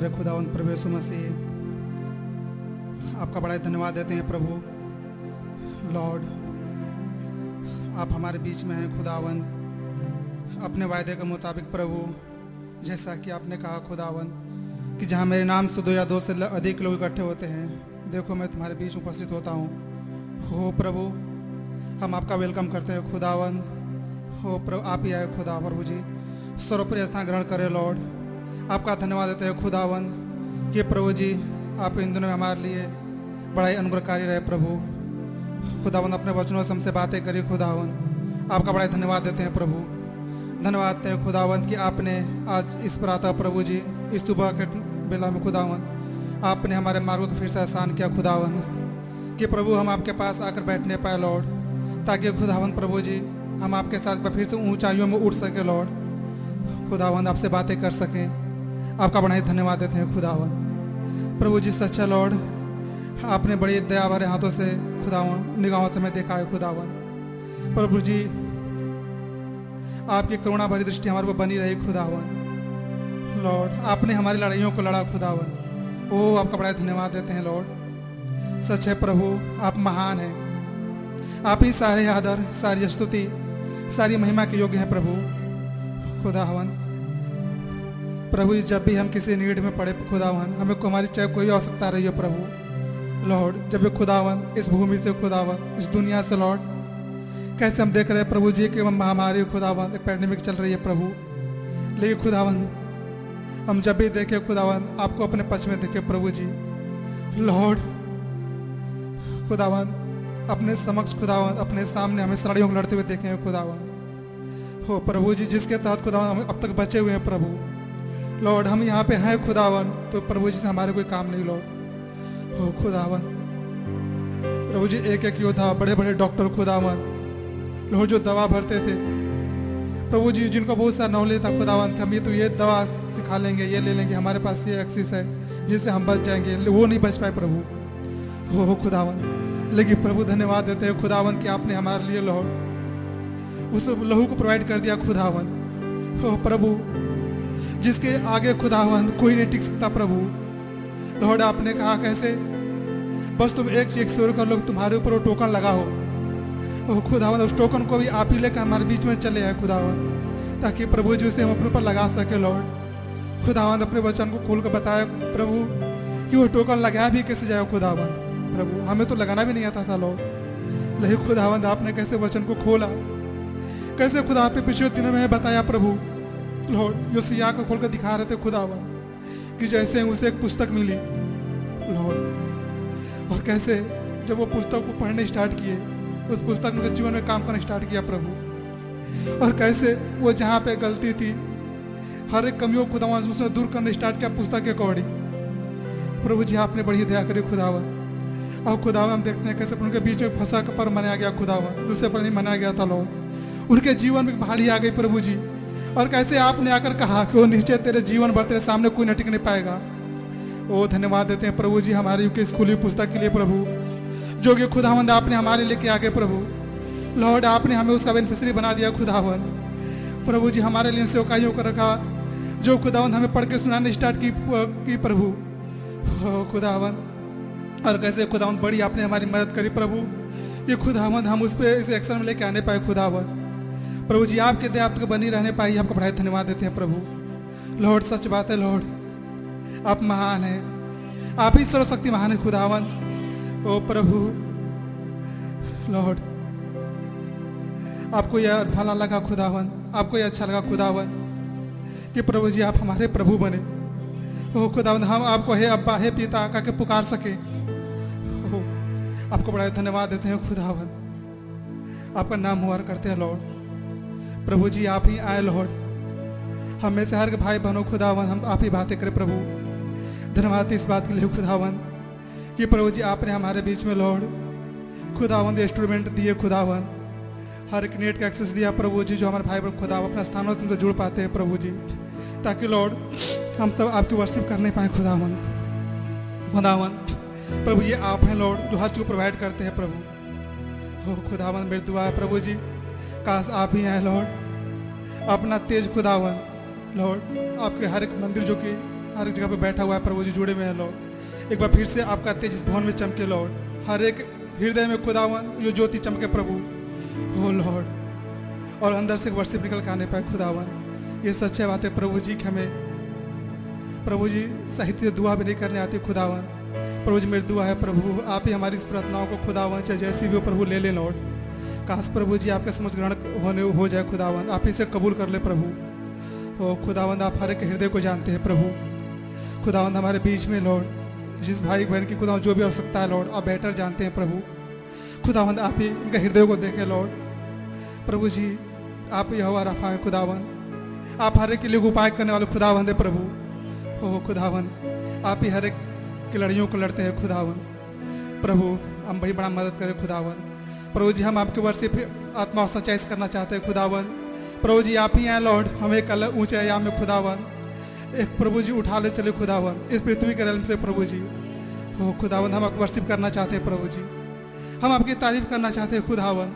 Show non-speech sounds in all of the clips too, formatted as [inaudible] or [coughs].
प्यारे खुदावन प्रभु यीशु मसीह आपका बड़ा धन्यवाद देते हैं प्रभु। लॉर्ड, आप हमारे बीच में हैं, खुदावन। अपने वायदे के मुताबिक प्रभु, जैसा कि आपने कहा खुदावन, कि जहाँ मेरे नाम से दो या दो से अधिक लोग इकट्ठे होते हैं, देखो मैं तुम्हारे बीच उपस्थित होता हूँ। हो प्रभु, हम आपका वेलकम करते हैं, खुदावन। हो प्रभु आप ही आए, खुदा प्रभु जी। सर्वप्रिय स्थान ग्रहण करें, लॉर्ड। आपका धन्यवाद देते हैं खुदावन कि प्रभु जी आप इन दिनों में हमारे लिए बड़ा ही अनुग्रहकारी रहे प्रभु। खुदावन, अपने वचनों से हमसे बातें करी खुदावन। आपका बड़ा धन्यवाद देते हैं प्रभु। धन्यवाद देते हैं खुदावन कि आपने आज इस प्रातः प्रभु जी, इस सुबह के बेला में खुदावन, आपने हमारे मार्ग को फिर से आसान किया खुदावन। कि प्रभु, हम आपके पास आकर बैठने पाए लॉर्ड, ताकि खुदावन प्रभु जी, हम आपके साथ फिर से ऊंचाइयों में उठ सके लॉर्ड। खुदावन, आपसे बातें कर सकें। आपका बड़ा ही धन्यवाद देते हैं खुदावन। प्रभु जी सच्चा लॉर्ड। आपने बड़ी दया भरे हाथों से खुदावन, निगाहों से मैं देखा है खुदावन। प्रभु जी, आपकी करुणा भरी दृष्टि हमारे को बनी रही खुदावन। लॉर्ड, आपने हमारी लड़ाइयों को लड़ा खुदावन। ओ, आपका बड़ा धन्यवाद देते हैं, लॉर्ड। सच है, प्रभु, आप महान हैं। आप ही सारे आदर, सारी स्तुति, सारी महिमा के योग्य हैं, प्रभु। खुदावन प्रभु जी, जब भी हम किसी नीड में पड़े खुदावन हमें हमारी चाहे कोई आवश्यकता रही हो, प्रभु। लॉर्ड जब भी खुदावन इस भूमि से खुदावन इस दुनिया से लॉर्ड कैसे हम देख रहे हैं प्रभु जी कि महामारी खुदावन एक पैंडेमिक चल रही है, प्रभु। लेकिन खुदावन हम जब भी देखे खुदावन आपको अपने पक्ष में देखे, प्रभु जी। लॉर्ड खुदावन अपने समक्ष खुदावन अपने सामने हमें सड़ियों को लड़ते हुए देखे हैं खुदावन हो प्रभु जी, जिसके तहत खुदावन हम अब तक बचे हुए हैं, प्रभु। लॉर्ड हम यहाँ पे हैं खुदावन तो प्रभु जी से हमारे कोई काम नहीं लॉर्ड हो खुदावन. प्रभु जी एक एक योद्धा बड़े बड़े डॉक्टर खुदावन. लोग जो दवा भरते थे. प्रभु जी, जिनको बहुत सारा नॉलेज था, खुदावन हम ये तो ये दवा सिखा लेंगे, ये ले लेंगे, हमारे पास ये एक्सिस है, जिससे हम बच जाएँगे. वो नहीं बच पाए प्रभु. हो हो खुदावन. लेकिन प्रभु, धन्यवाद देते हैं, खुदावन, कि आपने हमारे लिए लहू उस लहू को प्रोवाइड कर दिया, खुदावन. हो, प्रभु जिसके आगे खुदावन कोई नहीं टिक सकता प्रभु। लॉर्ड, आपने कहा कैसे? बस तुम एक चीज़ शुरू कर लो तुम्हारे ऊपर वो टोकन लगा हो। ओ खुदावन उस टोकन को भी आप ही लेकर हमारे बीच में चले आए खुदावन ताकि प्रभु जी उसे हम अपने ऊपर लगा सके लॉर्ड। खुदावन अपने वचन को खोल कर बताया प्रभु, कि वो टोकन लगाया भी कैसे जाए खुदावन प्रभु, हमें तो लगाना भी नहीं आता था लॉर्ड। लेकिन खुदावन आपने कैसे वचन को खोला? कैसे खुदा पे पिछले दिनों में बताया प्रभु? लॉर्ड सिया को खोल कर दिखा रहे थे खुदावन कि जैसे उसे एक पुस्तक मिली लॉर्ड और कैसे जब वो पुस्तक को पढ़ने स्टार्ट किए, उस पुस्तक में जीवन में काम करना स्टार्ट किया प्रभु। और कैसे वो जहाँ पे गलती थी, हर एक कमियों को खुदावन उसने दूर करना स्टार्ट किया पुस्तक के अकॉर्डिंग प्रभु जी, आपने बड़ी दया करी खुदावन और खुदावन हम देखते हैं कैसे उनके बीच में फंसा पर मनाया गया खुदावन दूसरे पर नहीं मनाया गया था लोग उनके जीवन में बहाली आ गई प्रभु जी। और कैसे आपने आकर कहा कि वो निश्चय तेरे जीवन भर तेरे सामने कोई न टिक नहीं पाएगा? ओ, धन्यवाद देते हैं प्रभु जी हमारी के स्कूली पुस्तक के लिए प्रभु। जो कि खुदावंद आपने हमारे लेके आगे प्रभु। लॉर्ड, आपने हमें उसका बेनिफिशरी बना दिया खुदावन प्रभु जी हमारे लिए सेवकाइयों को रखा, जो खुदावन हमें पढ़ के सुनाने स्टार्ट की की प्रभु। हो खुदावन और कैसे खुदावन बड़ी आपने हमारी मदद करी प्रभु। ये खुदावन हम उस पर इस एक्शन में लेके आने पाए खुदावन प्रभु जी आपके दया आपके बनी रहने पाई, आपको बड़ा धन्यवाद देते हैं प्रभु। लॉर्ड, सच बात है लॉर्ड, आप महान हैं। आप ही सर्वशक्ति महान है, खुदावन। ओ प्रभु, लॉर्ड, आपको यह भला लगा खुदावन, आपको यह अच्छा लगा खुदावन, कि प्रभु जी, आप हमारे प्रभु बने। ओ खुदावन, हम आपको हे अब्बा, हे पिता का के पुकार सके। आपको बड़ा धन्यवाद देते हैं खुदावन। आपका नाम हुआ करते हैं, लॉर्ड। प्रभु जी, आप ही आए, लॉर्ड। हम में से हर भाई बहनों खुदावन, हम आप ही बातें करें, प्रभु। धन्यवाद इस बात के लिए, खुदावन, कि प्रभु जी, आपने हमारे बीच में, लॉर्ड, खुदावन इंस्ट्रूमेंट दिए, खुदावन। हर एक नेट का एक्सेस दिया, प्रभु जी, जो हमारे भाई बहन खुदा अपने स्थानों से तो जुड़ पाते हैं, प्रभु जी। ताकि, लॉर्ड, हम सब आपकी वर्शिप कर नहीं पाए, खुदावन। खुदावन, प्रभु, ये आप हैं, लॉर्ड, जो हर चीज़ प्रोवाइड करते हैं, प्रभु। हो, खुदावन, मेरी दुआ है, प्रभु जी। काश आप ही हैं लॉर्ड अपना तेज खुदावन लॉर्ड आपके हर एक मंदिर जो कि हर एक जगह पे बैठा हुआ है, प्रभु जी जुड़े हुए हैं लॉर्ड एक बार फिर से आपका तेज इस भवन में चमके लॉर्ड हर एक हृदय में खुदावन जो ज्योति चमके, प्रभु. हो लॉर्ड और अंदर से वर्षिप निकल के आने पाए खुदावन ये सच्चे बात है, प्रभु जी, कि हमें प्रभु जी साहित्य दुआ भी नहीं करने आती खुदावन प्रभु जी, मेरी दुआ है, प्रभु, आप ही हमारी इस प्रार्थनाओं को खुदावन चाहे जैसी भी हो, प्रभु, ले ले लॉर्ड काश प्रभु जी आपके समझ ग्रहण होने हो जाए खुदावंद। आप इसे कबूल कर ले प्रभु। ओ खुदावंद, आप हर एक हृदय को जानते हैं प्रभु। खुदावंद, हमारे बीच में लौट जिस भाई बहन की खुदा जो भी आवश्यकता है लौट आप बेटर जानते हैं प्रभु। खुदावंद, आप ही उनके हृदय को देखें लौट प्रभु जी, आप यह रफा है, खुदावंद। आप हर एक के लिए उपाय करने वाले खुदावंद है प्रभु। ओ खुदावंद, आप ही हर एक की लड़ियों को लड़ते हैं खुदावंद। प्रभु, हम बड़ी बड़ा मदद करें खुदावंद। प्रभु जी, हम आपके वर्ष से आत्मा सच्चाई करना चाहते हैं, खुदावन। प्रभु जी, आप ही हैं, लॉर्ड। हमें ऊँचे आयाम में खुदावन। एक प्रभु जी, उठा ले चले खुदावन। इस पृथ्वी के रल से, प्रभु जी। हो, खुदावन, हम आपको वर्षिप करना चाहते हैं, प्रभु जी। हम आपकी तारीफ़ करना चाहते हैं, खुदावन।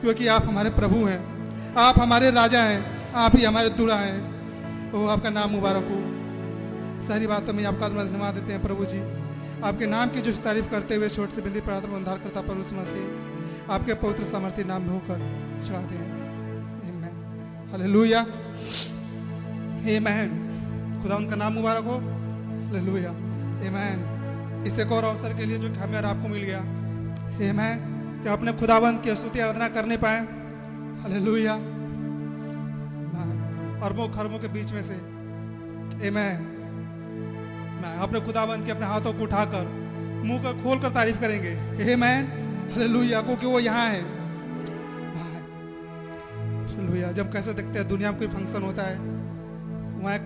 क्योंकि आप हमारे प्रभु हैं। आप हमारे राजा हैं। आप ही हमारे दुरा हैं। ओ आपका नाम मुबारक हो। सारी बातों में आपका धन्यवाद देते हैं, प्रभु जी। आपके नाम की जो तारीफ़ करते हुए छोट से बिंदी प्रार्थना उद्धार करता पर उस मसीह। आपके पवित्र सामर्थ्य नाम में होकर चढ़ाते हैं हालेलुया आमेन खुदा उनका नाम मुबारक हो। हालेलुया आमेन इस एक और अवसर के लिए जो हमें और आपको मिल गया। आमेन कि अपने खुदावंत की स्तुति आराधना करने पाए। हालेलुया अरबों खरबों के बीच में से। आमेन मैं अपने खुदाबंद के अपने हाथों को उठाकर मुँह को खोल कर तारीफ़ करेंगे। आमेन हालेलुया क्योंकि वो यहाँ है। भैया जब कैसे देखते हैं, दुनिया में कोई फ़ंक्शन होता है, वहाँ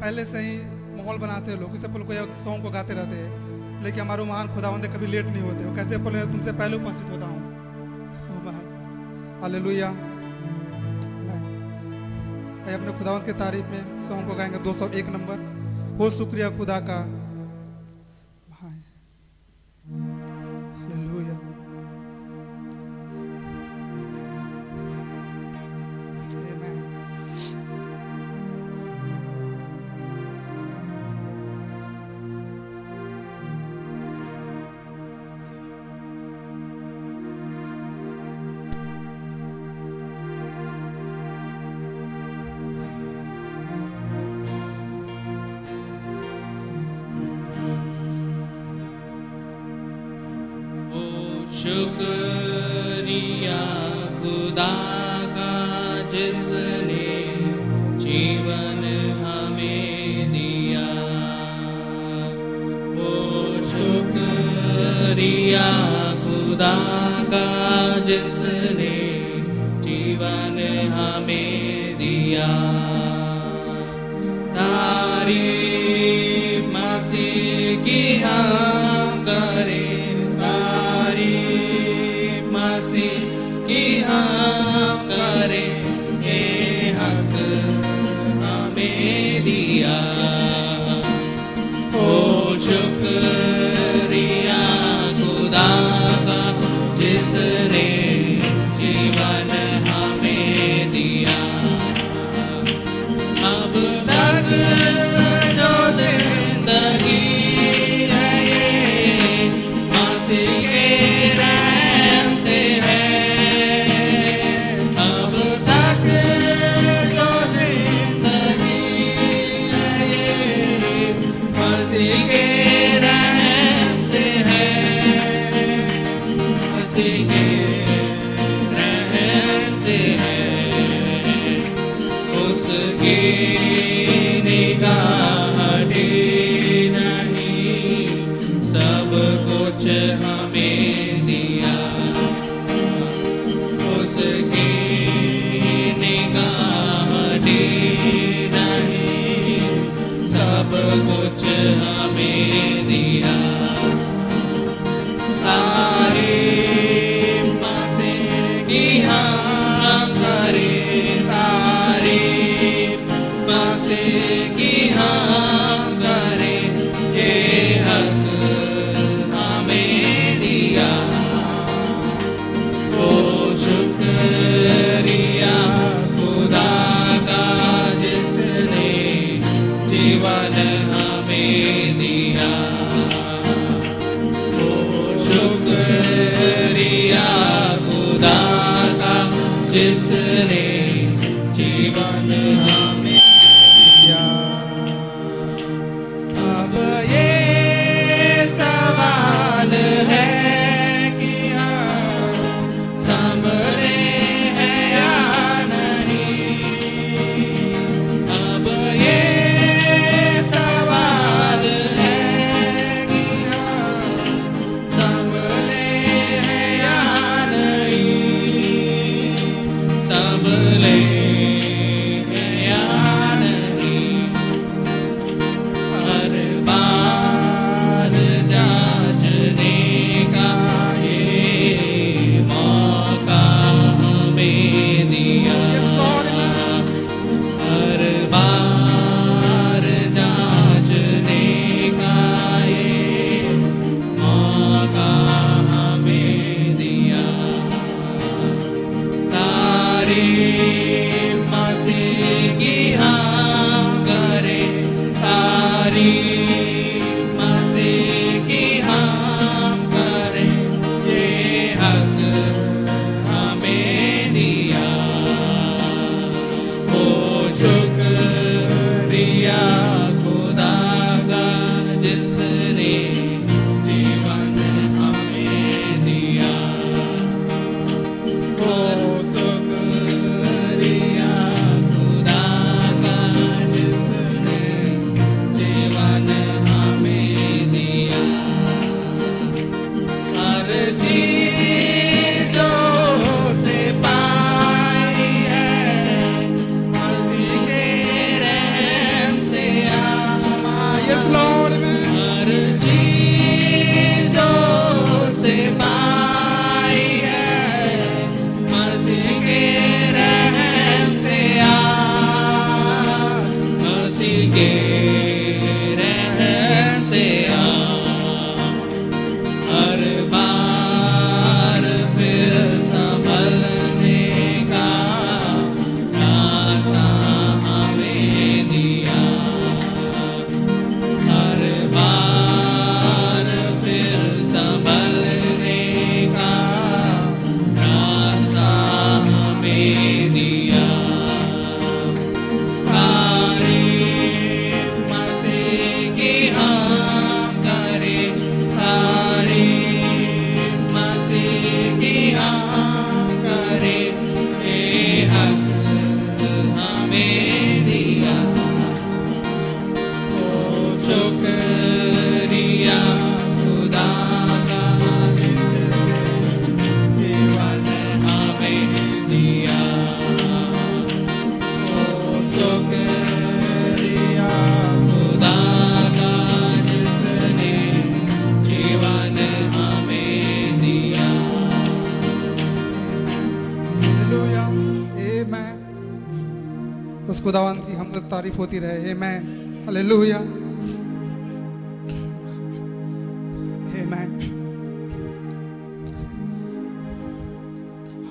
पहले से ही माहौल बनाते हैं लोग इससे पहले कोई सॉन्ग को गाते रहते हैं, लेकिन हमारे महान खुदावंदे कभी लेट नहीं होते। कैसे बोले तुमसे पहले उपस्थित होता हूँ। हालेलुया अपने खुदावंत के तारीफ़ में सॉन्ग को गाएँगे 201 नंबर। हो शुक्रिया खुदा का।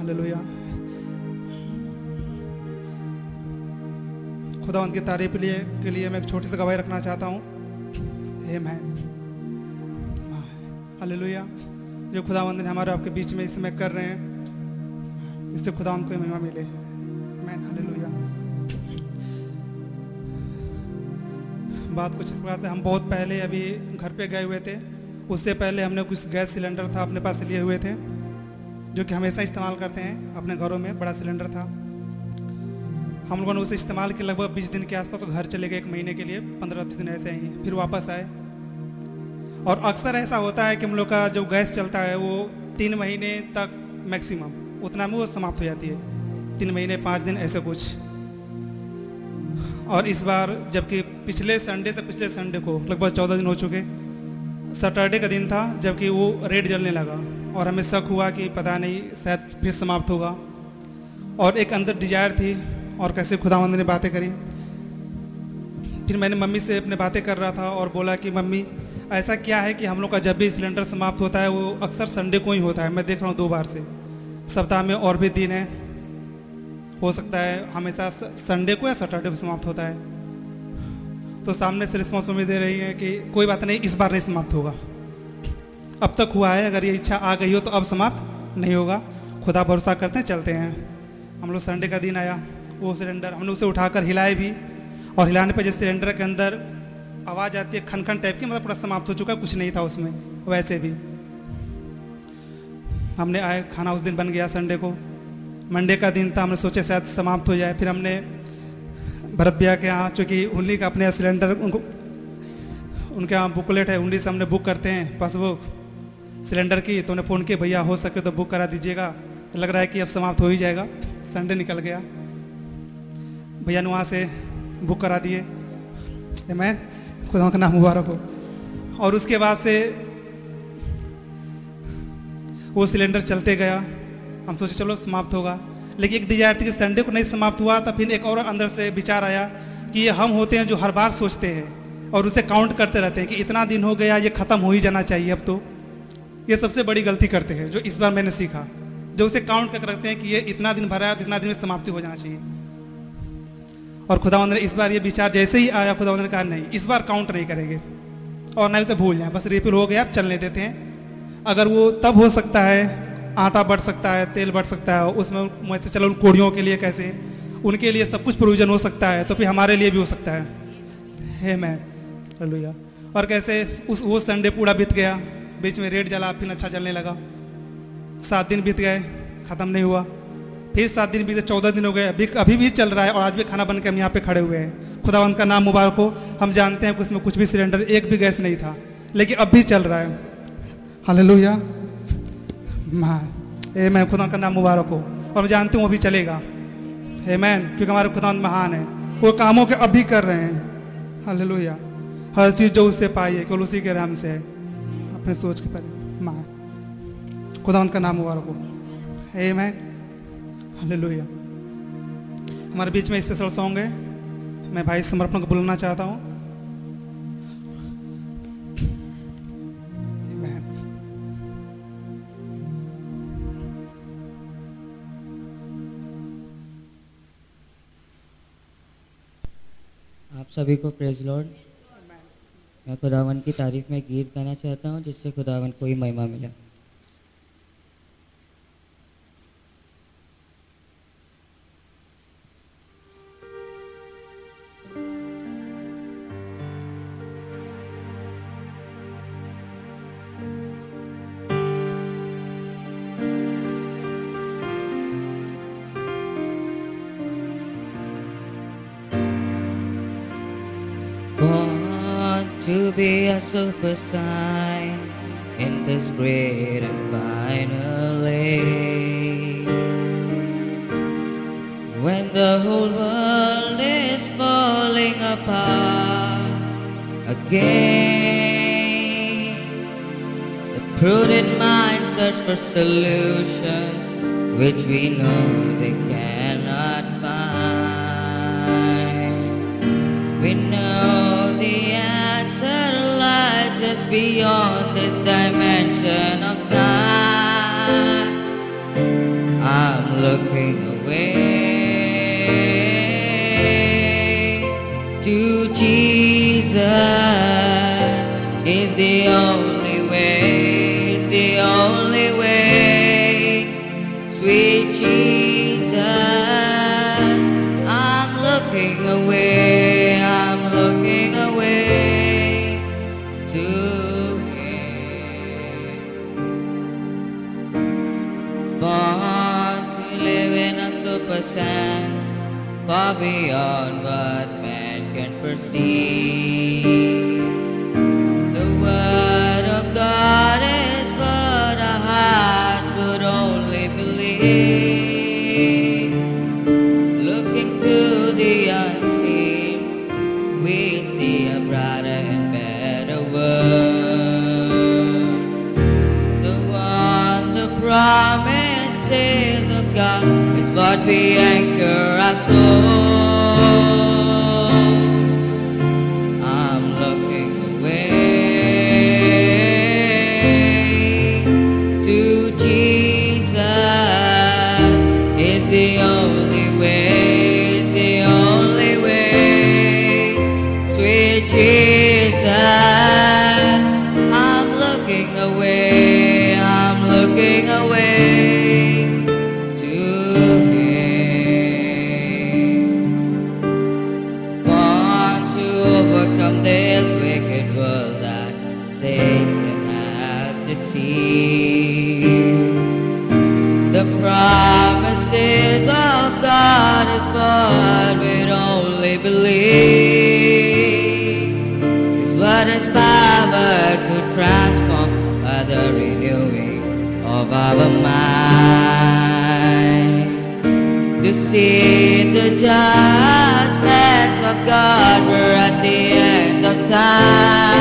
हालेलुया खुदावंत की तारीफ़ लिए, के लिए मैं एक छोटी सी गवाही रखना चाहता हूँ। आमेन हालेलुया जो खुदावंत ने हमारे आपके बीच में इस समय कर रहे हैं, इससे खुदावंत को महिमा मिले। आमेन हालेलुया बात कुछ इस प्रकार से, हम बहुत पहले अभी घर पे गए हुए थे। उससे पहले हमने कुछ गैस सिलेंडर था अपने पास लिए हुए थे। जो कि हमेशा इस्तेमाल करते हैं, अपने घरों में, बड़ा सिलेंडर था। हम लोगों ने उसे इस्तेमाल किया लगभग बीस दिन के आसपास घर चले गए एक महीने के लिए, पंद्रह बीस दिन ऐसे ही, फिर वापस आए। और अक्सर ऐसा होता है कि हम लोग का जो गैस चलता है, वो तीन महीने तक मैक्सिमम, उतना में वो समाप्त हो जाती है। तीन महीने, पाँच दिन, ऐसे कुछ। और इस बार, जबकि पिछले संडे से पिछले संडे को, लगभग चौदह दिन हो चुके, सैटरडे का दिन था, जबकि वो रेड जलने लगा। और हमें शक हुआ कि पता नहीं, शायद फिर समाप्त होगा। और एक अंदर डिज़ायर थी और कैसे खुदावंद ने बातें करी। फिर मैंने मम्मी से अपने बातें कर रहा था और बोला कि, मम्मी, ऐसा क्या है कि हम लोग का जब भी सिलेंडर समाप्त होता है, वो अक्सर संडे को ही होता है। मैं देख रहा हूँ दो बार से। सप्ताह में और भी दिन है। हो सकता है हमेशा संडे को या सैटरडे को समाप्त होता है। तो सामने से रिस्पॉन्स मम्मी दे रही है कि, कोई बात नहीं, इस बार नहीं समाप्त होगा। अब तक हुआ है, अगर ये इच्छा आ गई हो तो अब समाप्त नहीं होगा। खुदा भरोसा करते हैं, चलते हैं। हम लोग संडे का दिन आया, वो सिलेंडर हमने उसे उठाकर हिलाए भी, और हिलाने पर जिस सिलेंडर के अंदर आवाज़ आती है खन खन टाइप की मतलब पूरा समाप्त हो चुका है, कुछ नहीं था उसमें, वैसे भी। हमने आए, खाना उस दिन बन गया संडे को। मंडे का दिन था, हमने सोचे शायद समाप्त हो जाए। फिर हमने भरत भैया के यहाँ, चूँकि उन्हीं का अपने सिलेंडर, उनको, उनके यहाँ बुकलेट है, उन्हीं से हमने बुक करते हैं पासबुक सिलेंडर की तो उन्हें फ़ोन किया, भैया, हो सके तो बुक करा दीजिएगा। लग रहा है कि अब समाप्त हो ही जाएगा। संडे निकल गया। भैया ने वहाँ से बुक करा दिए। मैं खुदा का नाम मुबारक हो। और उसके बाद से वो सिलेंडर चलते गया। हम सोचे, चलो, समाप्त होगा। लेकिन एक डिज़ायर थी कि संडे को नहीं समाप्त हुआ, तब फिर एक और अंदर से विचार आया कि ये हम होते हैं जो हर बार सोचते हैं और उसे काउंट करते रहते हैं कि इतना दिन हो गया, ये ख़त्म हो ही जाना चाहिए अब तो। ये सबसे बड़ी गलती करते हैं, जो इस बार मैंने सीखा। जो उसे काउंट करके रखते हैं कि ये इतना दिन भरा है इतना दिन में समाप्ति हो जाना चाहिए। और खुदा ने इस बार ये विचार जैसे ही आया खुदा ने कहा, नहीं, इस बार काउंट नहीं करेंगे। और ना उसे भूल जाए बस रिपिल हो गया, अब चलने देते हैं। अगर वो तब हो सकता है, आटा बढ़ सकता है, तेल बढ़ सकता है, उसमें वैसे चलो उन कोड़ियों के लिए कैसे? उनके लिए सब कुछ प्रोविज़न हो सकता है तो फिर हमारे लिए भी हो सकता है। हे मैं और कैसे, उस, वो संडे पूरा बीत गया। बीच में रेड जला, फिर अच्छा चलने लगा। सात दिन बीत गए, ख़त्म नहीं हुआ। फिर सात दिन बीते, चौदह दिन हो गए। अभी अभी भी चल रहा है और आज भी खाना बन के हम यहाँ पे खड़े हुए हैं। खुदावंत का नाम मुबारक हो। हम जानते हैं कि उसमें कुछ भी सिलेंडर, एक भी गैस नहीं था, लेकिन अब भी चल रहा है। हालेलुया। माँ ए मैं खुदा का नाम मुबारक हो। और मैं जानती हूँ वो भी चलेगा। हे मैन क्योंकि हमारे खुदा महान है। वो कामों के अब भी कर रहे हैं। हालेलुया। हर चीज़ जो उससे पाई है, केवल उसी के राम से है। अपने सोच के परे माँ। खुदा उनका नाम मुबारक हो। हे मैन हालेलुया हमारे बीच में स्पेशल सॉन्ग है। मैं भाई समर्पण को बुलाना चाहता हूँ। आप सभी को प्रेज लॉर्ड मैं खुदावन की तारीफ़ में गीत गाना चाहता हूँ, जिससे खुदावन को ही महिमा मिले। To be a super sign in this great and final age. When the whole world is falling apart again, the prudent mind search for solutions which we know they cannot find. We know just beyond this dimension of time. I'm looking away to Jesus. Is the only way. Is the only far beyond what man can perceive. The word of God is what our hearts would only believe. Looking to the unseen, we see a brighter and better world. So on the promises of God is what we anchor flow. see the judgments of God. We're at the end of time.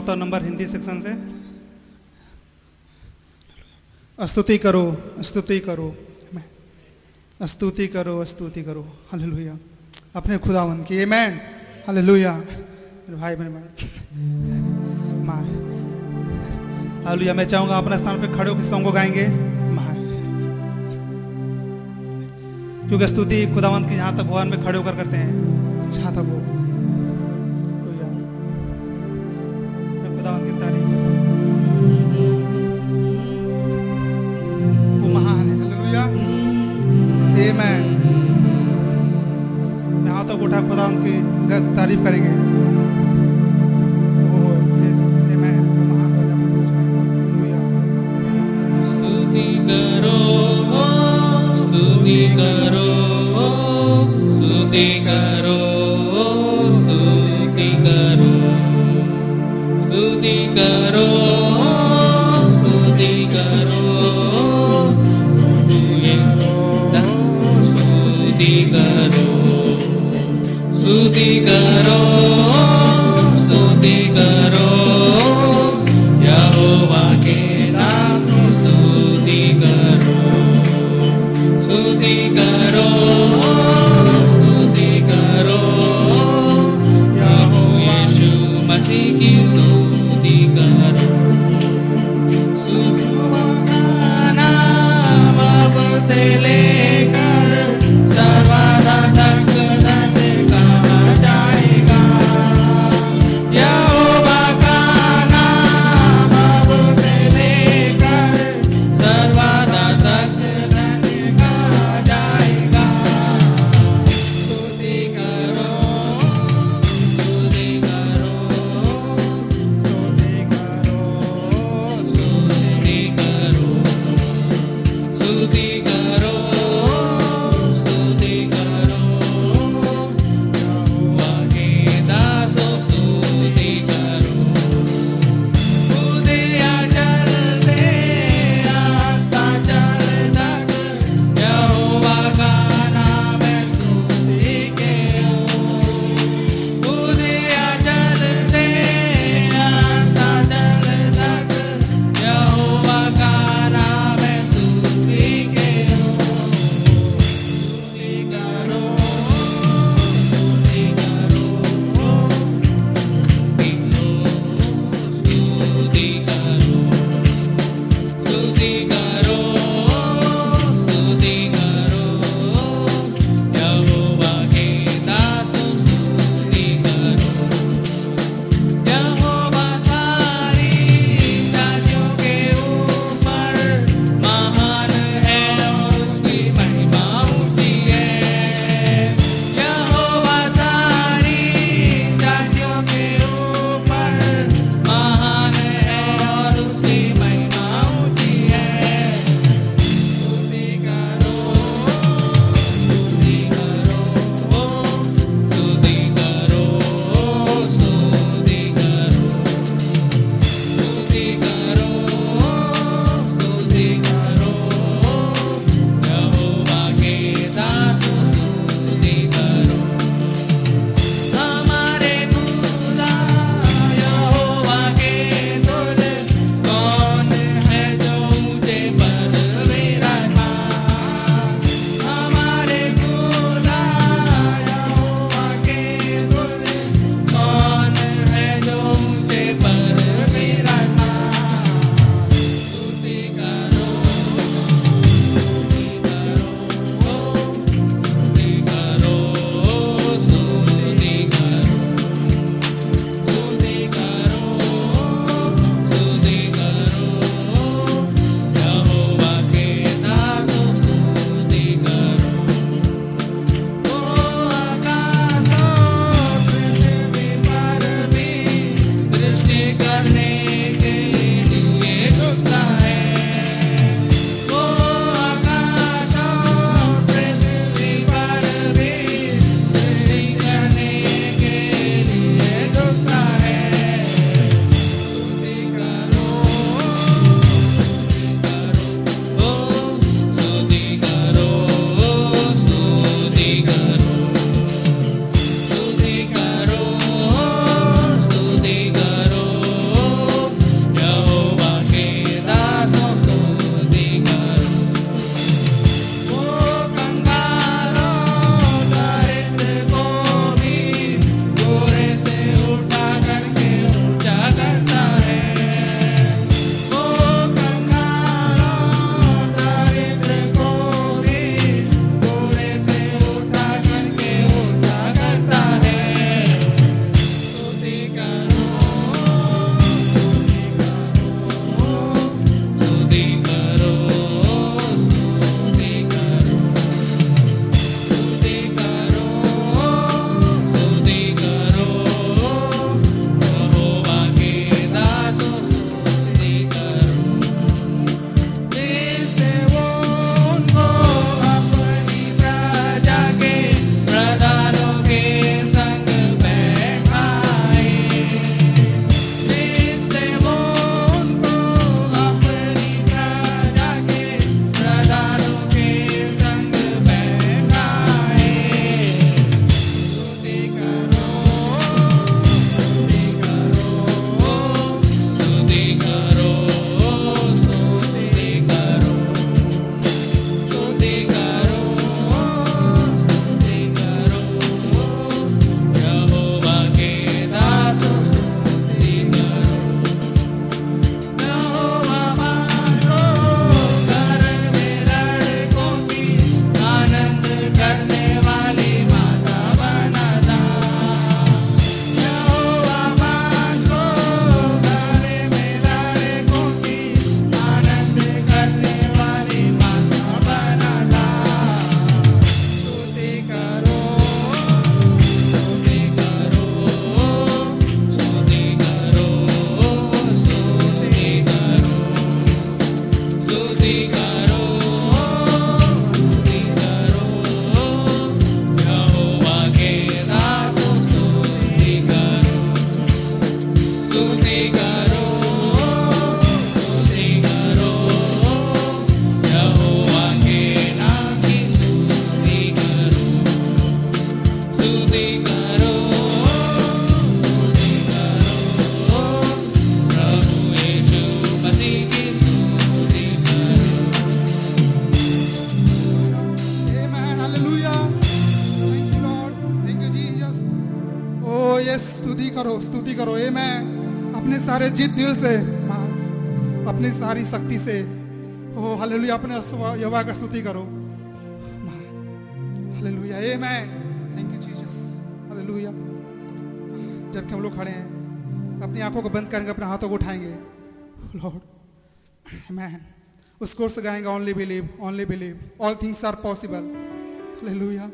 चौथा number Hindi section से। स्तुति करो स्तुति करो। स्तुति करो स्तुति करो। हल्लुया। अपने खुदावन की ये मैन हल्लुया। मेरे भाई बहन माँ। हल्लुया। मैं चाहूँगा अपने स्थान पे खड़े होकर सॉन्ग को गाएँगे। माँ। क्योंकि स्तुति खुदावंत की जहाँ तक भगवान में खड़े होकर करते हैं। जहाँ तक वो उनकी तारीफ़ करेंगे। से। ओ हालेलुया अपने यवा का स्तुति करो। Hallelujah Amen. Thank you, Jesus. Hallelujah जबकि हम लोग खड़े हैं अपनी आँखों को बंद करेंगे अपने हाथों को उठाएँगे। Lord Amen. उस कोर्स गाएँगे only believe only believe all things are possible hallelujah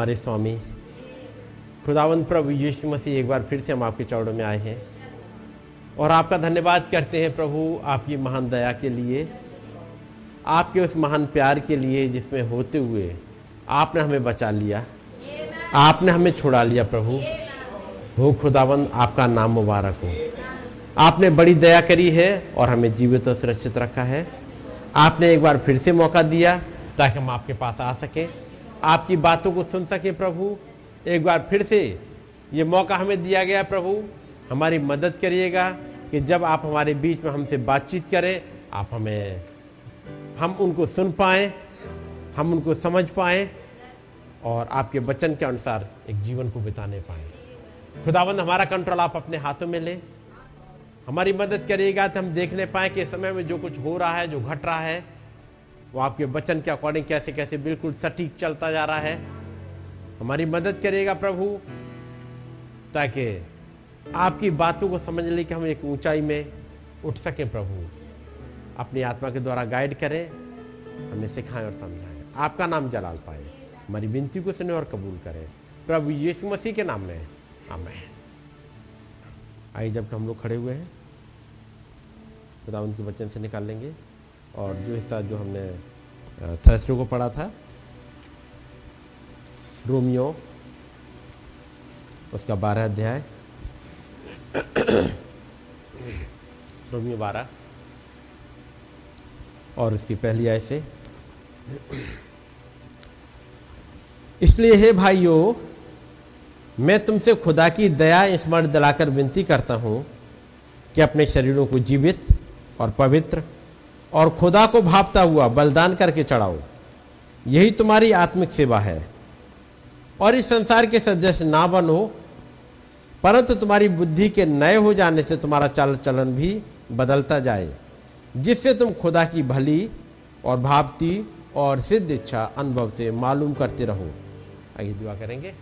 हमारे स्वामी। खुदावंत प्रभु यीशु मसीह एक बार फिर से हम आपके चौड़ों में आए हैं। और आपका धन्यवाद करते हैं प्रभु आपकी महान दया के लिए, आपके उस महान प्यार के लिए जिसमें होते हुए आपने हमें बचा लिया। आपने हमें छुड़ा लिया प्रभु। हो खुदावंद आपका नाम मुबारक हो। आपने बड़ी दया करी है और हमें जीवित और सुरक्षित रखा है। आपने एक बार फिर से मौका दिया ताकि हम आपके पास आ सकें। आपकी बातों को सुन सके प्रभु। एक बार फिर से ये मौका हमें दिया गया प्रभु। हमारी मदद करिएगा कि जब आप हमारे बीच में हमसे बातचीत करें, आप हमें, हम उनको सुन पाए, हम उनको समझ पाए और आपके वचन के अनुसार एक जीवन को बिताने पाएँ। खुदावंद, हमारा कंट्रोल आप अपने हाथों में लें। हमारी मदद करिएगा तो हम देखने पाए कि समय में जो कुछ हो रहा है, जो घट रहा है वो आपके वचन के अकॉर्डिंग कैसे कैसे बिल्कुल सटीक चलता जा रहा है। हमारी मदद करिएगा प्रभु, ताकि आपकी बातों को समझ ले कि हम एक ऊंचाई में उठ सकें प्रभु। अपनी आत्मा के द्वारा गाइड करें, हमें सिखाएँ और समझाएँ। आपका नाम जलाल पाए। हमारी विनती को सुने और कबूल करें। प्रभु यीशु मसीह के नाम में। आमेन। आइए जब हम लोग खड़े हुए हैं खुदावंत के वचन से निकाल लेंगे। और जो हिस्सा जो हमने थर्सडे को पढ़ा था, रोमियो, उसका बारह अध्याय। रोमियो बारह। और उसकी पहली आय से। इसलिए हे भाइयों, मैं तुमसे खुदा की दया स्मरण दिलाकर विनती करता हूँ कि अपने शरीरों को जीवित और पवित्र और खुदा को भापता हुआ, बलिदान करके चढ़ाओ। यही तुम्हारी आत्मिक सेवा है। और इस संसार के सदस्य ना बनो, परंतु तुम्हारी बुद्धि के नए हो जाने से तुम्हारा चाल चलन भी बदलता जाए, जिससे तुम खुदा की भली और भावती और सिद्ध इच्छा अनुभव से मालूम करते रहो। आगे दुआ करेंगे।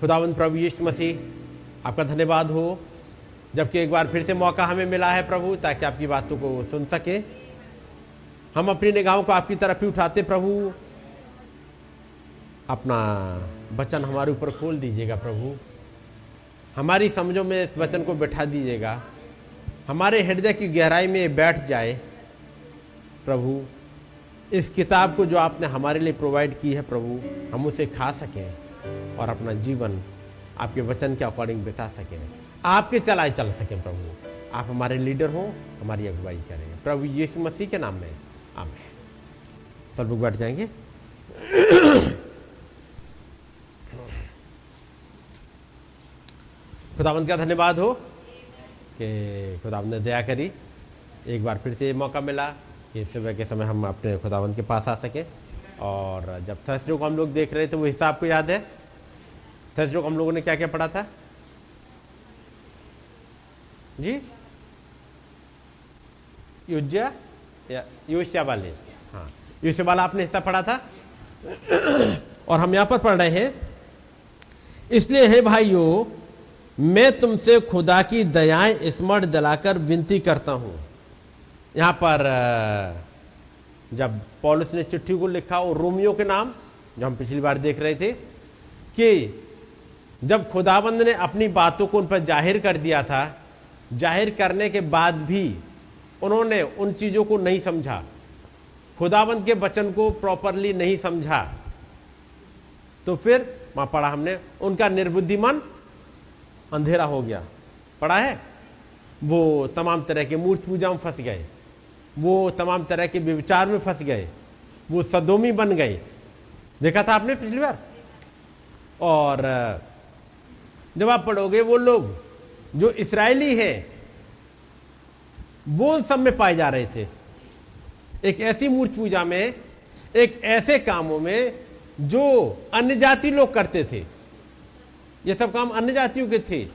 खुदावंद प्रभु यीशु मसीह, आपका धन्यवाद हो। जबकि एक बार फिर से मौका हमें मिला है प्रभु, ताकि आपकी बातों को सुन सके। हम अपनी निगाहों को आपकी तरफ़ ही उठाते प्रभु। अपना वचन हमारे ऊपर खोल दीजिएगा प्रभु। हमारी समझों में इस वचन को बैठा दीजिएगा। हमारे हृदय की गहराई में बैठ जाए प्रभु। इस किताब को जो आपने हमारे लिए प्रोवाइड की है प्रभु, हम उसे खा सकें और अपना जीवन आपके वचन के अकॉर्डिंग बिता सकें। आपके चलाए चल सके प्रभु। आप हमारे लीडर हो, हमारी अगुवाई करें। प्रभु यीशु मसीह के नाम में आमें सब लोग बैठ जाएँगे। खुदावंत का धन्यवाद हो? कि खुदावंत ने दया करी। एक बार फिर से ये मौका मिला कि सुबह के समय हम अपने खुदावंत के पास आ सके। और जब थर्सडे को हम लोग देख रहे थे, वो हिसाब को याद है। थर्सडे को हम लोगों ने क्या क्या पढ़ा था? जी? युज्या? या योशिया वाले हाँ। योशिया वाला आपने हिस्सा पढ़ा था? और हम यहाँ पर पढ़ रहे हैं, इसलिए हे भाइयों, मैं तुमसे खुदा की दयाएँ स्मरण दिलाकर विनती करता हूँ। यहाँ पर जब पॉलिस ने चिट्ठी को लिखा और रोमियो के नाम, जो हम पिछली बार देख रहे थे, कि जब खुदाबंद ने अपनी बातों को उन पर ज़ाहिर कर दिया था ज़ाहिर करने के बाद भी उन्होंने उन चीज़ों को नहीं समझा। खुदाबंद के वचन को प्रॉपरली नहीं समझा। तो फिर वहाँ पढ़ा हमने, उनका निर्बुद्धिमान अंधेरा हो गया। पढ़ा है? वो तमाम तरह के मूर्ति पूजा में फंस गए। वो तमाम तरह के विचार में फंस गए। वो सदोमी बन गए। देखा था आपने पिछली बार? और, जब आप पढ़ोगे वो लोग जो इसराइली है, वो उन सब में पाए जा रहे थे। एक ऐसी मूर्ति पूजा में, एक ऐसे कामों में जो अन्य जाति लोग करते थे। ये सब काम अन्य जातियों के थे,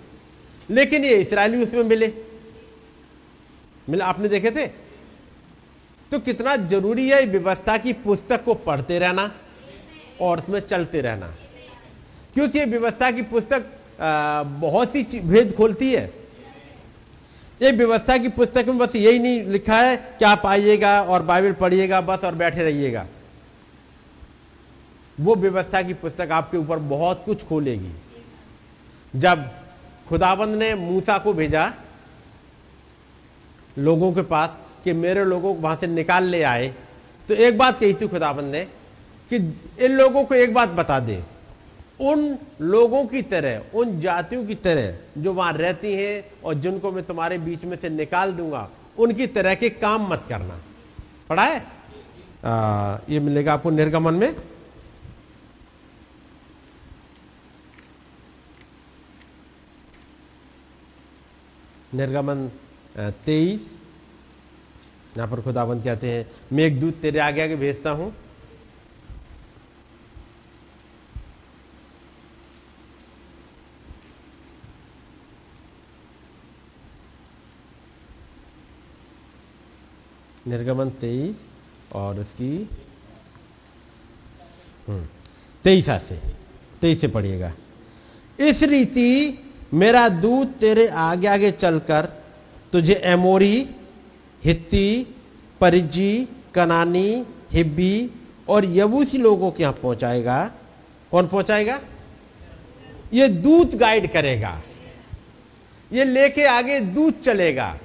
लेकिन ये इसराइली उसमें मिले। मिले, आपने देखे थे? तो कितना ज़रूरी है व्यवस्था की पुस्तक को पढ़ते रहना और उसमें चलते रहना। क्योंकि व्यवस्था की पुस्तक बहुत सी भेद खोलती है। ये व्यवस्था की पुस्तक में बस यही नहीं लिखा है, कि आप आइएगा और बाइबल पढ़िएगा बस और बैठे रहिएगा। वो व्यवस्था की पुस्तक आपके ऊपर बहुत कुछ खोलेगी। जब खुदाबंद ने मूसा को भेजा, लोगों के पास, कि मेरे लोगों को वहाँ से निकाल ले आए तो एक बात कही थी खुदाबंद ने, कि इन लोगों को एक बात बता दे। उन लोगों की तरह उन जातियों की तरह जो वहाँ रहती हैं और जिनको मैं तुम्हारे बीच में से निकाल दूँगा उनकी तरह के काम मत करना। पढ़ा है? आ, ये मिलेगा आपको निर्गमन में। निर्गमन तेईस। यहाँ पर खुदाबंद कहते हैं मैं एक दूध तेरे आगे आगे भेजता हूँ निर्गमन तेईस और उसकी हम्म, तेईस से तेईस से पढ़िएगा। इस रीति मेरा दूध तेरे आगे आगे चलकर तुझे एमोरी हित्ती परिजी कनानी हिब्बी और यबूसी लोगों के यहाँ पहुंचाएगा। कौन पहुंचाएगा? ये दूत गाइड करेगा। ये लेके आगे दूत चलेगा।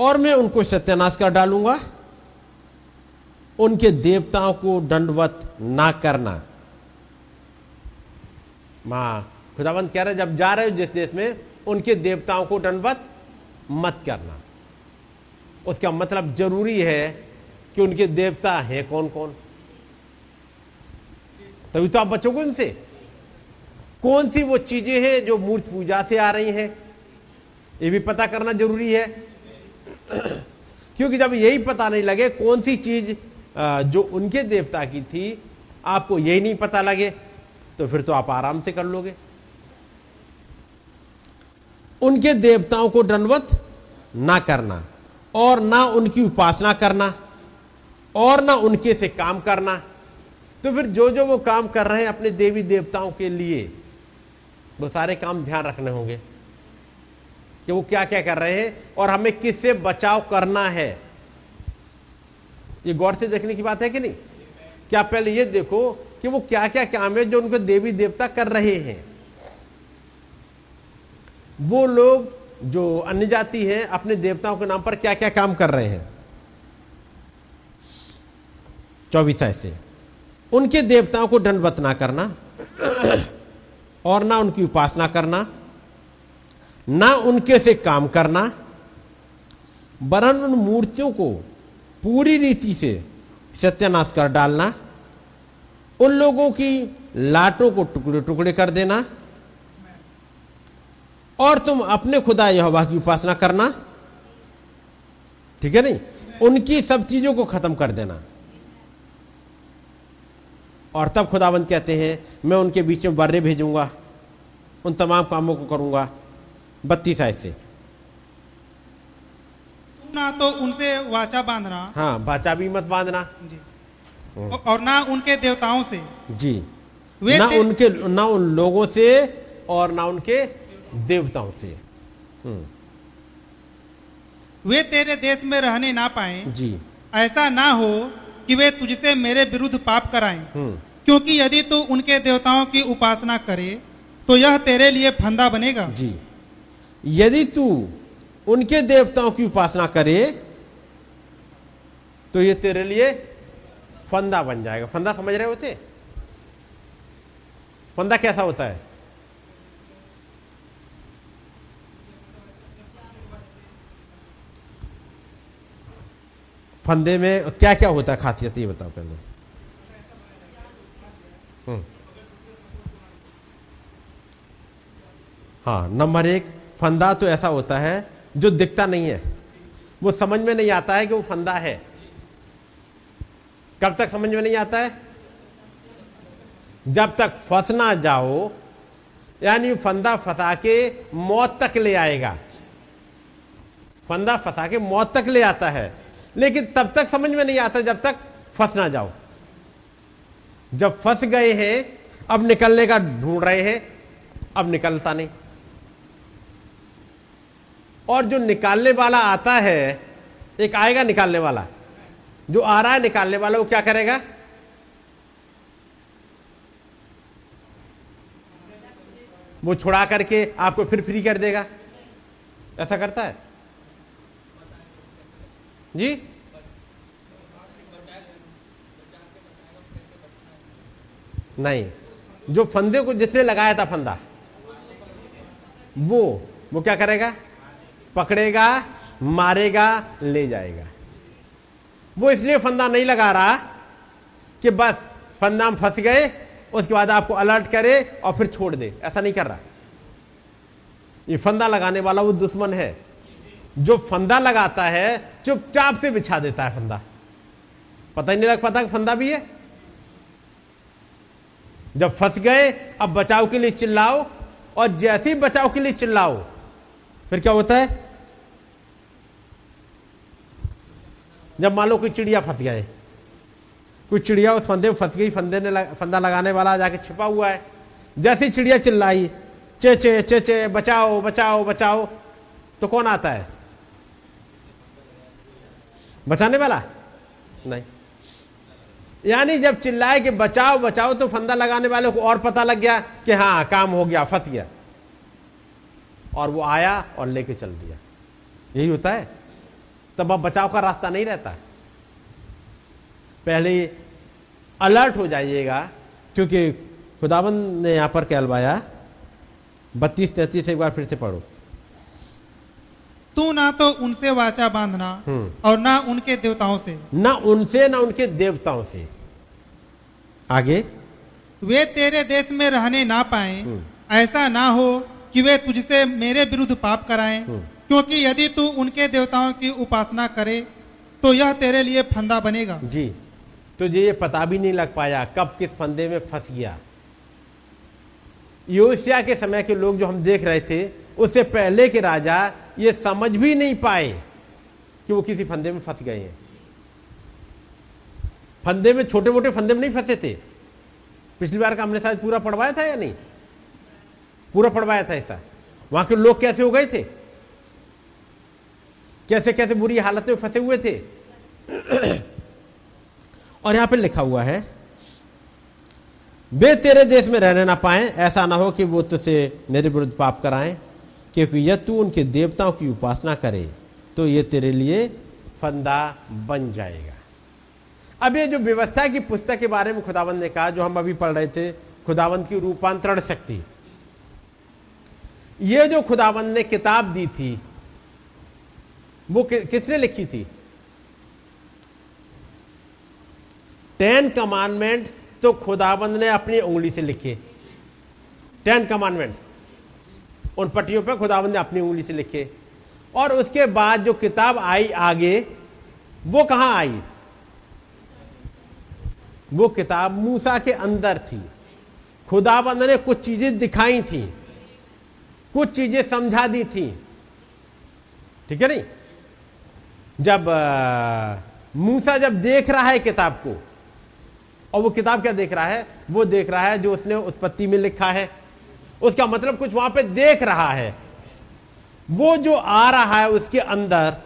और मैं उनको सत्यानाश कर डालूँगा। उनके देवताओं को दंडवत ना करना। माँ, खुदावंत कह रहे जब जा रहे हो जिस देश में, उनके देवताओं को दंडवत मत करना। उसका मतलब ज़रूरी है कि उनके देवता हैं कौन कौन तभी तो आप बचोगे उनसे। कौन सी वो चीज़ें हैं जो मूर्त पूजा से आ रही हैं? ये भी पता करना ज़रूरी है। [clears throat] क्योंकि जब यही पता नहीं लगे कौन सी चीज़ जो उनके देवता की थी, आपको यही नहीं पता लगे तो फिर तो आप आराम से कर लोगे। उनके देवताओं को दंडवत ना करना, और ना उनकी उपासना करना, और ना उनके से काम करना। तो फिर जो जो वो काम कर रहे हैं अपने देवी देवताओं के लिए, वो सारे काम ध्यान रखने होंगे। कि वो क्या क्या कर रहे हैं और हमें किससे बचाव करना है। ये गौर से देखने की बात है कि नहीं? क्या पहले ये देखो कि वो क्या क्या काम है जो उनके देवी देवता कर रहे हैं। वो लोग जो अन्य जाति है, अपने देवताओं के नाम पर क्या क्या काम कर रहे हैं। चौबीस ऐसे उनके देवताओं को दंडवत ना करना और ना उनकी उपासना करना। ना उनके से काम करना वरन उन मूर्तियों को पूरी रीति से सत्यानाश कर डालना, उन लोगों की लाटों को टुकड़े टुकड़े कर देना, और तुम अपने खुदा यहोवा की उपासना करना, ठीक है नहीं? उनकी सब चीज़ों को खत्म कर देना। और तब खुदाबंद कहते हैं, मैं उनके बीच में बर्रे भेजूँगा, उन तमाम कामों को करूँगा बत्तीस आय से ना तो उनसे वाचा बांधना। हाँ बाचा भी मत बांधना। जी। और ना उनके देवताओं से। जी। वे ना उनके ना उन लोगों से और ना उनके देवताओं से। हम्म, वे तेरे देश में रहने ना पाए। जी। ऐसा ना हो कि वे तुझसे मेरे विरुद्ध पाप कराएँ। हम्म। क्योंकि यदि तू उनके देवताओं की उपासना करे तो यह तेरे लिए फंदा बनेगा। जी। यदि तू उनके देवताओं की उपासना करे तो ये तेरे लिए फंदा बन जाएगा। फंदा समझ रहे होते? फंदा कैसा होता है? फंदे में क्या क्या होता है खासियत, ये बताओ पहले। हम्म। हाँ नंबर एक फंदा तो ऐसा होता है जो दिखता नहीं है। वो समझ में नहीं आता है कि वो फंदा है। कब तक समझ में नहीं आता है? जब तक फंस ना जाओ, यानी फंदा फंसा के मौत तक ले आएगा। फंदा फंसा के मौत तक ले आता है। लेकिन तब तक समझ में नहीं आता जब तक फंस ना जाओ। जब फंस गए हैं, अब निकलने का ढूंढ रहे हैं, अब निकलता नहीं। और जो निकालने वाला आता है, एक आएगा निकालने वाला। जो आ रहा है निकालने वाला, वो क्या करेगा? वो छुड़ा करके आपको फिर फ्री कर देगा। ऐसा करता है? जी? नहीं। जो फंदे को जिसने लगाया था फंदा, वो वो क्या करेगा? पकड़ेगा, मारेगा, ले जाएगा। वो इसलिए फंदा नहीं लगा रहा कि बस फंदा में फंस गए, उसके बाद आपको अलर्ट करे और फिर छोड़ दे। ऐसा नहीं कर रहा। ये फंदा लगाने वाला वो दुश्मन है। जो फंदा लगाता है, चुपचाप से बिछा देता है फंदा। पता ही नहीं लग पाता फंदा भी है। जब फंस गए, अब बचाव के लिए चिल्लाओ और जैसे ही बचाव के लिए चिल्लाओ फिर क्या होता है? जब मान लो कोई चिड़िया फंस गए कोई चिड़िया उस फंदे में फंस गई फंदे ने लग, फंदा लगाने वाला जाके छिपा हुआ है जैसे चिड़िया चिल्लाई चे चे चे चे बचाओ बचाओ बचाओ तो कौन आता है? बचाने वाला? नहीं। यानी जब चिल्लाए कि बचाओ बचाओ तो फंदा लगाने वाले को और पता लग गया कि हाँ काम हो गया फंस गया। और वो आया और लेके चल दिया। यही होता है। तब अब बचाव का रास्ता नहीं रहता। पहले अलर्ट हो जाइएगा क्योंकि खुदाबंद ने यहाँ पर कहलवाया बत्तीस तैतीस एक बार फिर से पढ़ो। तू ना तो उनसे वाचा बांधना हम्म। और ना उनके देवताओं से। ना उनसे ना उनके देवताओं से। आगे। वे तेरे देश में रहने ना पाए हम्म। ऐसा ना हो कि वे तुझसे मेरे विरुद्ध पाप कराएँ हम्म। क्योंकि यदि तू उनके देवताओं की उपासना करे तो यह तेरे लिए फंदा बनेगा। जी। तुझे ये पता भी नहीं लग पाया कब किस फंदे में फंस गया। योशिया के समय के लोग जो हम देख रहे थे उससे पहले के राजा ये समझ भी नहीं पाए कि वो किसी फंदे में फंस गए हैं। फंदे में छोटे मोटे फंदे में नहीं फंसे थे। पिछली बार का हमने शायद पूरा पढ़वाया था या नहीं? पूरा पढ़वाया था ऐसा। वहाँ के लोग कैसे हो गए थे? कैसे कैसे बुरी हालत में फंसे हुए थे? [clears throat] और यहाँ पे लिखा हुआ है, वे तेरे देश में रहने ना पाए, ऐसा ना हो कि वो तुझसे मेरे विरुद्ध पाप कराएँ, क्योंकि यदि तू उनके देवताओं की उपासना करे तो ये तेरे लिए फंदा बन जाएगा। अब ये जो व्यवस्था की पुस्तक के बारे में खुदावंद ने कहा, जो हम अभी पढ़ रहे थे, खुदावंत की रूपांतरण शक्ति ये जो खुदावंद ने किताब दी थी वो कि, किसने लिखी थी? टेन कमांडमेंट तो खुदाबंद ने अपनी उंगली से लिखे। टेन कमांडमेंट उन पट्टियों पर खुदाबंद ने अपनी उंगली से लिखे। और उसके बाद जो किताब आई आगे वो कहाँ आई? वो किताब मूसा के अंदर थी। खुदाबंद ने कुछ चीज़ें दिखाई थी। कुछ चीज़ें समझा दी थी। ठीक है नहीं? जब मूसा जब देख रहा है किताब को, और वो किताब क्या देख रहा है? वो देख रहा है जो उसने उत्पत्ति में लिखा है। उसका मतलब कुछ वहाँ पे देख रहा है। वो जो आ रहा है उसके अंदर,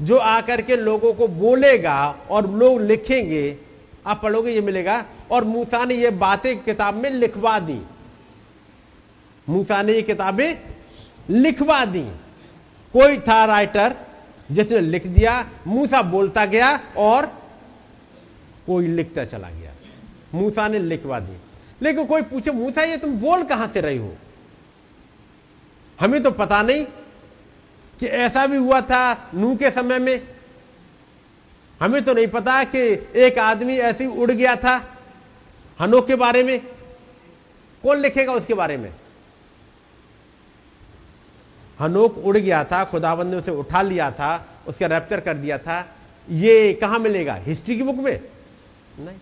जो आकर के लोगों को बोलेगा और लोग लिखेंगे, आप पढ़ोगे ये मिलेगा, और मूसा ने ये बातें किताब में लिखवा दी। मूसा ने ये किताबें लिखवा दी। कोई था राइटर जिसने लिख दिया, मूसा बोलता गया और कोई लिखता चला गया। मूसा ने लिखवा दी। लेकिन कोई पूछे, मूसा, ये तुम बोल कहाँ से रही हो? हमें तो पता नहीं कि ऐसा भी हुआ था नू के समय में। हमें तो नहीं पता कि एक आदमी ऐसे ही उड़ गया था। हनोक के बारे में। कौन लिखेगा उसके बारे में? हनोक उड़ गया था खुदाबंद ने उसे उठा लिया था, उसका रैप्चर कर दिया था। ये कहाँ मिलेगा? हिस्ट्री की बुक में? नहीं।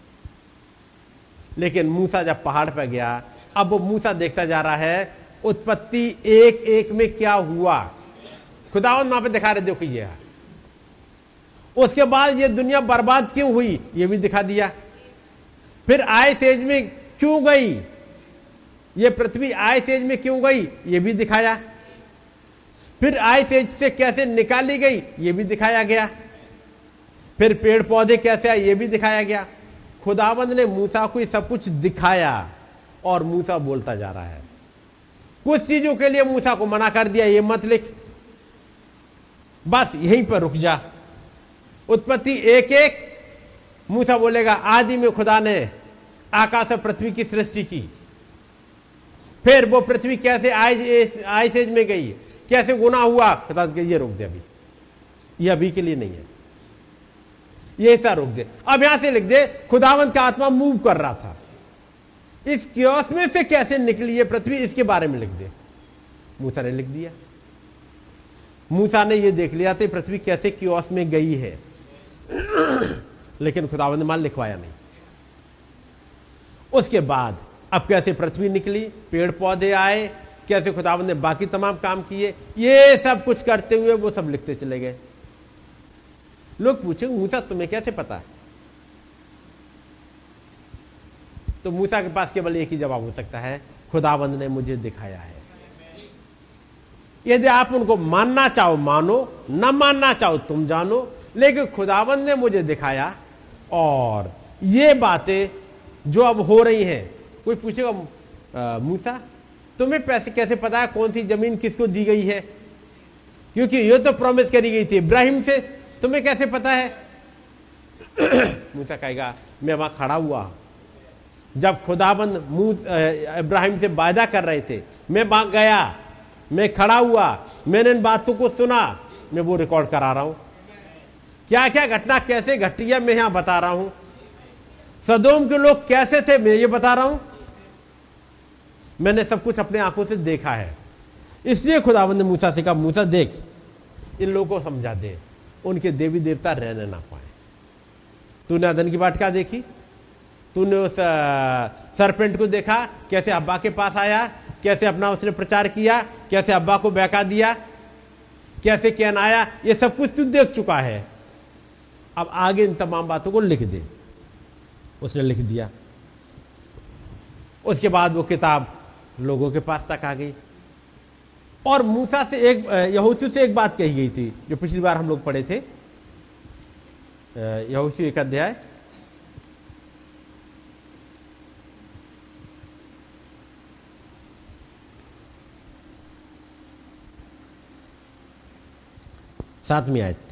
लेकिन मूसा जब पहाड़ पर गया, अब वो मूसा देखता जा रहा है, उत्पत्ति एक एक में क्या हुआ? खुदावन वहाँ पे दिखा रहे, देखो ये। उसके बाद ये दुनिया बर्बाद क्यों हुई? ये भी दिखा दिया। फिर आय सेज में क्यों गई? ये पृथ्वी आय सेज में क्यों गई? ये भी दिखाया। फिर आय सेज से कैसे निकाली गई, ये भी दिखाया गया। फिर पेड़ पौधे कैसे आए, ये भी दिखाया गया। खुदाबंद ने मूसा को सब कुछ दिखाया और मूसा बोलता जा रहा है। कुछ चीज़ों के लिए मूसा को मना कर दिया, ये मत लिख। बस यहीं पर रुक जा। उत्पत्ति एक एक मूसा बोलेगा, आदि में खुदा ने आकाश और पृथ्वी की सृष्टि की। फिर वो पृथ्वी कैसे आइसेज में गई? कैसे गुना हुआ? खुदा ये रोक दे अभी। ये अभी के लिए नहीं है। ये ऐसा रोक दे। अब यहाँ से लिख दे, खुदावंत का आत्मा मूव कर रहा था। इस क्योस में से कैसे निकली है पृथ्वी? इसके बारे में लिख दे। मूसा ने लिख दिया। मूसा ने यह देख लिया था पृथ्वी कैसे क्योस में गई है। [coughs] लेकिन खुदावंत ने मान लिखवाया नहीं। उसके बाद अब कैसे पृथ्वी निकली? पेड़ पौधे आए कैसे खुदावंत ने बाकी तमाम काम किए, ये सब कुछ करते हुए वो सब लिखते चले गए। लोग पूछे, मूसा, तुम्हें कैसे पता? है तो मूसा के पास केवल एक ही जवाब हो सकता है खुदाबंद ने मुझे दिखाया है। यदि आप उनको मानना चाहो, मानो, न मानना चाहो, तुम जानो, लेकिन खुदाबंद ने मुझे दिखाया, और ये बातें जो अब हो रही हैं, कोई पूछेगा मूसा तुम्हें पैसे कैसे पता है कौन सी ज़मीन किसको दी गई है? क्योंकि ये तो प्रॉमिस करी गई थी इब्राहिम से। तुम्हें कैसे पता है? [coughs] मूसा कहेगा, मैं वहाँ खड़ा हुआ। जब खुदाबंद इब्राहिम से वायदा कर रहे थे, मैं वहाँ गया। मैं खड़ा हुआ। मैंने इन बातों को सुना। मैं वो रिकॉर्ड करा रहा हूँ। क्या क्या घटना कैसे घटी है, मैं यहाँ बता रहा हूँ। सदोम के लोग कैसे थे, मैं ये बता रहा हूँ। मैंने सब कुछ अपने आँखों से देखा है। इसलिए खुदाबंद ने मूसा से कहा, मूसा, देख, इन लोगों को समझा दे, उनके देवी देवता रहने ना पाए। तूने अदन की बाट क्या देखी? तूने उस सरपेंट को देखा? कैसे अब्बा के पास आया? कैसे अपना उसने प्रचार किया? कैसे अब्बा को बहका दिया? कैसे कैन आया? ये सब कुछ तू देख चुका है। अब आगे इन तमाम बातों को लिख दे। उसने लिख दिया। उसके बाद वो किताब लोगों के पास तक आ गई। और मूसा से एक यहूसू से एक बात कही गई थी जो पिछली बार हम लोग पढ़े थे। यहूसू एक अध्याय। सातवीं आयत।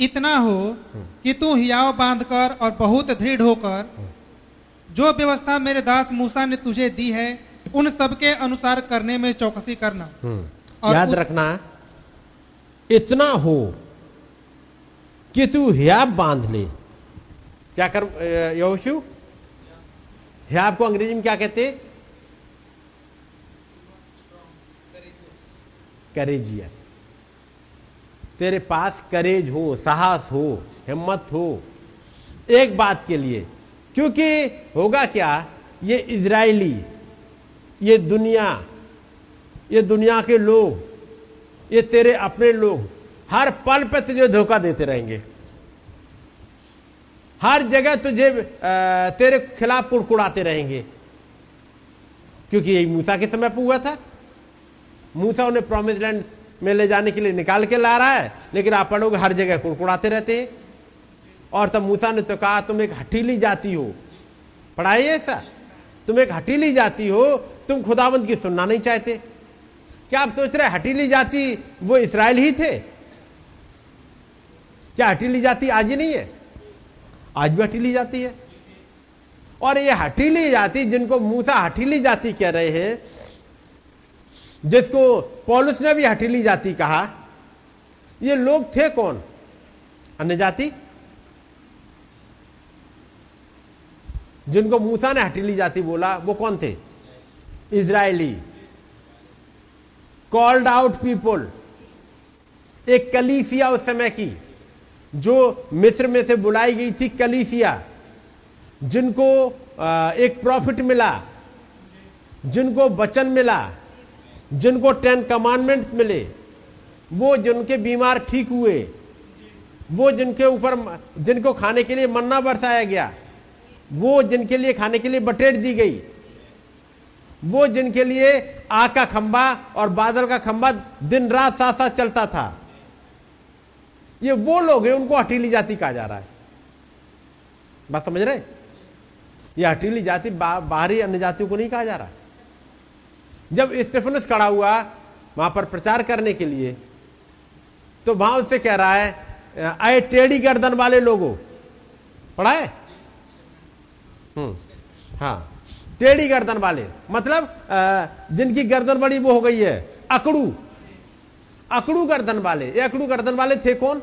इतना हो कि तू हियाव बांधकर और बहुत दृढ़ होकर जो व्यवस्था मेरे दास मूसा ने तुझे दी है उन सब के अनुसार करने में चौकसी करना। और याद उस- रखना इतना हो कि तू हियाब बाँध ले। क्या कर यहोशू? हियाब को अंग्रेज़ी में क्या कहते? करेजियस। तेरे पास करेज हो साहस हो हिम्मत हो एक बात के लिए। क्योंकि होगा क्या? ये इजरायली ये दुनिया ये दुनिया के लोग, ये तेरे अपने लोग, हर पल पे तुझे धोखा देते रहेंगे। हर जगह तुझे तेरे खिलाफ कुड़कुड़ाते रहेंगे। क्योंकि यही मूसा के समय पर हुआ था। मूसा उन्हें प्रॉमिस लैंड में ले जाने के लिए निकाल के ला रहा है, लेकिन आप पढ़ोगे हर जगह कुड़कुड़ाते रहते हैं। और तब मूसा ने तो कहा, तुम एक हठीली जाती हो। पढ़ाई ऐसा? तुम एक हठीली जाती हो, तुम खुदाबंद की सुनना नहीं चाहते। क्या आप सोच रहे हठीली जाति वो इसराइल ही थे? क्या हठीली जाति आज ही नहीं है? आज भी हठीली जाति है। और ये हठीली जाति जिनको मूसा हठीली जाति कह रहे हैं, जिसको पौलुस ने भी हठीली जाति कहा, ये लोग थे कौन? अन्य जाति? जिनको मूसा ने हठीली जाति बोला, वो कौन थे? इजरायली कॉल्ड आउट पीपल एक कलीसिया उस समय की, जो मिस्र में से बुलाई गई थी कलीसिया, जिनको एक प्रॉफिट मिला, जिनको वचन मिला, जिनको टेन कमांडमेंट मिले, वो जिनके बीमार ठीक हुए, वो जिनके ऊपर जिनको खाने के लिए मन्ना बरसाया गया वो जिनके लिए खाने के लिए बटेट दी गई वो जिनके लिए आग का खंबा और बादल का खंबा दिन रात साथ साथ चलता था ये वो लोग हैं उनको हटीली जाति कहा जा रहा है। बात समझ रहे ये हटीली जाति बा, बाहरी अन्य जातियों को नहीं कहा जा रहा। जब स्टेफनस खड़ा हुआ वहाँ पर प्रचार करने के लिए तो वहाँ उससे कह रहा है आए टेढ़ी गर्दन वाले लोगों। पढ़ा हम्म हाँ। टेढ़ी गर्दन वाले मतलब जिनकी गर्दन बड़ी वो हो गई है, अकड़ू। अकड़ू गर्दन वाले, ये अकड़ू गर्दन वाले थे कौन?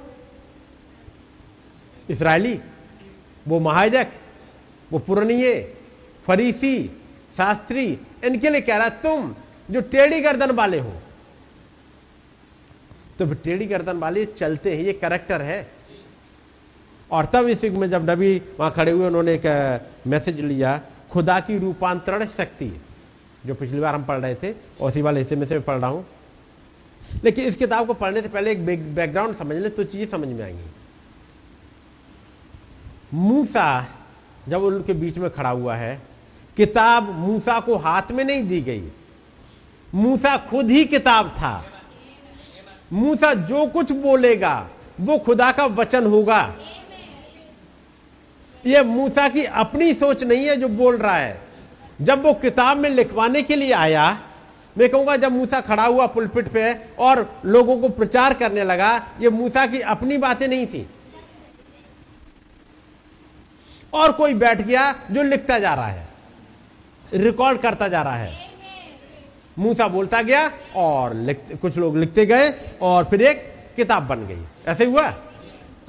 इसराइली। वो महाजक, वो पुरनिये, फरीसी, शास्त्री, इनके लिए कह रहा तुम जो टेढ़ी गर्दन वाले हो तो टेढ़ी गर्दन वाले चलते हैं, ये करेक्टर है। और तब इस युग में जब नबी वहाँ खड़े हुए, उन्होंने एक मैसेज लिया, खुदा की रूपांतरण शक्ति, जो पिछली बार हम पढ़ रहे थे उसी वाले हिस्से में से पढ़ रहा हूँ। लेकिन इस किताब को पढ़ने से पहले एक बैकग्राउंड समझ लें तो चीज़ें समझ में आएँगी। मूसा, जब उनके बीच में खड़ा हुआ है, किताब मूसा को हाथ में नहीं दी गई। मूसा खुद ही किताब था। मूसा जो कुछ बोलेगा, वो खुदा का वचन होगा। ये मूसा की अपनी सोच नहीं है जो बोल रहा है। जब वो किताब में लिखवाने के लिए आया, मैं कहूँगा जब मूसा खड़ा हुआ पुलपिट पे और लोगों को प्रचार करने लगा, ये मूसा की अपनी बातें नहीं थी। और कोई बैठ गया जो लिखता जा रहा है, रिकॉर्ड करता जा रहा है। मूसा बोलता गया और कुछ लोग लिखते गए और फिर एक किताब बन गई। ऐसे हुआ?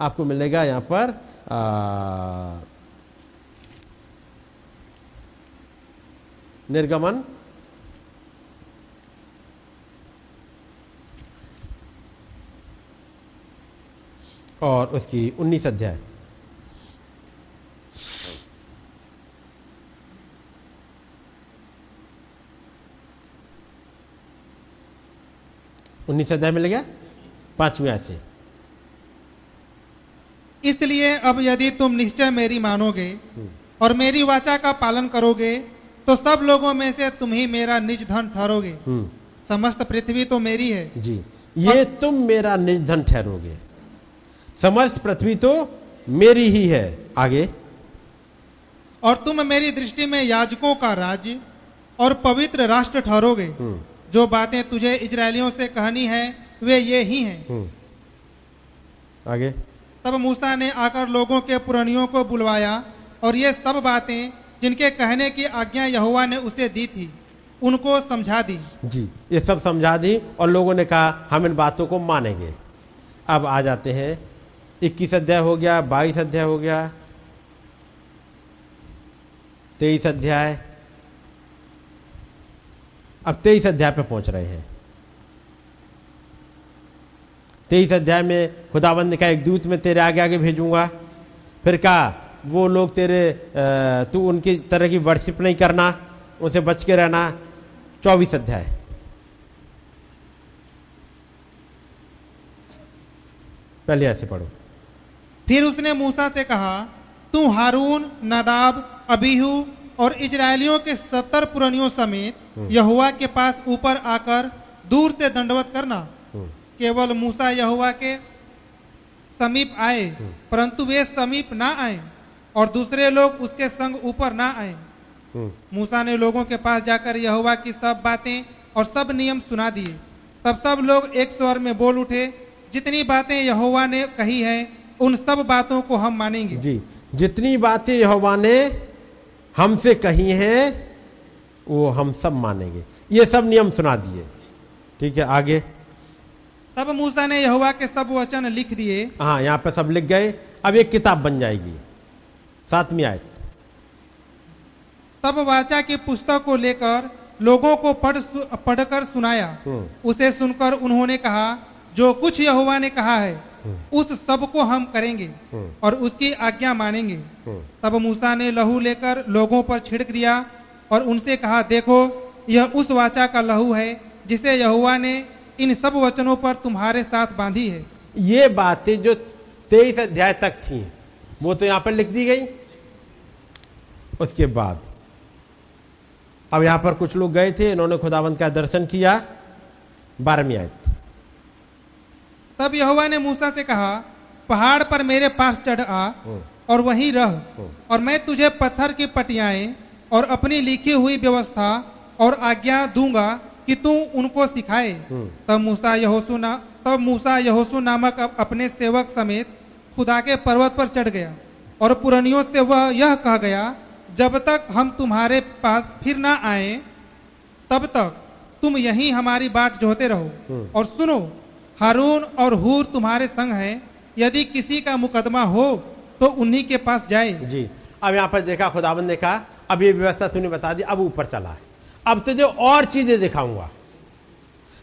आपको मिलेगा यहाँ पर निर्गमन और उसकी उन्नीस अध्याय। उन्नीस अध्याय मिल गया? पांचवी आय से। इसलिए अब यदि तुम निश्चय मेरी मानोगे और मेरी वाचा का पालन करोगे तो सब लोगों में से तुम ही मेरा निज धन ठहरोगे। हम्म। समस्त पृथ्वी तो मेरी है। जी। ये और... तुम मेरा निज धन ठहरोगे। समस्त पृथ्वी तो मेरी ही है। आगे। और तुम मेरी दृष्टि में याजकों का राज्य और पवित्र राष्ट्र ठहरोगे। हम्म। जो बातें तुझे इजरायलियों से कहनी है वे ये ही हैं। हम्म। आगे। तब मूसा ने आकर लोगों के पुरानियों को बुलवाया और ये सब बातें जिनके कहने की आज्ञा यहुआ ने उसे दी थी, उनको समझा दी। जी, ये सब समझा दी और लोगों ने कहा, हम इन बातों को मानेंगे। अब आ जाते हैं, इक्कीस अध्याय हो गया, बाईस अध्याय हो गया, तेईस अध्याय। अब तेईस अध्याय पे पहुँच रहे हैं। तेईस अध्याय में खुदाबंद ने कहा एक दूत में तेरे आगे आगे भेजूँगा। फिर कहा वो लोग तेरे तू उनकी तरह की वर्शिप नहीं करना उनसे बच के रहना। चौबीस अध्याय। पहले ऐसे पढ़ो। फिर उसने मूसा से कहा तू हारून नदाब अबीहू और इजरायलियों के सत्तर पुरानियों समेत यहुआ के पास ऊपर आकर दूर से दंडवत करना। केवल मूसा यहुआ के समीप आए परंतु वे समीप ना आए और दूसरे लोग उसके संग ऊपर ना आए। हम्म, मूसा ने लोगों के पास जाकर यहोवा की सब बातें और सब नियम सुना दिए। तब सब लोग एक स्वर में बोल उठे जितनी बातें यहोवा ने कही है उन सब बातों को हम मानेंगे। जी जितनी बातें यहोवा ने हमसे कही हैं वो हम सब मानेंगे। ये सब नियम सुना दिए। ठीक है आगे। तब मूसा ने यहोवा के सब वचन लिख दिए। हाँ यहाँ पे सब लिख गए। अब एक किताब बन जाएगी। सातवीं आयत। तब वाचा की पुस्तक को लेकर लोगों को पढ़ सु, पढ़कर सुनाया। हम्म। उसे सुनकर उन्होंने कहा जो कुछ यहोवा ने कहा है उस सबको हम करेंगे हम्म। और उसकी आज्ञा मानेंगे। हम्म, तब मूसा ने लहू लेकर लोगों पर छिड़क दिया और उनसे कहा देखो यह उस वाचा का लहू है जिसे यहुआ ने इन सब वचनों पर तुम्हारे साथ बांधी है। ये बातें जो तेईस अध्याय तक थी वो तो यहाँ पर लिख दी गई। उसके बाद अब यहाँ पर कुछ लोग गए थे इन्होंने खुदावंत का दर्शन किया बारहवीं आयत तब यहुआ ने मूसा से कहा पहाड़ पर मेरे पास चढ़ आ और वहीं रह और मैं तुझे पत्थर की पटियाएँ और अपनी लिखी हुई व्यवस्था और आज्ञा दूँगा कि तू उनको सिखाए। तब मूसा यहोसू ना तब मूसा यहोसू नामक अपने सेवक समेत खुदा के पर्वत पर चढ़ गया। और पुरानियों से वह यह कह गया जब तक हम तुम्हारे पास फिर ना आए तब तक तुम यहीं हमारी बाट जोहते रहो। और सुनो हारून और हूर तुम्हारे संग हैं। यदि किसी का मुकदमा हो तो उन्हीं के पास जाए। जी। अब यहाँ पर देखा खुदाबंद ने कहा अब ये व्यवस्था तूने बता दी अब ऊपर चला है। अब तुझे और चीज़ें दिखाऊँगा।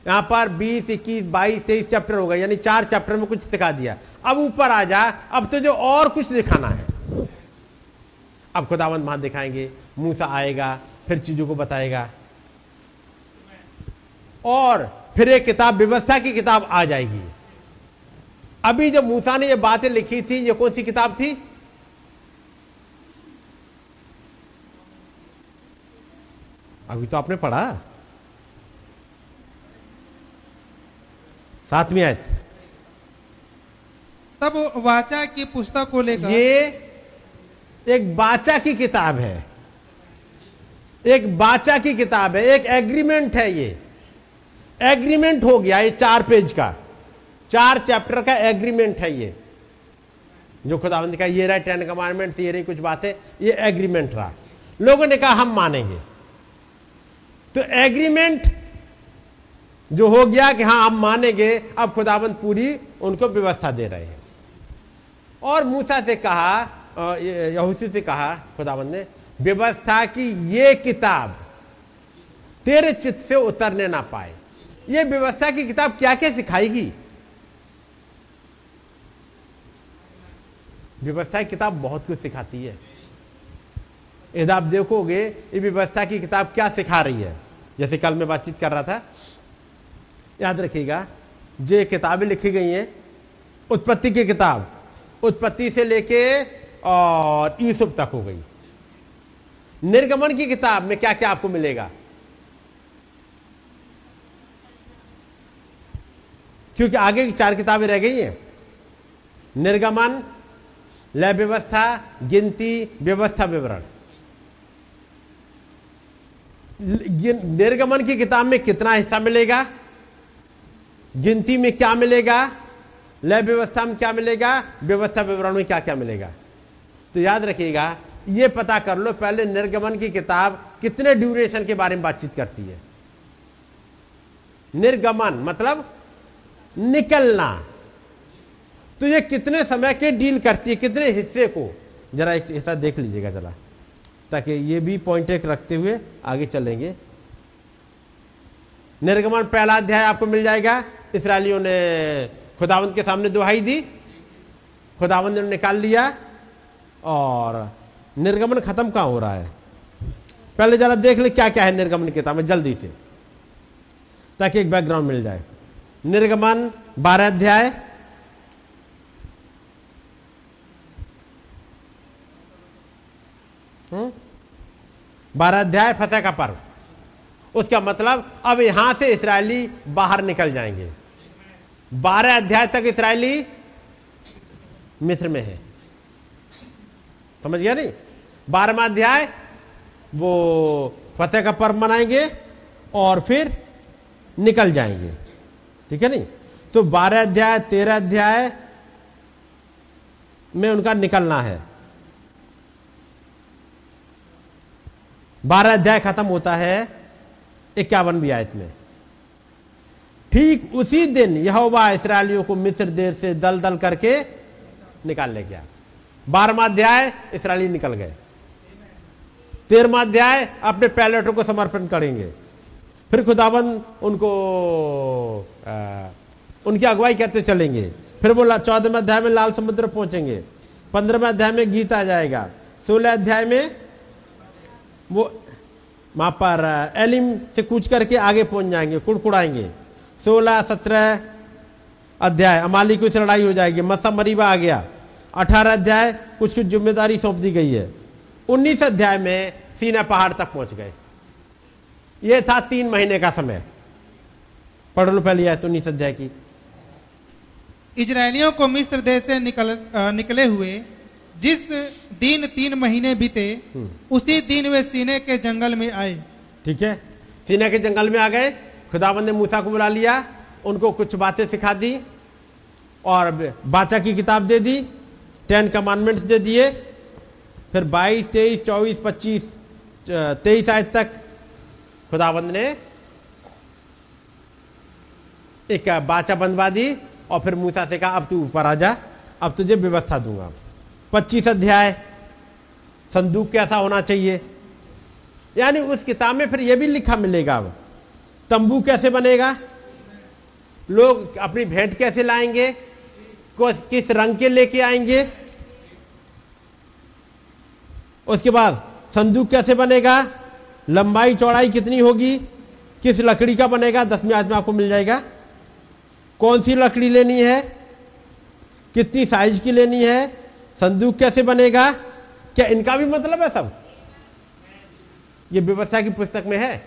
यहाँ पर 20, 21, 22, 23 चैप्टर हो गए यानी चार चैप्टर में कुछ सिखा दिया। अब ऊपर आ जा अब तुझे और कुछ दिखाना है। अब खुदावंत वहाँ दिखाएँगे मूसा आएगा फिर चीज़ों को बताएगा। और फिर एक किताब व्यवस्था की किताब आ जाएगी। अभी जब मूसा ने ये बातें लिखी थी ये कौन सी किताब थी? अभी तो आपने पढ़ा। सातवीं आयत। तब वाचा की पुस्तक को लेकर। ये एक बाचा की किताब है। एक बाचा की किताब है। एक एग्रीमेंट है ये। एग्रीमेंट हो गया ये चार पेज का। चार चैप्टर का एग्रीमेंट है ये। जो खुदावंद का ये रहा टेन कमांडमेंट ये रही कुछ बातें। ये एग्रीमेंट रहा। लोगों ने कहा हम मानेंगे। तो एग्रीमेंट जो हो गया कि हाँ हम मानेंगे, अब खुदाबंद पूरी उनको व्यवस्था दे रहे हैं। और मूसा से कहा ये- यहोशू से कहा, खुदाबंद ने, व्यवस्था की ये किताब तेरे चित्त से उतरने ना पाए। ये व्यवस्था की किताब क्या क्या सिखाएगी? व्यवस्था की किताब बहुत कुछ सिखाती है। यदि आप देखोगे, ये व्यवस्था की किताब क्या सिखा रही है? जैसे कल मैं बातचीत कर रहा था, याद रखिएगा, जो किताबें लिखी गई हैं, उत्पत्ति की किताब, उत्पत्ति से लेके, और यूसुफ तक हो गई। निर्गमन की किताब में क्या क्या आपको मिलेगा? क्योंकि आगे की चार किताबें रह गई हैं। निर्गमन, लय व्यवस्था, गिनती, व्यवस्था विवरण। निर्गमन की किताब में कितना हिस्सा मिलेगा? गिनती में क्या मिलेगा? लय व्यवस्था में क्या मिलेगा? व्यवस्था विवरण में क्या क्या मिलेगा? तो याद रखिएगा, ये पता कर लो पहले निर्गमन की किताब कितने ड्यूरेशन के बारे में बातचीत करती है। निर्गमन मतलब निकलना। तो ये कितने समय के डील करती है? कितने हिस्से को? जरा एक हिस्सा देख लीजिएगा जरा। ताकि ये भी पॉइंट एक रखते हुए आगे चलेंगे। निर्गमन पहला अध्याय आपको मिल जाएगा। इसराइलियों ने खुदावंत के सामने दुहाई दी। खुदावंत ने निकाल लिया और निर्गमन खत्म कहाँ हो रहा है? पहले जरा देख ले क्या क्या है निर्गमन की किताब में जल्दी से, ताकि एक बैकग्राउंड मिल जाए। निर्गमन बारह अध्याय बारह अध्याय फसह का पर्व। उसका मतलब अब यहाँ से इसराइली बाहर निकल जाएँगे। बारह अध्याय तक इसराइली मिस्र में है। समझ गया नहीं? बारहवा अध्याय, वो फतेह का पर्व मनाएँगे और फिर निकल जाएँगे। ठीक है नहीं? तो बारह अध्याय, तेरह अध्याय में उनका निकलना है। बारह अध्याय खत्म होता है इक्यावनवी आयत में। ठीक उसी दिन यहोवा इसराइलियों को मिस्र देश से दल दल करके निकाल ले गया। बारहवा अध्याय इसराइली निकल गए। तेरहवा अध्याय अपने पैलेटों को समर्पण करेंगे। फिर खुदाबंद उनको आ, उनकी अगुवाई करते चलेंगे। फिर वो चौदहवें अध्याय में लाल समुद्र पहुँचेंगे। पंद्रहवें अध्याय में गीत आ जाएगा। सोलह अध्याय में वो वहाँ पर एलिम से कूच करके आगे पहुँच जाएँगे, कुड़कुड़ाएँगे। सोलह, सत्रह अध्याय अमाली से लड़ाई हो जाएगी मसा मरीबा आ गया। अठारह अध्याय, कुछ कुछ ज़िम्मेदारी सौंप दी गई है। उन्नीस अध्याय में सीना पहाड़ तक पहुँच गए। यह था तीन महीने का समय। पढ़ लो पहले आयत उन्नीस अध्याय की। इजरायलियों को मिस्र देश से निकल निकले हुए जिस दिन तीन महीने बीते उसी दिन वे सीने के जंगल में आए। ठीक है? सीने के जंगल में आ गए। खुदाबंद ने मूसा को बुला लिया उनको कुछ बातें सिखा दी और बाचा की किताब दे दी टेन कमांडमेंट्स दे दिए। फिर 22, 23, 24, 25, तेईस आज तक खुदाबंद ने एक बाचा बंधवा दी और फिर मूसा से कहा अब तू ऊपर आ जा अब तुझे व्यवस्था दूँगा। पच्चीस अध्याय। संदूक कैसा होना चाहिए? यानी उस किताब में फिर यह भी लिखा मिलेगा अब तंबू कैसे बनेगा? लोग अपनी भेंट कैसे लाएँगे? किस रंग के लेके आएँगे? उसके बाद संदूक कैसे बनेगा? लंबाई चौड़ाई कितनी होगी? किस लकड़ी का बनेगा? दसवीं आज में आपको मिल जाएगा। कौन सी लकड़ी लेनी है? कितनी साइज़ की लेनी है? संदूक कैसे बनेगा? क्या इनका भी मतलब है सब? ये व्यवस्था की पुस्तक में है।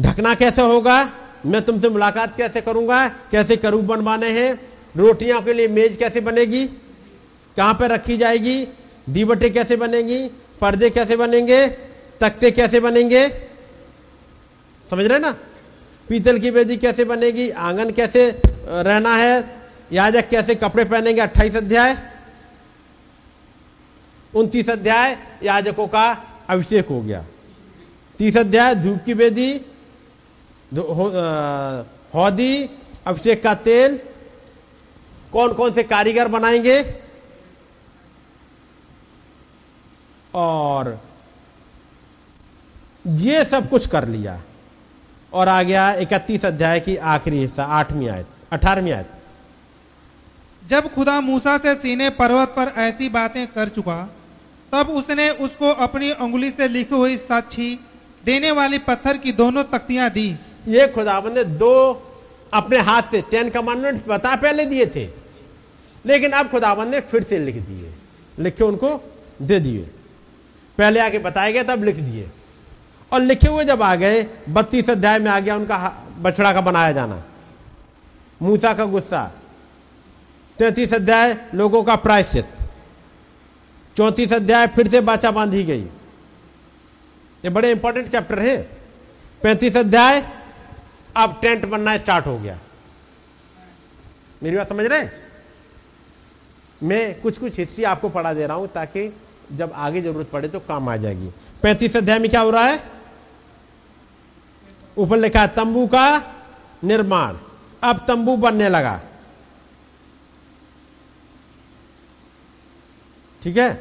ढकना कैसे होगा? मैं तुमसे मुलाकात कैसे करूँगा? कैसे करूब बनवाने हैं? रोटियों के लिए मेज कैसे बनेगी? कहाँ पर रखी जाएगी? दीवटे कैसे बनेंगी? पर्दे कैसे बनेंगे? तख्ते कैसे बनेंगे? समझ रहे ना? पीतल की वेदी कैसे बनेगी? आँगन कैसे रहना है? याजक कैसे कपड़े पहनेंगे? अट्ठाईस अध्याय, उनतीस अध्याय, याजकों का अभिषेक हो गया। तीस अध्याय, धूप की वेदी हौदी, अभिषेक का तेल। कौन कौन से कारीगर बनाएँगे? और ये सब कुछ कर लिया। और आ गया इकतीस अध्याय की आखिरी हिस्सा, आठवीं आयत, अठारहवीं आयत। जब खुदा मूसा से सीने पर्वत पर ऐसी बातें कर चुका, तब उसने उसको अपनी उंगली से लिखी हुई साक्षी देने वाली पत्थर की दोनों तख्तियाँ दी। ये खुदाबंद ने दो अपने हाथ से टेन कमांडमेंट बता पहले दिए थे, लेकिन अब खुदाबंद ने फिर से लिख दिए, लिखे उनको दे दिए। पहले आके बताया गया तब लिख दिए। और लिखे हुए जब आ गए, बत्तीस अध्याय में आ गया उनका बछड़ा का बनाया जाना। मूसा का गुस्सा। तैतीस अध्याय लोगों का प्रायश्चित। चौंतीस अध्याय फिर से बाचा बांधी गई। ये बड़े इंपॉर्टेंट चैप्टर है। पैंतीस अध्याय, अब टेंट बनना स्टार्ट हो गया। मेरी बात समझ रहे हैं? मैं कुछ कुछ हिस्ट्री आपको पढ़ा दे रहा हूँ ताकि जब आगे ज़रूरत पड़े तो काम आ जाएगी। पैंतीस अध्याय में क्या हो रहा है? ऊपर लिखा तंबू का निर्माण। अब तंबू बनने लगा। ठीक है?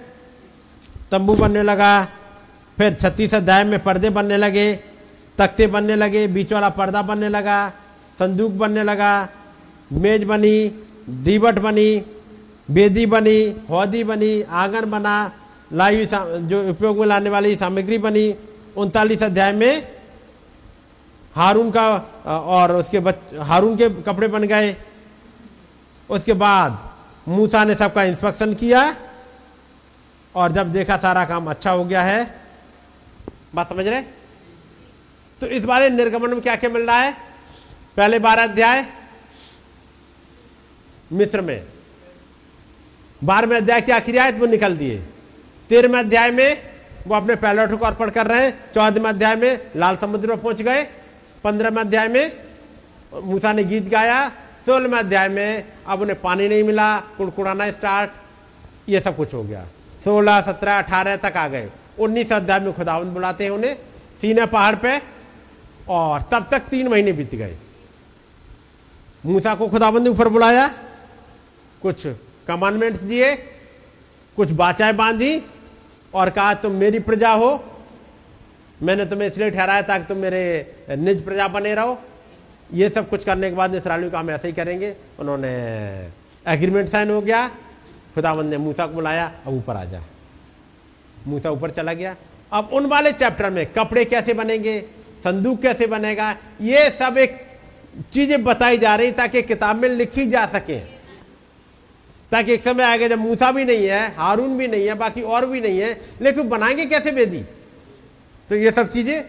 तंबू बनने लगा, फिर छत्तीस अध्याय में पर्दे बनने लगे, तख्ते बनने लगे, बीच वाला पर्दा बनने लगा, संदूक बनने लगा, मेज बनी, दीवट बनी, बेदी बनी, हौदी बनी, आँगन बना, लाई जो उपयोग में लाने वाली सामग्री बनी, उनतालीस अध्याय में हारून का और उसके बच, हारून के कपड़े बन गए। उसके बाद मूसा ने सबका इंस्पेक्शन किया। और जब देखा सारा काम अच्छा हो गया है, बात समझ रहे? तो इस बारे निर्गमन में क्या क्या मिल रहा है? पहले बारह अध्याय, मिस्र में। बारहवें अध्याय की आखिरी आयत वो निकल दिए। तेरहवें अध्याय में वो अपने पैलट को अर्पण कर रहे हैं। चौदहवें अध्याय में लाल समुद्र में पहुँच गए। पंद्रहवें अध्याय में मूसा ने गीत गाया। सोलहवें अध्याय में अब उन्हें पानी नहीं मिला, कुड़कुड़ाना स्टार्ट ये सब कुछ हो गया। सोलह सत्रह अठारह तक आ गए। उन्नीस अध्याय में खुदावंद बुलाते हैं उन्हें, सीना पहाड़ पे, और तब तक तीन महीने बीत गए। मूसा को खुदाबंद ने ऊपर बुलाया, कुछ कमांडमेंट्स दिए, कुछ बाचाएँ बांधी, और कहा, तुम मेरी प्रजा हो, मैंने तुम्हें इसलिए ठहराया ताकि तुम मेरे निज प्रजा बने रहो। ये सब कुछ करने के बाद इसराइलियों का हम ऐसे ही करेंगे। उन्होंने एग्रीमेंट साइन हो गया। खुदावंद ने मूसा को बुलाया, अब ऊपर आ जा। मूसा ऊपर चला गया। अब उन वाले चैप्टर में कपड़े कैसे बनेंगे, संदूक कैसे बनेगा, ये सब एक चीज़ें बताई जा रही ताकि किताब में लिखी जा सके। ताकि एक समय आएगा जब मूसा भी नहीं है, हारून भी नहीं है, बाकी और भी नहीं है, लेकिन बनाएँगे कैसे वेदी? तो ये सब चीज़ें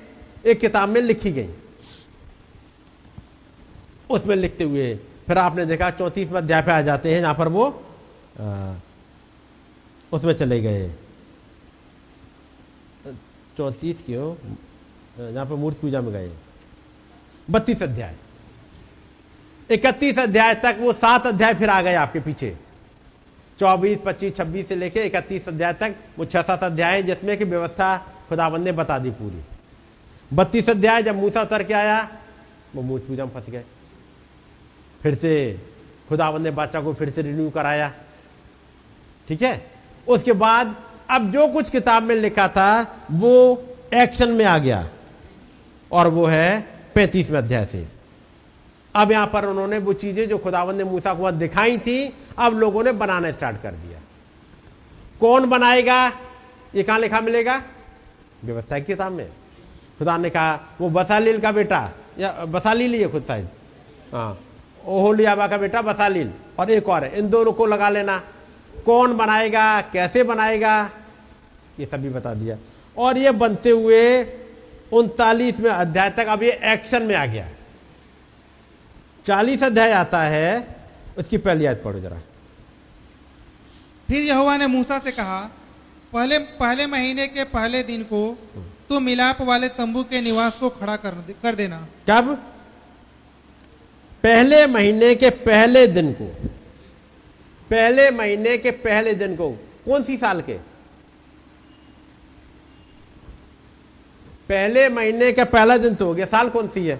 एक किताब में लिखी गई। उसमें लिखते हुए फिर आपने देखा चौंतीसवें अध्याय पे आ जाते हैं, जहाँ पर वो उसमें चले गए। चौंतीस क्यों जहाँ पर मूर्ति पूजा में गए। बत्तीस अध्याय। इकतीस अध्याय तक वो सात अध्याय फिर आ गए आपके पीछे। चौबीस, पच्चीस, छब्बीस से लेके इकतीस अध्याय तक वो छह सात अध्याय जिसमें की व्यवस्था खुदाबंद ने बता दी पूरी। बत्तीस अध्याय जब मूसा उतर के आया, वो मूर्ति पूजा में फंस गए। फिर से खुदाबंद ने बादशाह को फिर से रिन्यू कराया। ठीक है? उसके बाद अब जो कुछ किताब में लिखा था, वो एक्शन में आ गया। और वो है पैंतीसवें अध्याय से। अब यहाँ पर उन्होंने वो चीज़ें जो खुदावंद ने मूसा को दिखाई थी, अब लोगों ने बनाना स्टार्ट कर दिया। कौन बनाएगा? ये कहाँ लिखा मिलेगा? व्यवस्था की किताब में। खुदा ने कहा, वो बसालील का बेटा, या बसालील ही है खुद शायद। हाँ ओहोलियाबा का बेटा बसालील। और एक और है, इन दोनों को लगा लेना। कौन बनाएगा कैसे बनाएगा ये सभी बता दिया। और ये बनते हुए उनतालीसवें अध्याय तक अब ये एक्शन में आ गया। चालीस अध्याय आता है उसकी पहली आयत पढ़ो जरा। फिर यहोवा ने मूसा से कहा पहले पहले महीने के पहले दिन को तू मिलाप वाले तंबू के निवास को खड़ा कर कर देना। कब? पहले महीने के पहले दिन को। पहले महीने के पहले दिन को, कौन सी साल के? पहले महीने का पहला दिन तो हो गया, साल कौन सी है?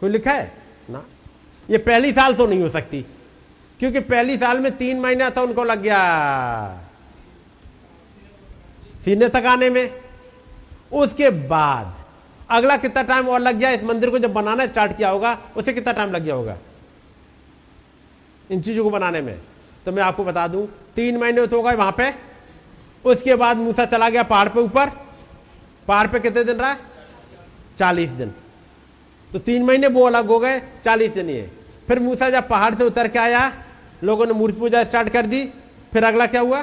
कोई लिखा है? ना। ये पहली साल तो नहीं हो सकती, क्योंकि पहली साल में तीन महीना था, उनको लग गया। सीने तक आने में। उसके बाद, अगला कितना टाइम और लग गया? इस मंदिर को जब बनाना स्टार्ट किया होगा, उसे कितना टाइम लग गया होगा? इन चीज़ों को बनाने में। तो मैं आपको बता दूँ, तीन महीने तो होगा वहाँ पे। उसके बाद मूसा चला गया पहाड़ पे ऊपर। पहाड़ पे कितने दिन रहा चालीस दिन। तो तीन महीने वो अलग हो गए, चालीस दिन ये। फिर मूसा जब पहाड़ से उतर के आया, लोगों ने मूर्ति पूजा स्टार्ट कर दी। फिर अगला क्या हुआ?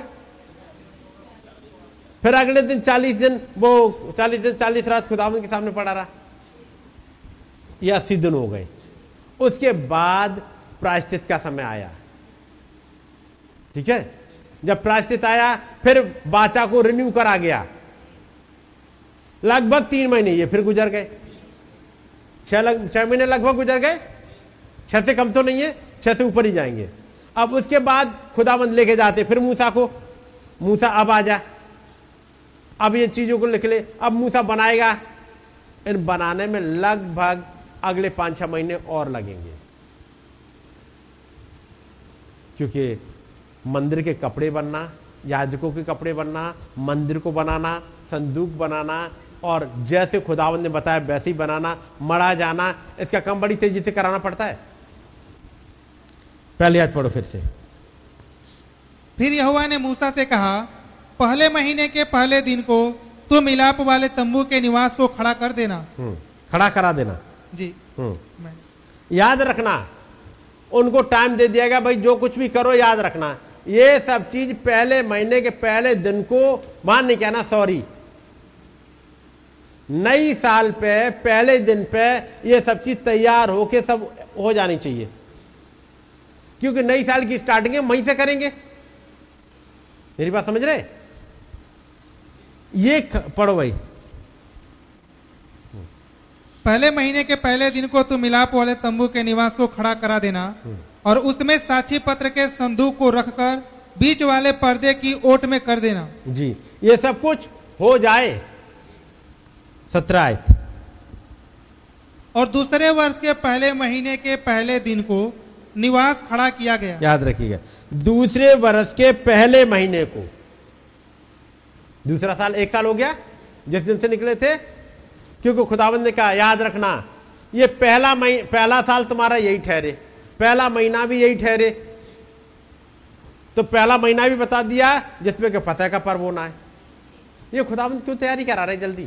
फिर अगले दिन चालीस दिन वो, चालीस दिन, चालीस रात खुदावन के सामने पड़ा रहा। ये अस्सी दिन हो गए। उसके बाद प्रायश्चित का समय आया। ठीक है? जब प्रायश्चित आया, फिर बाचा को रिन्यू करा गया। लगभग तीन महीने, ये फिर गुजर गए। छह लग, छह महीने लगभग गुजर गए। छह से कम तो नहीं है, छह से ऊपर ही जाएँगे। अब उसके बाद खुदाबंद लेके जाते, फिर मूसा को। मूसा अब आ जा। अब ये चीज़ों को लिख ले। अब मूसा बनाएगा। इन बनाने में लगभग अगले पाँच छह महीने और लगेंगे। क्योंकि मंदिर के कपड़े बनना याजकों के कपड़े बनना मंदिर को बनाना संदूक बनाना और जैसे खुदावन ने बताया वैसे ही बनाना मरा जाना इसका काम बड़ी तेज़ी से कराना पड़ता है। पहले याद पढ़ो फिर से। फिर यहोवा ने मूसा से कहा पहले महीने के पहले दिन को तुम मिलाप वाले तंबू के निवास को खड़ा कर देना। हम्म, खड़ा करा देना। जी। हम्म। याद रखना उनको टाइम दे दिया गया, भाई जो कुछ भी करो, याद रखना। ये सब चीज़ पहले महीने के पहले दिन को मान नहीं कहना सॉरी नई साल पे, पहले दिन पे ये सब चीज़ तैयार होके सब हो जानी चाहिए। क्योंकि नई साल की स्टार्टिंग हम वहीं से करेंगे। मेरी बात समझ रहे? ये पढ़ो भाई। पहले महीने के पहले दिन को तू मिलाप वाले तंबू के निवास को खड़ा करा देना और उसमें साक्षी पत्र के संदूक को रखकर बीच वाले पर्दे की ओट में कर देना। जी ये सब कुछ हो जाए सत्रह और दूसरे वर्ष के पहले महीने के पहले दिन को निवास खड़ा किया गया। याद रखिएगा दूसरे वर्ष के पहले महीने को। दूसरा साल एक साल हो गया जिस दिन से निकले थे क्योंकि खुदावंद ने कहा, याद रखना, ये पहला मही, पहला साल तुम्हारा यही ठहरे, पहला महीना भी यही ठहरे। तो पहला महीना भी बता दिया, जिसमें कि फसह का पर्व होना है। ये खुदाबंद क्यों तैयारी करा रहे जल्दी?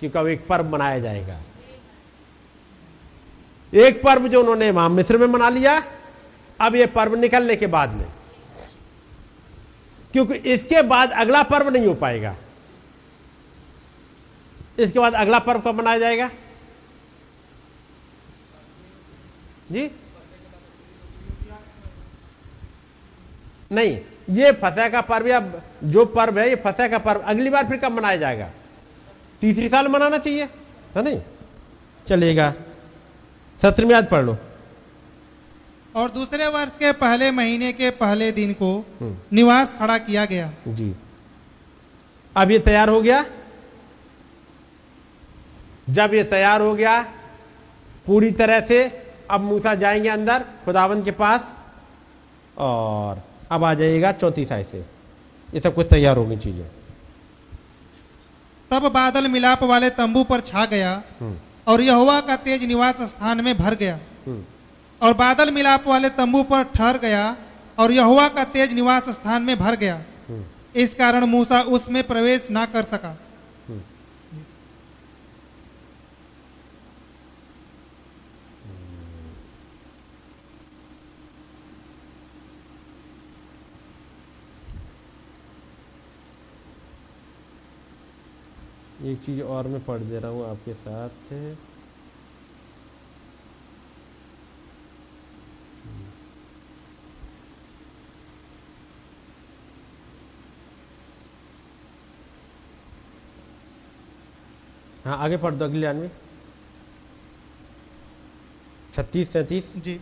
क्योंकि अब एक पर्व मनाया जाएगा। एक पर्व जो उन्होंने वहाँ मिस्र में मना लिया, अब ये पर्व निकलने के बाद में। क्योंकि इसके बाद अगला पर्व नहीं हो पाएगा। इसके बाद अगला पर्व कब मनाया जाएगा? जी? नहीं ये फसह का पर्व या जो पर्व है ये फसह का पर्व अगली बार फिर कब मनाया जाएगा? तीसरी साल मनाना चाहिए है नहीं? चलेगा। सत्र में आज पढ़ लो। और दूसरे वर्ष के पहले महीने के पहले दिन को निवास खड़ा किया गया। जी। अब ये तैयार हो गया? जब ये तैयार हो गया पूरी तरह से अब मूसा जाएँगे अंदर खुदावन के पास और अब आ जाइएगा चौतीस आय से। ये सब कुछ तैयार होगी चीज़ें। तब बादल मिलाप वाले तंबू पर छा गया और यहोवा का तेज निवास स्थान में भर गया। और बादल मिलाप वाले तंबू पर ठहर गया और यहोवा का तेज निवास स्थान में भर गया। इस कारण मूसा उसमें प्रवेश ना कर सका। एक चीज़ और मैं पढ़ दे रहा हूँ आपके साथ। हाँ आगे पढ़ दो, अगली लाइन में। छत्तीस, सैंतीस। जी।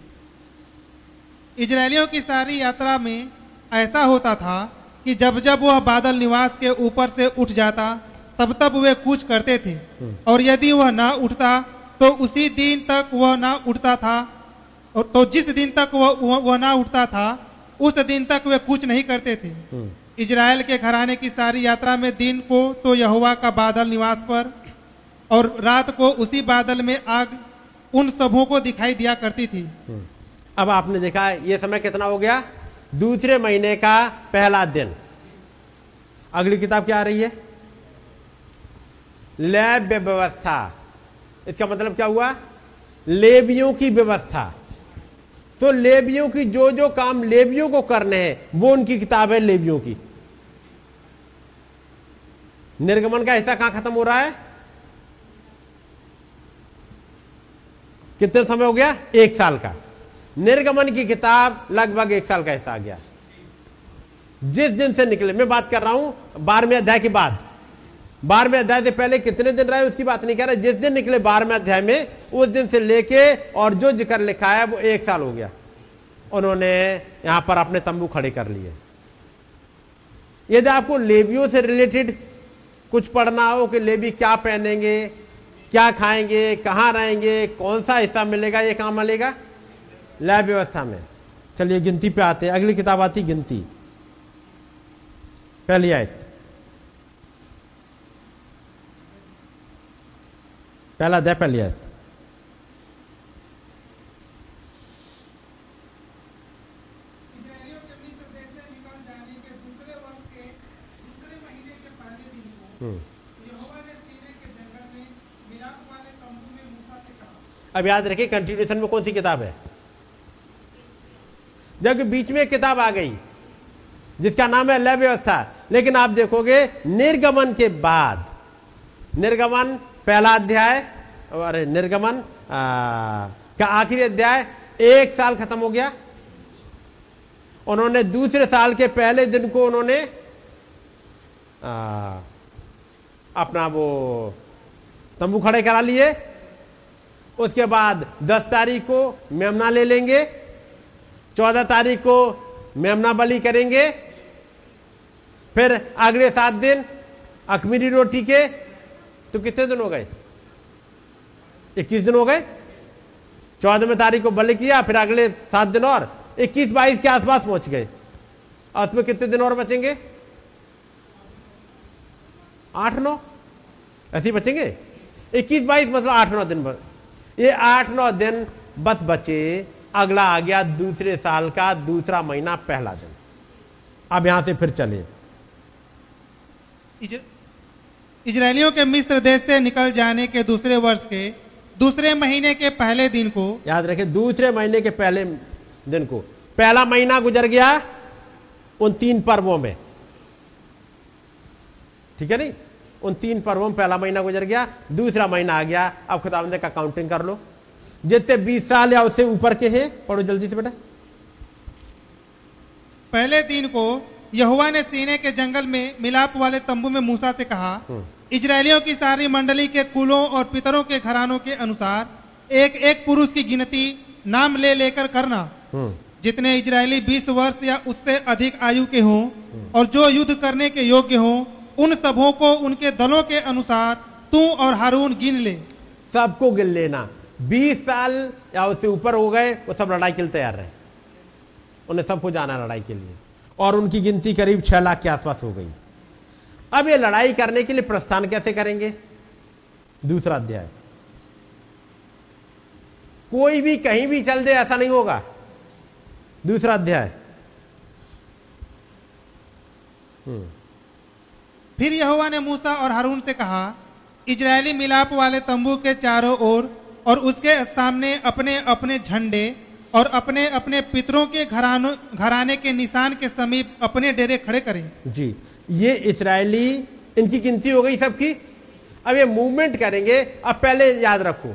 इजरायलियों की सारी यात्रा में ऐसा होता था कि जब जब वह बादल निवास के ऊपर से उठ जाता तब तब वे कूच करते थे। और यदि वह ना उठता तो उसी दिन तक वह ना उठता था। और तो जिस दिन तक वह वह, ना उठता था उस दिन तक वे कूच नहीं करते थे। इजराइल के घराने की सारी यात्रा में दिन को तो यहोवा का बादल निवास पर और रात को उसी बादल में आग उन सबों को दिखाई दिया करती थी। अब आपने देखा ये समय कितना हो गया? दूसरे महीने का पहला दिन। अगली किताब क्या आ रही है? लैब व्यवस्था। इसका मतलब क्या हुआ? लेबियों की व्यवस्था। तो लेबियों की जो जो काम लेबियों को करने हैं, वो उनकी किताब है लेबियों की। निर्गमन का हिस्सा कहाँ खत्म हो रहा है? कितने समय हो गया? एक साल का। निर्गमन की किताब लगभग एक साल का हिस्सा आ गया। जिस दिन से निकले, मैं बात कर रहा हूँ बारहवें अध्याय के बाद। बारहवें अध्याय से पहले कितने दिन रहे, उसकी बात नहीं कह रहा। जिस दिन निकले बारहवें अध्याय में, उस दिन से लेके और जो ज़िक्र लिखा है, वो एक साल हो गया। उन्होंने यहाँ पर अपने तंबू खड़े कर लिए। यदि आपको लेबियों से रिलेटेड कुछ पढ़ना हो कि लेबी क्या पहनेंगे, क्या खाएँगे, कहाँ रहेंगे, कौन सा हिस्सा मिलेगा, ये कहाँ मिलेगा? लैब व्यवस्था में। चलिए गिनती पे आते हैं। अगली किताब आती गिनती। पहली आयत पहला अध्याय पहली आयत इस्राएलियों के मिस्र देश से निकल जाने के दूसरे वर्ष के दूसरे महीने के पहले दिन को यहोवा ने सीने के जंगल में मिलाप वाले तंबू में मूसा से कहा अब याद रखिए कंटिन्यूशन में कौन सी किताब है? जब बीच में एक किताब आ गई जिसका नाम है लय व्यवस्था। लेकिन आप देखोगे निर्गमन के बाद निर्गमन पहला अध्याय और निर्गमन आ, का आखिरी अध्याय एक साल खत्म हो गया। उन्होंने दूसरे साल के पहले दिन को उन्होंने आ, अपना वो तंबू खड़े करा लिए। उसके बाद 10 तारीख को मेमना ले लेंगे 14 तारीख को मेमना बलि करेंगे। फिर अगले सात दिन अखमीरी रोटी के तो कितने दिन हो गए? 21 दिन हो गए? चौदहवें तारीख को बलि किया, फिर अगले सात दिन और। 21 बाईस के आसपास पहुँच गए। और उसमें कितने दिन और बचेंगे? आठ, नौ? ऐसे बचेंगे? इक्कीस, बाईस मतलब आठ, नौ दिन ये आठ, नौ दिन बस बचे। अगला आ गया दूसरे साल का, दूसरा महीना, पहला दिन। अब यहाँ से फिर चले इज- इजरायलियों के मिस्र देश से निकल जाने के दूसरे वर्ष के दूसरे महीने के पहले दिन को। याद रखें दूसरे महीने के पहले दिन को। पहला महीना गुजर गया उन तीन पर्वों में। ठीक है नहीं? उन तीन पर्वों में पहला महीना गुजर गया दूसरा महीना आ गया। अब खुदावंदे का काउंटिंग कर लो। जितने बीस साल या उससे ऊपर के हैं पढ़ो जल्दी से बेटा। पहले दिन को यहुआ ने सीने के जंगल में मिलाप वाले तंबू में मूसा से कहा इजरायलियों की सारी मंडली के कुलों और पितरों के घरानों के अनुसार एक एक पुरुष की गिनती नाम ले लेकर करना। जितने इजरायली 20 वर्ष या उससे अधिक आयु के हों और जो युद्ध करने के योग्य हों उन सबों को उनके दलों के अनुसार तू और हारून गिन ले। सबको गिन लेना। बीस साल या उससे ऊपर हो गए वो सब लड़ाई के लिए तैयार रहे। उन्हें सबको जाना लड़ाई के लिए। और उनकी गिनती करीब छह लाख के आसपास हो गई। अब ये लड़ाई करने के लिए प्रस्थान कैसे करेंगे? दूसरा अध्याय। कोई भी कहीं भी चल दे ऐसा नहीं होगा। दूसरा अध्याय। फिर यहोवा ने मूसा और हारून से कहा इजरायली मिलाप वाले तंबू के चारों ओर और उसके सामने अपने अपने झंडे और अपने अपने पितरों के घरानों घराने के निशान के समीप अपने डेरे खड़े करें। जी। ये इसराइली, इनकी गिनती हो गई सबकी। अब ये मूवमेंट करेंगे, अब पहले याद रखो,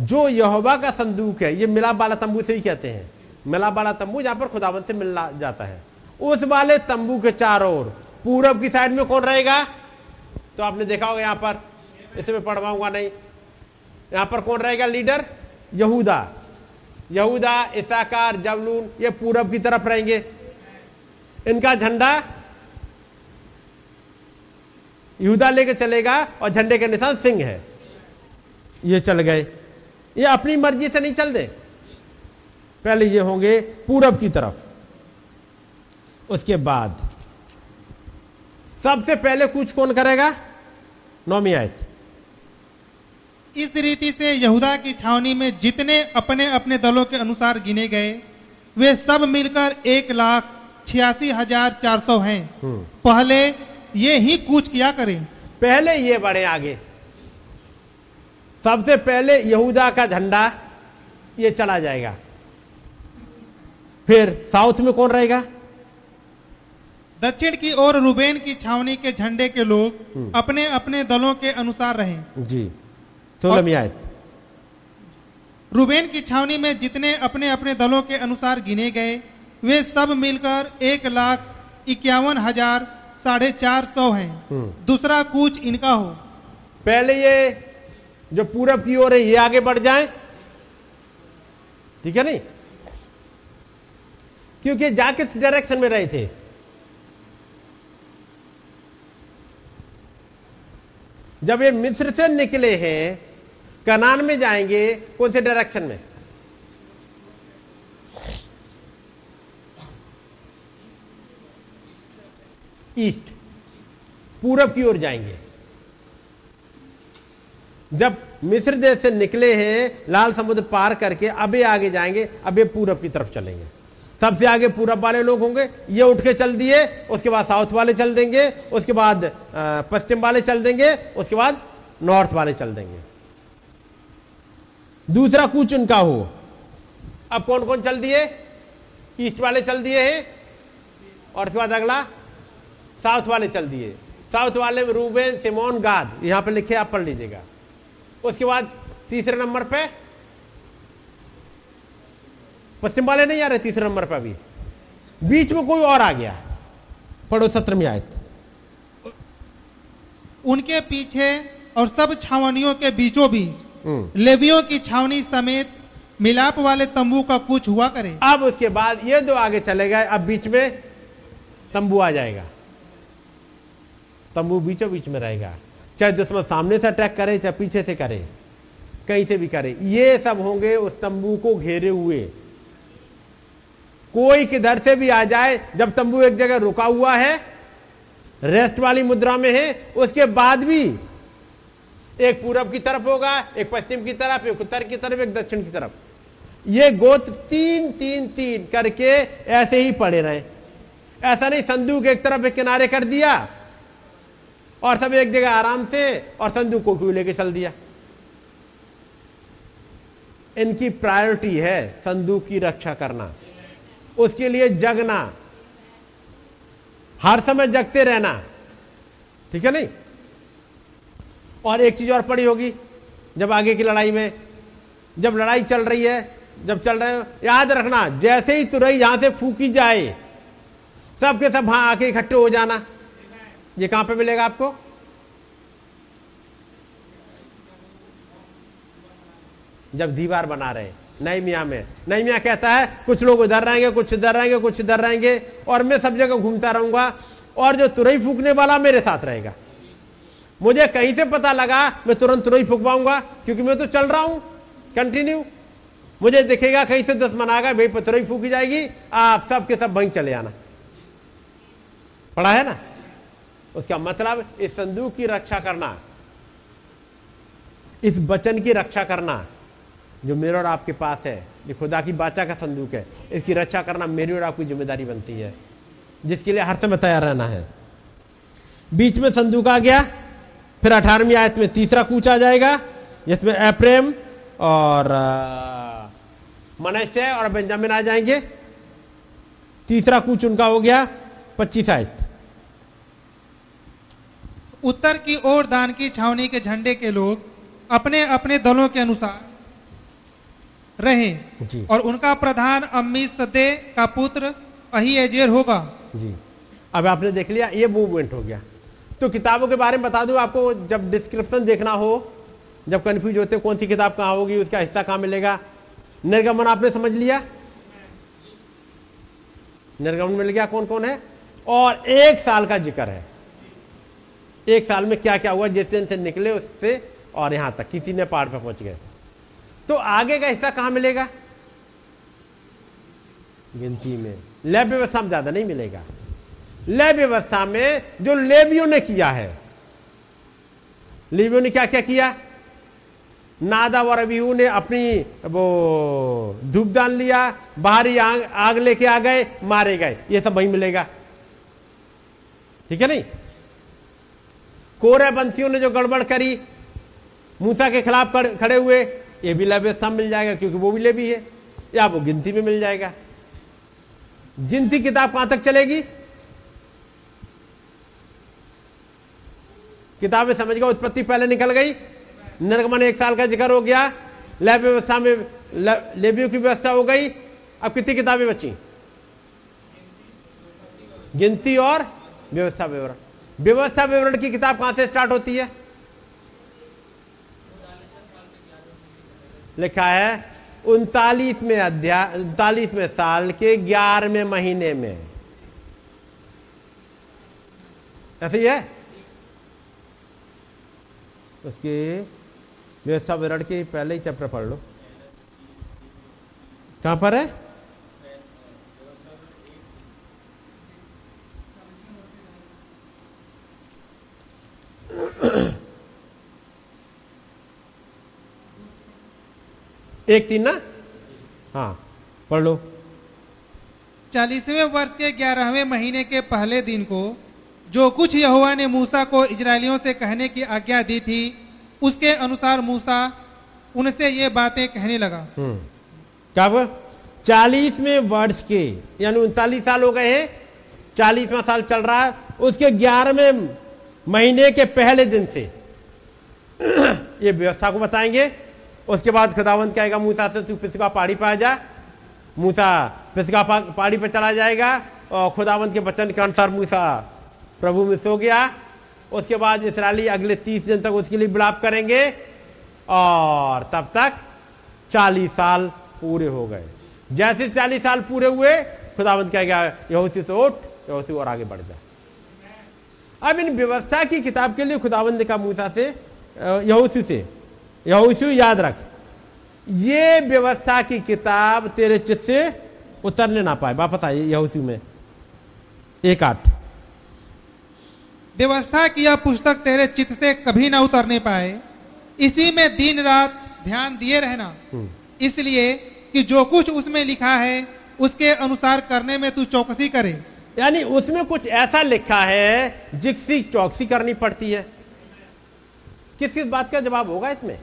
जो यहोवा का संदूक है, ये मिलाप वाला तंबू से ही कहते हैं। मिलाप वाला तंबू जहाँ पर खुदावन से मिलना जाता है। उस वाले तंबू के चारों ओर, पूरब की साइड में कौन रहेगा? तो आपने देखा होगा यहाँ पर, इसे मैं पढ़वाऊँगा नहीं। यहाँ पर कौन रहेगा लीडर? यहूदा। यहूदा, इसाकार जवलून ये पूरब की तरफ़ रहेंगे। इनका झंडा यहूदा लेके चलेगा और झंडे के निशान सिंह है। ये चल गए। ये अपनी मर्ज़ी से नहीं चल दे पहले ये होंगे पूरब की तरफ़। उसके बाद सबसे पहले कुछ कौन करेगा? नौमी आयत। इस रीति से यहूदा की छावनी में जितने अपने अपने दलों के अनुसार गिने गए वे सब मिलकर एक लाख छियासी हज़ार चार सौ हैं। पहले ये ही कूच किया करें। पहले ये बढ़े आगे। सबसे पहले यहूदा का झंडा ये चला जाएगा। फिर साउथ में कौन रहेगा? दक्षिण की ओर रुबेन की छावनी के झंडे के लोग अपने अपने दलों के अनुसार रहे। जी सोलहवीं आयत। रुबेन की छावनी में जितने अपने अपने दलों के अनुसार गिने गए वे सब मिलकर एक लाख इक्यावन हज़ार साढ़े चार सौ है। दूसरा कूच इनका हो। पहले ये जो पूरब की ओर है ये आगे बढ़ जाए। ठीक है नहीं? क्योंकि जा किस डायरेक्शन में रहे थे। जब ये मिस्र से निकले हैं कनान में जाएँगे कौन से डायरेक्शन में? ईस्ट, पूरब की ओर जाएँगे। जब मिस्र देश से निकले हैं, लाल समुद्र पार करके, अब ये आगे जाएँगे, अब ये पूरब की तरफ़ चलेंगे। सबसे आगे पूरब वाले लोग होंगे, ये उठ के चल दिए, उसके बाद साउथ वाले चल देंगे, उसके बाद पश्चिम वाले चल देंगे, उसके बाद नॉर्थ वाले चल देंगे। दूसरा कूच उनका हो। अब कौन कौन चल दिए? ईस्ट वाले चल दिए हैं, और उसके बाद अगला साउथ वाले चल दिए। साउथ वाले में रूबेन सिमोन गाद यहाँ पे लिखे आप पढ़ लीजिएगा। उसके बाद तीसरे नंबर पे पश्चिम वाले नहीं आ रहे तीसरे नंबर पे अभी। बीच में कोई और आ गया पढ़ो सत्रहवीं आयत। उनके पीछे और सब छावनियों के बीचों बीच लेवियों की छावनी समेत मिलाप वाले तंबू का कुछ हुआ करे। अब उसके बाद ये दो आगे चले गए अब बीच में तंबू आ जाएगा। तंबू बीचों बीच में रहेगा। चाहे दुश्मन सामने से अटैक करे, चाहे पीछे से करे, कहीं से भी करे, ये सब होंगे उस तंबू को घेरे हुए। कोई किधर से भी आ जाए, जब तंबू एक जगह रुका हुआ है रेस्ट वाली मुद्रा में है, उसके बाद भी एक पूरब की तरफ़ होगा, एक पश्चिम की तरफ़, एक उत्तर की तरफ़, एक दक्षिण की तरफ़। ये गोत्र तीन तीन तीन करके ऐसे ही पड़े रहे। ऐसा नहीं, संदूक एक तरफ़ एक किनारे कर दिया और सब एक जगह आराम से और संदूक को लेके चल दिया। इनकी प्रायोरिटी है संदूक की रक्षा करना, उसके लिए जगना, हर समय जगते रहना, ठीक है नहीं? और एक चीज़ और पड़ी होगी, जब आगे की लड़ाई में, जब लड़ाई चल रही है, जब चल रहे हो, याद रखना, जैसे ही तुरई यहाँ से फूकी जाए सबके सब वहाँ आके इकट्ठे हो जाना। ये कहाँ पे मिलेगा आपको? जब दीवार बना रहे नई मियाँ में। नई मियाँ कहता है, कुछ लोग उधर रहेंगे, कुछ इधर रहेंगे, कुछ इधर रहेंगे, और मैं सब जगह घूमता रहूँगा, और जो तुरई फूकने वाला मेरे साथ रहेगा। मुझे कहीं से पता लगा, मैं तुरंत तुरई फूकवाऊँगा, क्योंकि मैं तो चल रहा हूँ। कंटिन्यू मुझे दिखेगा, कहीं से दुश्मन आ भाई, तुरई फूकी जाएगी, आप सब के सब वहीं चले आना। पढ़ा है ना? उसका मतलब इस संदूक की रक्षा करना, इस वचन की रक्षा करना जो मेरे और आपके पास है, ये खुदा की बाचा का संदूक है। इसकी रक्षा करना मेरी और आपकी ज़िम्मेदारी बनती है, जिसके लिए हर समय तैयार रहना है। बीच में संदूक आ गया, फिर अठारहवीं आयत में तीसरा कूच आ जाएगा, जिसमें एप्रेम और मनस्य और बेंजामिन आ जाएँगे। तीसरा कूच उनका हो गया, पच्चीस आयत। उत्तर की ओर दान की छावनी के झंडे के लोग अपने अपने दलों के अनुसार रहे जी। और उनका प्रधान अम्मी सदे का पुत्र अही एजेर होगा। जी। अब आपने देख लिया ये मूवमेंट हो गया। तो किताबों के बारे में बता दूँ आपको जब डिस्क्रिप्शन देखना हो जब कंफ्यूज होते हो, कौन सी किताब कहाँ होगी उसका हिस्सा कहाँ मिलेगा। निर्गमन आपने समझ लिया? निर्गमन मिल गया कौन कौन है? और एक साल का ज़िक्र है। एक साल में क्या क्या हुआ जिस दिन से निकले उससे और यहाँ तक किसी ने पहाड़ पर पहुँच गए। तो आगे का हिस्सा कहाँ मिलेगा? गिनती में। लय व्यवस्था में ज़्यादा नहीं मिलेगा। लय व्यवस्था में जो लेबियों ने किया है लेबियों ने क्या क्या किया? नादा और अबीहू ने अपनी वो धूप दान लिया बाहरी आग, आग लेके आ गए मारे गए। ये सब वही मिलेगा। ठीक है नहीं? कोरे बंसियों ने जो गड़बड़ करी, मूसा के खिलाफ खड़े हुए, ये भी लय व्यवस्था मिल जाएगा क्योंकि वो भी ले भी है, या वो गिनती में मिल जाएगा। गिनती किताब कहाँ तक चलेगी? किताबें समझ गया उत्पत्ति पहले निकल गई। निर्गमन एक साल का ज़िक्र हो गया लैब व्यवस्था में लेबियों की व्यवस्था हो गई। अब कितनी किताबें बची? गिनती और व्यवस्था विवरण। व्यवस्था विवरण की किताब कहाँ से स्टार्ट होती है? लिखा है उनतालीसवें अध्याय उनतालीसवें साल के ग्यारहवें महीने में। ऐसे ही है? उसकी व्यवस्था विवरण के पहले ही चैप्टर पढ़ लो। कहाँ पर है? एक तीन ना? हाँ पढ़ लो। चालीसवें वर्ष के ग्यारहवें महीने के पहले दिन को जो कुछ यहुआ ने मूसा को इजरायलियों से कहने की आज्ञा दी थी उसके अनुसार मूसा उनसे ये बातें कहने लगा। कब चालीसवें वर्ष के यानी उनतालीस साल हो गए हैं चालीसवा साल चल रहा है उसके ग्यारहवें महीने के पहले दिन से। [clears throat] ये व्यवस्था को बताएँगे। उसके बाद खुदावंत कहेगा, मूसा से तू पिसका पहाड़ी पर आ जा। मूसा पिसका पहाड़ी पर चला जाएगा और खुदावंत के वचन के अनुसार मूसा प्रभु में सो गया। उसके बाद इसराइली अगले तीस दिन तक उसके लिए विलाप करेंगे और तब तक चालीस साल पूरे हो गए। जैसे चालीस साल पूरे हुए खुदावंत कहेगा यहूसी से उठ यहूसी और आगे बढ़ जा। अब इन व्यवस्था की किताब के लिए खुदावंद का मूसा से यहूसी से यहूसी याद रख। ये व्यवस्था की किताब तेरे चित से उतरने ना पाए। वापस आइए यहूसी में। एक आठ। व्यवस्था की यह पुस्तक तेरे चित्त से कभी ना उतरने पाए। इसी में दिन रात ध्यान दिए रहना। हम्म। इसलिए कि जो कुछ उसमें लिखा है उसके अनुसार करने में तू चौकसी करे। यानी उसमें कुछ ऐसा लिखा है जिसकी चौकसी करनी पड़ती है। किस किस बात का जवाब होगा इसमें?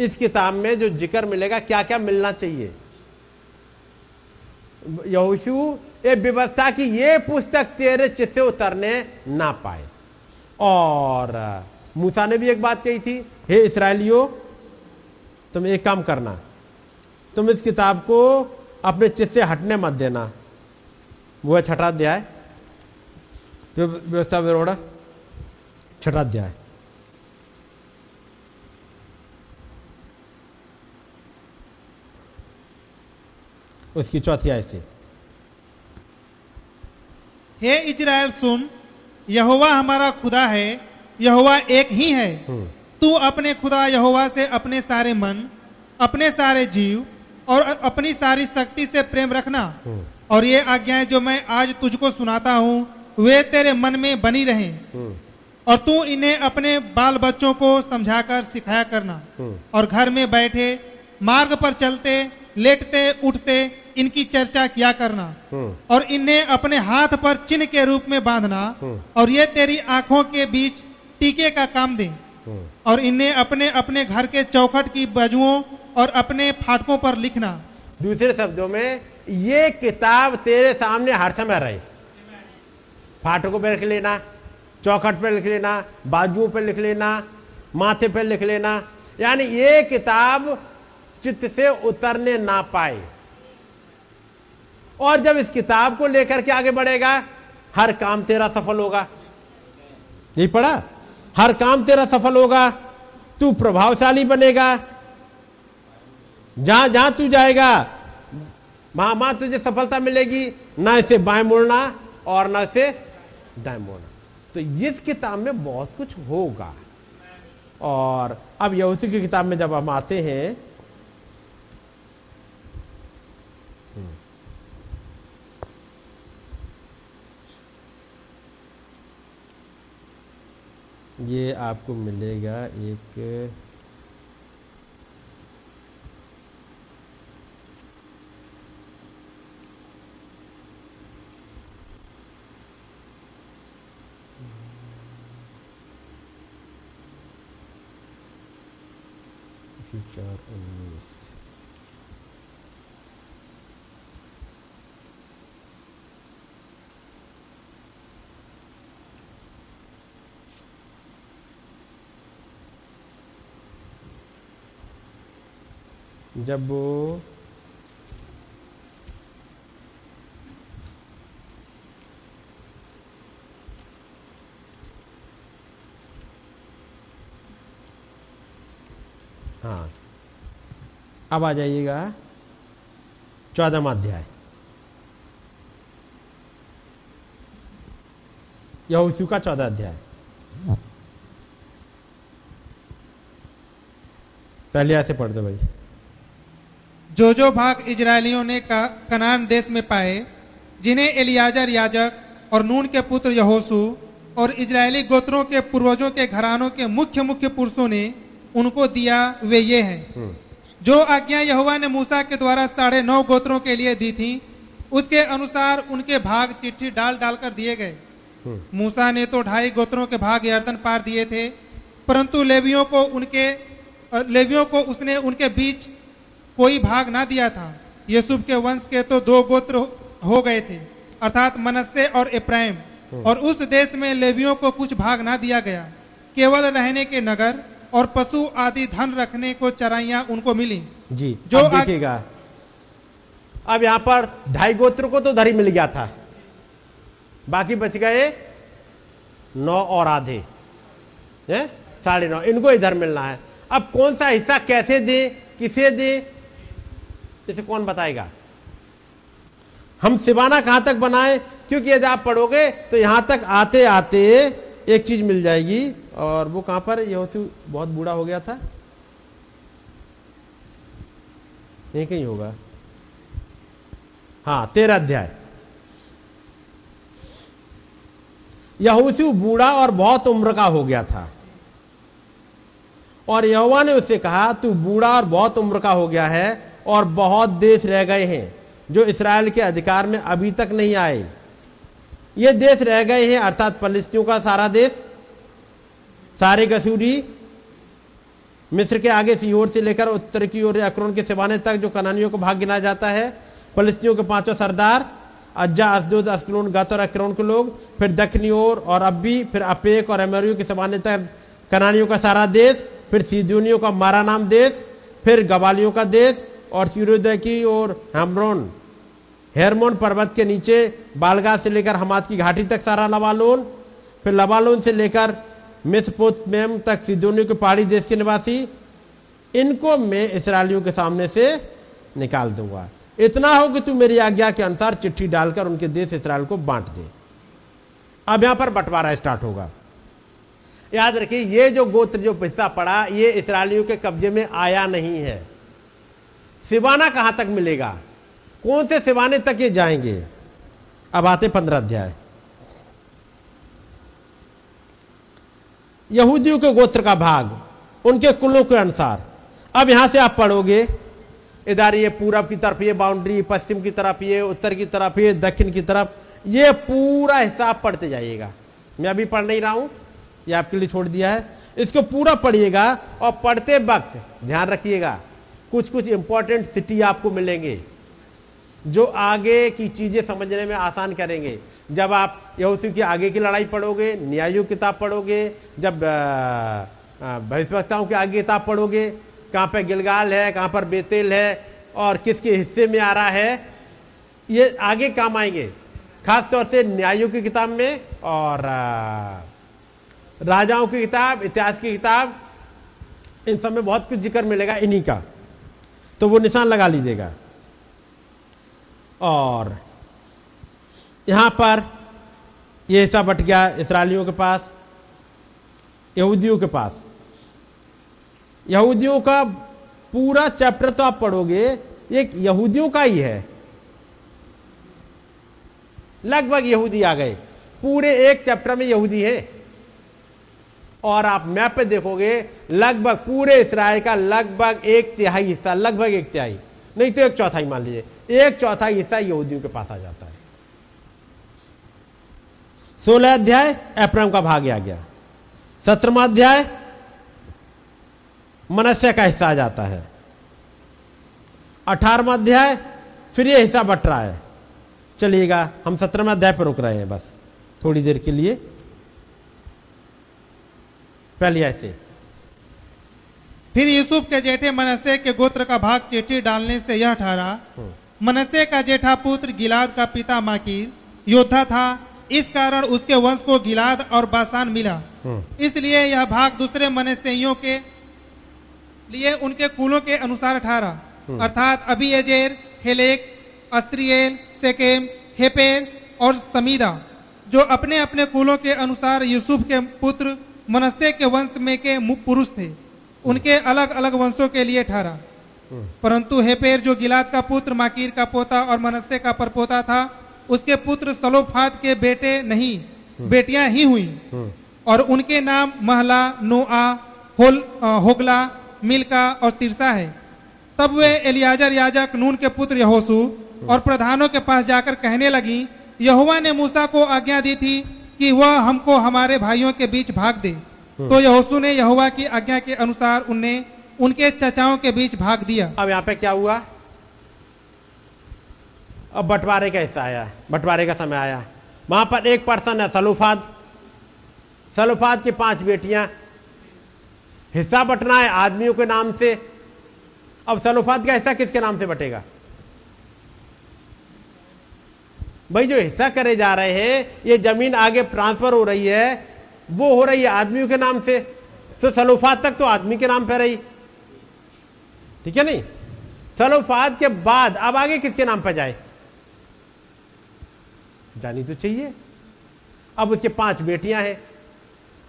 इस किताब में जो ज़िक्र मिलेगा क्या क्या मिलना चाहिए? यहोशू ये व्यवस्था की ये पुस्तक तेरे चित से उतरने ना पाए। और, मूसा ने भी एक बात कही थी, हे इसराइलियो तुम एक काम करना। तुम इस किताब को अपने चित से हटने मत देना। वो है छठा अध्याय। व्यवस्था विरोड़ा छठा अध्याय। उसकी चौथी आय से। हे इजराइल सुन यहोवा हमारा खुदा है यहोवा एक ही है। हम्म। तू अपने खुदा यहोवा से अपने सारे मन अपने सारे जीव और अपनी सारी शक्ति से प्रेम रखना हम्म। और ये आज्ञाएँ जो मैं आज तुझको सुनाता हूँ वे तेरे मन में बनी रहे हम्म। और तू इन्हें अपने बाल बच्चों को समझाकर सिखाया करना और घर में बैठे मार्ग पर चलते लेटते उठते इनकी चर्चा किया करना हम्म। और इन्हें अपने हाथ पर चिन्ह के रूप में बांधना हम्म। और ये तेरी आँखों के बीच टीके का काम दे हम्म। और इन्हें अपने अपने घर के चौखट की बाजुओं और अपने फाटकों पर लिखना। दूसरे शब्दों में, ये किताब तेरे सामने हर समय रहे। फाटकों पर लिख लेना, चौखट पर लिख लेना बाजुओं पर लिख लेना, माथे पर लिख लेना। यानी ये किताब चित्त से उतरने ना पाए। और जब इस किताब को लेकर के आगे बढ़ेगा, हर काम तेरा सफल होगा। नहीं पढ़ा? हर काम तेरा सफल होगा, तू प्रभावशाली बनेगा जहाँ जहाँ तू जाएगा, वहाँ वहाँ तुझे सफलता मिलेगी, ना इसे बाएँ मोड़ना और ना इसे दाएँ मोड़ना। तो इस किताब में बहुत कुछ होगा। और अब यहूसी की किताब में जब हम आते हैं, ये आपको मिलेगा एक इसी चार उन्नीस हाँ। अब आ जाइएगा चौदहवा अध्याय। यहोशू का चौदह अध्याय। पहले ऐसे पढ़ दो भाई। जो जो भाग इजरायलियों ने का कनान देश में पाए जिन्हें एलियाजर याजक और नून के पुत्र यहोसू और इजरायली गोत्रों के पूर्वजों के घरानों के मुख्य मुख्य पुरुषों ने उनको दिया वे ये हैं। जो आज्ञा यहोवा ने मूसा के द्वारा साढ़े नौ गोत्रों के लिए दी थी उसके अनुसार उनके भाग चिट्ठी डाल डालकर दिए गए। मूसा ने तो ढाई गोत्रों के भाग यर्दन पार दिए थे परंतु लेवियों को उनके लेवियों को उसने उनके बीच कोई भाग ना दिया था। यूसुफ के वंश के तो दो गोत्र हो गए थे अर्थात मनस्से और इब्राहिम और उस देश में लेवियों को कुछ भाग ना दिया गया। केवल रहने के नगर और पशु आदि धन रखने को चराइया उनको मिली। जी जो जो देखिएगा। अब यहाँ पर ढाई गोत्र को तो धरी मिल गया था। बाकी बच गए नौ और आधे। हैं? साढ़े नौ। इनको इधर मिलना है। अब कौन सा हिस्सा कैसे दे किसे दे इसे कौन बताएगा? हम सिवाना कहाँ तक बनाए? क्योंकि यदि आप पढ़ोगे तो यहाँ तक आते आते एक चीज़ मिल जाएगी। और वो कहाँ पर यहोशू बहुत बूढ़ा हो गया था। यहीं कहीं होगा। हाँ तेरह अध्याय। यहोशू बूढ़ा और बहुत उम्र का हो गया था। और यहोवा ने उससे कहा, तू बूढ़ा और बहुत उम्र का हो गया है और बहुत देश रह गए हैं, जो इसराइल के अधिकार में अभी तक नहीं आए। ये देश रह गए हैं, अर्थात फलिस्तियों का सारा देश सारे गसूरी मिस्र के आगे सीहोर से लेकर उत्तर की ओर अक्रोन के सिवाने तक जो कनानियों को भाग गिना जाता है फलिस्तियों के पाँचों सरदार, अज्जा, असदोद अस्कलोन गत और अक्रोन के लोग, फिर दक्षिणी ओर और अब्बी फिर अपेक और अमेरियों के सिवाने तक कनानियों का सारा देश, फिर सीदोनियों का मारा नाम देश, फिर गवालियों का देश और सूर्योदय की ओर हेमरोन। हेरमोन पर्वत के नीचे बालगा से लेकर हमाद की घाटी तक सारा लबालोन, फिर लबालोन से लेकर मिसपोतमेम तक सिदोनियों के पहाड़ी देश के निवासी, इनको मैं इसराइलियों के सामने से निकाल दूँगा। इतना हो कि तू मेरी आज्ञा के अनुसार चिट्ठी डालकर उनके देश इसराइल को बांट दे। अब यहाँ पर बंटवारा स्टार्ट होगा। याद रखिए, ये जो गोत्र, जो हिस्सा पड़ा, ये इसराइलियों के कब्जे में आया नहीं है। सिवाना कहाँ तक मिलेगा? कौन से सिवाने तक ये जाएँगे? अब आते पंद्रह अध्याय। यहूदियों के गोत्र का भाग, उनके कुलों के अनुसार। अब यहाँ से आप पढ़ोगे, इधर ये पूरब की तरफ़, ये बाउंड्री, पश्चिम की तरफ़, ये उत्तर की तरफ़, ये दक्षिण की तरफ़, ये पूरा हिसाब पढ़ते जाइएगा। मैं अभी पढ़ नहीं रहा हूँ, ये आपके लिए छोड़ दिया है। इसको पूरा पढ़िएगा और पढ़ते वक्त ध्यान रखिएगा कुछ कुछ इंपॉर्टेंट सिटी आपको मिलेंगे, जो आगे की चीज़ें समझने में आसान करेंगे। जब आप यहोशू की आगे की लड़ाई पढ़ोगे न्यायु किताब पढ़ोगे, जब भविष्यवक्ताओं की आगे किताब पढ़ोगे, कहाँ पर गिलगाल है, कहाँ पर बेतेल है, और किसके हिस्से में आ रहा है, ये आगे काम आएँगे। खास तौर से न्यायों की किताब में और राजाओं की किताब, इतिहास की किताब, इन सब में बहुत कुछ ज़िक्र मिलेगा इन्हीं का। तो वो निशान लगा लीजिएगा। और यहाँ पर ये हिस्सा बट गया इसराइलियों के पास, यहूदियों के पास। यहूदियों का पूरा चैप्टर तो आप पढ़ोगे एक यहूदियों का ही है। लगभग यहूदी आ गए। पूरे एक चैप्टर में यहूदी है। और आप मैप पे देखोगे, लगभग पूरे इसराइल का लगभग एक तिहाई हिस्सा, लगभग एक तिहाई, नहीं तो एक चौथाई मान लीजिए, एक चौथाई हिस्सा यहूदियों के पास आ जाता है। सोलह अध्याय अप्रम का भाग आ गया। सत्रहवा अध्याय मनस्य का हिस्सा आ जाता है। अठारहवा अध्याय फिर ये हिस्सा बट रहा है। चलिएगा हम सत्रहवें अध्याय पर रुक रहे हैं बस थोड़ी देर के लिए। पहले ऐसे। फिर यूसुफ के जेठे मनसे के गोत्र का भाग चिट्ठी डालने से यह ठहरा मनसे का जेठा पुत्र गिलाद का पिता माकीर योद्धा था। इस कारण उसके वंश को गिलाद और बासान मिला। इसलिए यह भाग दूसरे मनसेइयों के लिए उनके कुलों के अनुसार ठहरा अर्थात अबीएजेर हेलेक अस्त्रिएल सेकेम हेपेर और समीदा जो अपने अपने कुलों के अनुसार यूसुफ के पुत्र मनस्से के वंश में के पुरुष थे। उनके अलग अलग वंशों के लिए ठहरा परंतु हेपेर जो गिलाद का पुत्र माकीर का पोता और मनस्से का परपोता था उसके पुत्र सलोफाद के बेटे नहीं बेटियाँ ही हुई। और उनके नाम महला नोआ होल होगला मिल्का और तिरसा है। तब वे एलियाजर याजक नून के पुत्र यहोसू और प्रधानों के पास जाकर कहने लगी यहुआ ने मूसा को आज्ञा दी थी कि वह हमको हमारे भाइयों के बीच भाग दे। तो यहोसू ने यहोवा की आज्ञा के अनुसार उन्हें उनके चचाओं के बीच भाग दिया। अब यहाँ पे क्या हुआ? अब बंटवारे का हिस्सा आया, बंटवारे का समय आया। वहाँ पर एक पर्सन है, सलूफाद। सलूफाद की पाँच बेटियाँ। हिस्सा बटना है आदमियों के नाम से। अब सलूफाद का हिस्सा किसके नाम से बटेगा? भाई, जो हिस्सा करे जा रहे हैं, ये ज़मीन आगे ट्रांसफ़र हो रही है, वो हो रही है आदमियों के नाम से। तो सलूफात तक तो आदमी के नाम पर रही। ठीक है नहीं? सलोफात के बाद, अब आगे किसके नाम पर जाए? जानी तो चाहिए। अब उसके पाँच बेटियाँ हैं।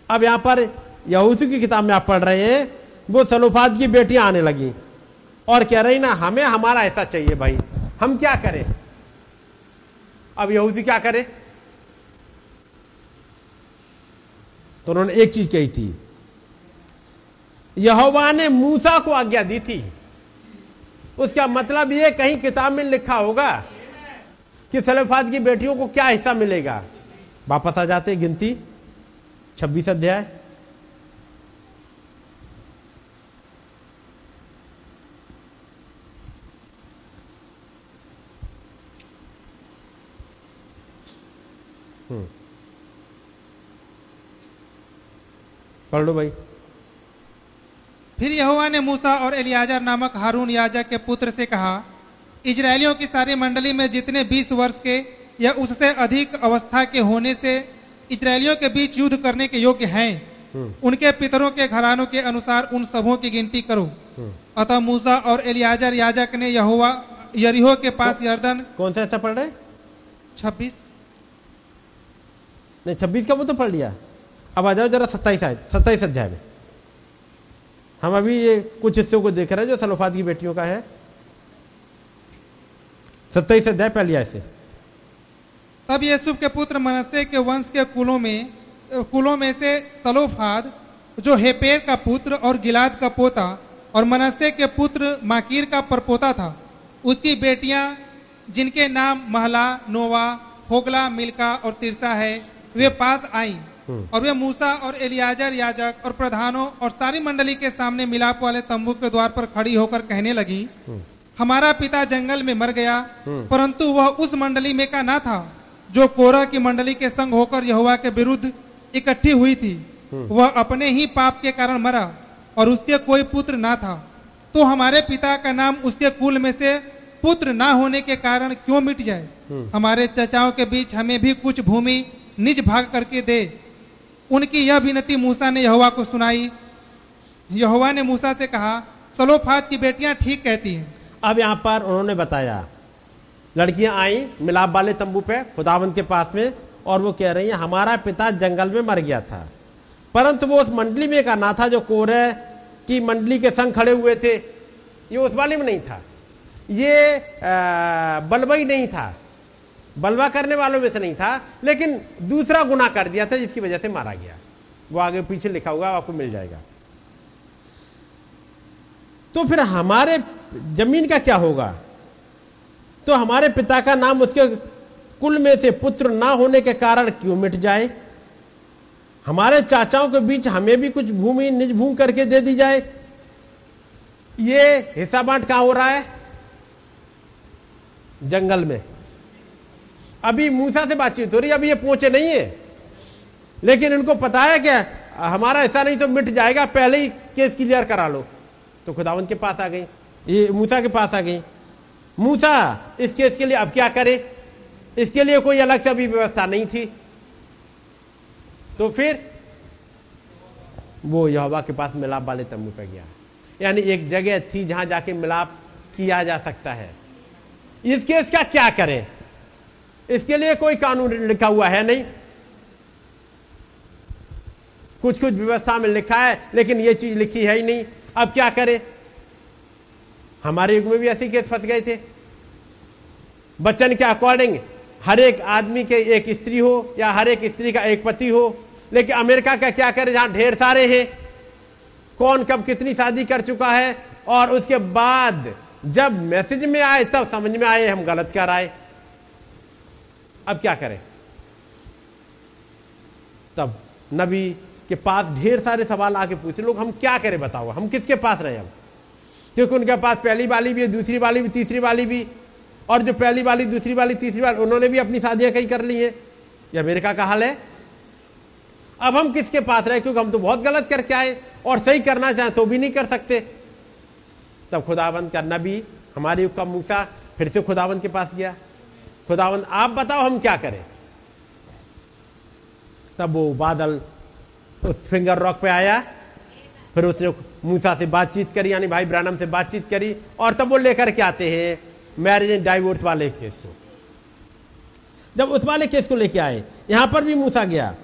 अब यहाँ पर यहूसू की किताब में आप पढ़ रहे हैं, वो सलोफात की बेटियाँ आने लगी। और कह रही ना, हमें हमारा ऐसा चाहिए भाई। हम क्या करें? अब यहूसी क्या करे? तो उन्होंने एक चीज़ कही थी। यहोवा ने मूसा को आज्ञा दी थी। उसका मतलब ये कहीं किताब में लिखा होगा कि सलेफात की बेटियों को क्या हिस्सा मिलेगा? वापस आ जाते गिनती 26 अध्याय। हम्म। पढ़ लो भाई। फिर यहोवा ने मूसा और एलियाजर नामक हारून याजक के पुत्र से कहा इजरायलियों की सारी मंडली में जितने बीस वर्ष के या उससे अधिक अवस्था के होने से इजरायलियों के बीच युद्ध करने के योग्य हैं। उनके पितरों के घरानों के अनुसार उन सबों की गिनती करो। अतः मूसा और एलियाजर याजक ने यहोवा यरीहो के पास यर्दन कौन सा ऐसा पढ़ रहे छब्बीस। नहीं छब्बीस का वो तो पढ़ लिया। अब आ जाओ जरा सत्ताईस सत्ताईस अध्याय में। हम अभी ये कुछ हिस्सों को देख रहे हैं जो सलोफात की बेटियों का है। सत्ताईस अध्याय पहले ऐसे तब यूसुफ के पुत्र मनस्से के वंश के कुलों में कुलों में से सलोफाद जो हेपेर का पुत्र और गिलाद का पोता और मनस्से के पुत्र माकीर का परपोता था। उसकी बेटियाँ जिनके नाम महला नोवा होगला मिल्का और तिरसा है वे पास आईं। और वे मूसा और एलियाजर याजक और प्रधानों और सारी मंडली के सामने मिलाप वाले तंबू के द्वार पर खड़ी होकर कहने लगी हमारा पिता जंगल में मर गया परंतु वह उस मंडली में का ना था जो कोरा की मंडली के संग होकर यहुआ के विरुद्ध इकट्ठी हुई थी। वह अपने ही पाप के कारण मरा और उसके कोई पुत्र ना था। तो हमारे पिता का नाम उसके कुल में से पुत्र ना होने के कारण क्यों मिट जाए? हमारे चचाओं के बीच हमें भी कुछ भूमि निज भाग करके दे। उनकी यह विनती मूसा ने यहोवा को सुनाई। यहुआ ने मूसा से कहा सलोफात की बेटियाँ ठीक कहती हैं। अब यहाँ पर उन्होंने बताया लड़कियाँ आई मिलाप वाले तंबू पे खुदावंत के पास में और वो कह रही हैं हमारा पिता जंगल में मर गया था परंतु वो उस मंडली में का ना था जो कोरे की मंडली के संग खड़े हुए थे ये उस वाले में नहीं था ये आ, बलवई नहीं था बलवा करने वालों में से नहीं था लेकिन दूसरा गुना कर दिया था जिसकी वजह से मारा गया वो आगे पीछे लिखा हुआ आपको मिल जाएगा। तो फिर हमारे ज़मीन का क्या होगा? तो हमारे पिता का नाम उसके कुल में से पुत्र ना होने के कारण क्यों मिट जाए? हमारे चाचाओं के बीच हमें भी कुछ भूमि, निज भूमि करके दे दी जाए। ये हिस्सा बांट कहाँ हो रहा है? जंगल में। अभी मूसा से बातचीत हो रही है, अभी ये पहुँचे नहीं है। लेकिन इनको पता है क्या? हमारा हिस्सा नहीं तो मिट जाएगा, पहले ही केस क्लियर करा लो। तो खुदावंत के पास आ गई, ये मूसा के पास आ गई। मूसा, इस केस के लिए अब क्या करे? इसके लिए कोई अलग से अभी व्यवस्था नहीं थी। तो फिर वो यहोवा के पास मिलाप वाले तंबू पर गया। यानी एक जगह थी जहाँ जाके मिलाप किया जा सकता है। इस केस का क्या करें? इसके लिए कोई कानून लिखा हुआ है नहीं। कुछ कुछ व्यवस्था में लिखा है, लेकिन यह चीज़ लिखी है ही नहीं। अब क्या करें? हमारे युग में भी ऐसे केस फंस गए थे। बच्चन के अकॉर्डिंग हर एक आदमी के एक स्त्री हो या हर एक स्त्री का एक पति हो, लेकिन अमेरिका का क्या करे? जहाँ ढेर सारे हैं। कौन कब कितनी शादी कर चुका है? और उसके बाद जब मैसेज में आए, तब समझ में आए हम गलत कर आए अब क्या करें? तब नबी के पास ढेर सारे सवाल आके पूछे लोग, हम क्या करें? बताओ। हम किसके पास रहे अब क्योंकि उनके पास पहली वाली भी है, दूसरी वाली भी, तीसरी वाली भी। और जो पहली वाली, दूसरी वाली, तीसरी वाली, उन्होंने भी अपनी शादियाँ कई कर ली है। ये अमेरिका का हाल है। अब हम किसके पास रहे? क्योंकि हम तो बहुत गलत करके आए। और सही करना चाहें तो भी नहीं कर सकते। तब खुदावंत का नबी, हमारे युग का मूसा, फिर से खुदावंत के पास गया। खुदावंत आप बताओ हम क्या करें? तब वो बादल उस फिंगर रॉक पे आया। फिर उसने मूसा से बातचीत करी यानी भाई ब्रानम से बातचीत करी और तब वो लेकर के आते हैं मैरिज एंड डाइवोर्स वाले केस को। जब उस वाले केस को लेके आए यहाँ पर भी मूसा गया।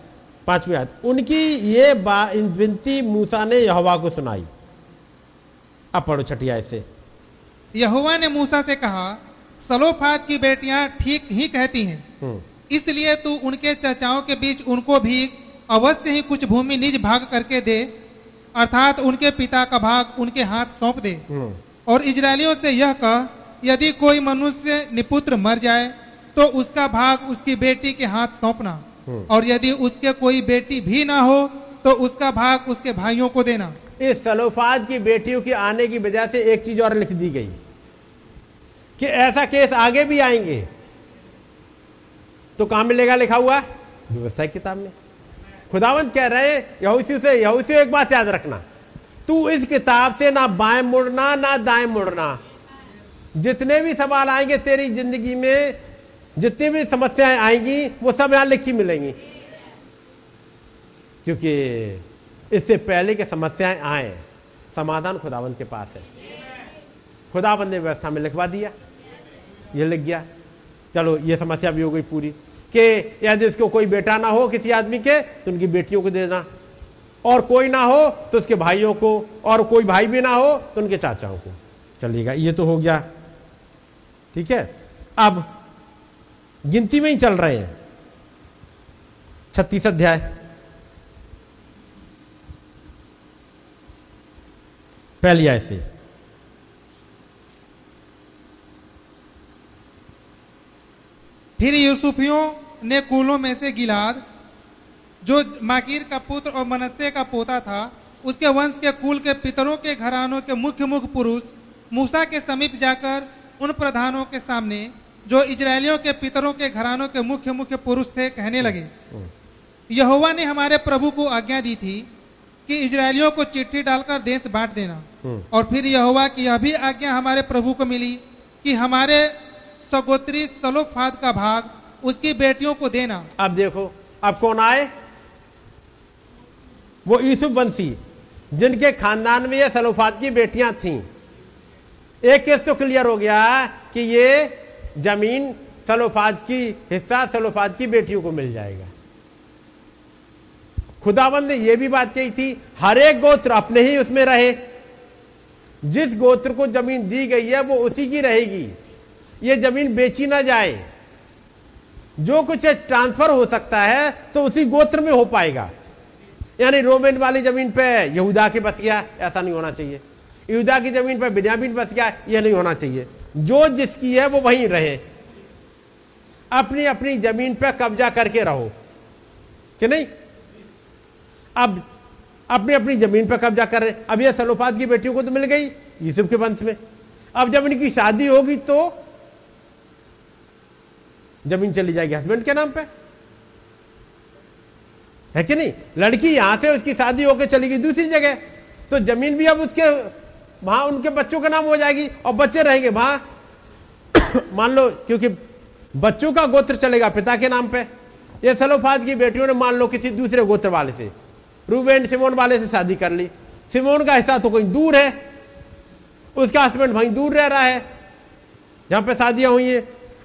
पांचवी बात उनकी ये विनती मूसा ने यहोवा को सुनाई। अब पढ़ो छठिया ऐसे। यहोवा ने मूसा से कहा सलोफात की बेटियाँ ठीक ही कहती हैं। हम्म, इसलिए तू उनके चचाओं के बीच उनको भी अवश्य ही कुछ भूमि निज भाग करके दे अर्थात उनके पिता का भाग उनके हाथ सौंप दे। हम्म, और इजरायलियों से यह कह यदि कोई मनुष्य निपुत्र मर जाए तो उसका भाग उसकी बेटी के हाथ सौंपना। और यदि उसके कोई बेटी भी ना हो तो उसका भाग उसके भाइयों को देना। इस सलोफाज की बेटियों के आने की वजह से एक चीज़ और लिख दी गई कि ऐसा केस आगे भी आएँगे। तो कहाँ मिलेगा लिखा हुआ? व्यवसाय किताब में। खुदावंत कह रहे हैं यहूसी से यहूसी एक बात याद रखना। तू इस किताब से ना बाएँ मुड़ना, ना दाएँ मुड़ना। जितने भी सवाल आएँगे तेरी ज़िंदगी में, जितनी भी समस्याएँ आएँगी, वो सब यहाँ लिखी मिलेंगी। क्योंकि इससे पहले कि समस्याएँ आए, समाधान खुदावंत के पास है। खुदावंत ने व्यवस्था में लिखवा दिया। ये लिख गया। चलो, ये समस्या भी हो गई पूरी। कि यदि उसको कोई बेटा ना हो किसी आदमी के तो उनकी बेटियों को देना। और कोई ना हो तो उसके भाइयों को, और कोई भाई भी ना हो तो उनके चाचाओं को। चलिएगा, ये तो हो गया। ठीक है? अब गिनती में ही चल रहे हैं। छत्तीस अध्याय। पहली आय से। फिर यूसुफियों ने कुलों में से गिलाद, जो माकीर का पुत्र और मनस्से का पोता था, उसके वंश के कुल के पितरों के घरानों के मुख्य मुख्य पुरुष, मूसा के समीप जाकर उन प्रधानों के सामने, जो इजरायलियों के पितरों के घरानों के मुख्य मुख्य पुरुष थे, कहने लगे, यहोवा ने हमारे प्रभु को आज्ञा दी थी कि इजरायलियों को चिट्ठी डालकर देश बांट देना। और फिर यहोवा की यह भी आज्ञा हमारे प्रभु को मिली कि हमारे सगोत्री सलोफाद का भाग उसकी बेटियों को देना। अब देखो, अब कौन आए? वो यूसुफ वंशी, जिनके खानदान में ये सलोफात की बेटियाँ थीं। एक केस तो क्लियर हो गया कि ये ज़मीन सलोफात की, हिस्सा सलोफात की बेटियों को मिल जाएगा। खुदाबंद ने यह भी बात कही थी, हर एक गोत्र अपने ही उसमें रहे। जिस गोत्र को ज़मीन दी गई है, वो उसी की रहेगी। ये ज़मीन बेची ना जाए। जो कुछ ट्रांसफ़र हो सकता है तो उसी गोत्र में हो पाएगा। यानी रोमेन वाली ज़मीन पे यहूदा के बस गया, ऐसा नहीं होना चाहिए। यहूदा की ज़मीन पे बिन्यामीन बस गया, यह नहीं होना चाहिए। जो जिसकी है, वो वहीं रहे। अपनी अपनी ज़मीन पे कब्जा करके रहो। कि नहीं? अब अपनी अपनी ज़मीन पर कब्जा कर रहे। अब यह सलोपात की बेटियों को तो मिल गई, यूसुफ के वंश में। अब जब इनकी शादी होगी तो ज़मीन चली जाएगी हस्बैंड के नाम पे। है कि नहीं? लड़की यहाँ से उसकी शादी होकर चली गई दूसरी जगह तो ज़मीन भी अब उसके, वहाँ उनके बच्चों के नाम हो जाएगी और बच्चे रहेंगे वहाँ। [coughs] मान लो, क्योंकि बच्चों का गोत्र चलेगा पिता के नाम पे। ये सलोफात की बेटियों ने मान लो किसी दूसरे गोत्र वाले से, रूबेन सिमोन वाले से शादी कर ली। सिमोन का हिस्सा तो कहीं दूर है। उसका हस्बैंड वहीं दूर रह रहा है। जहाँ पे शादियाँ हुई है।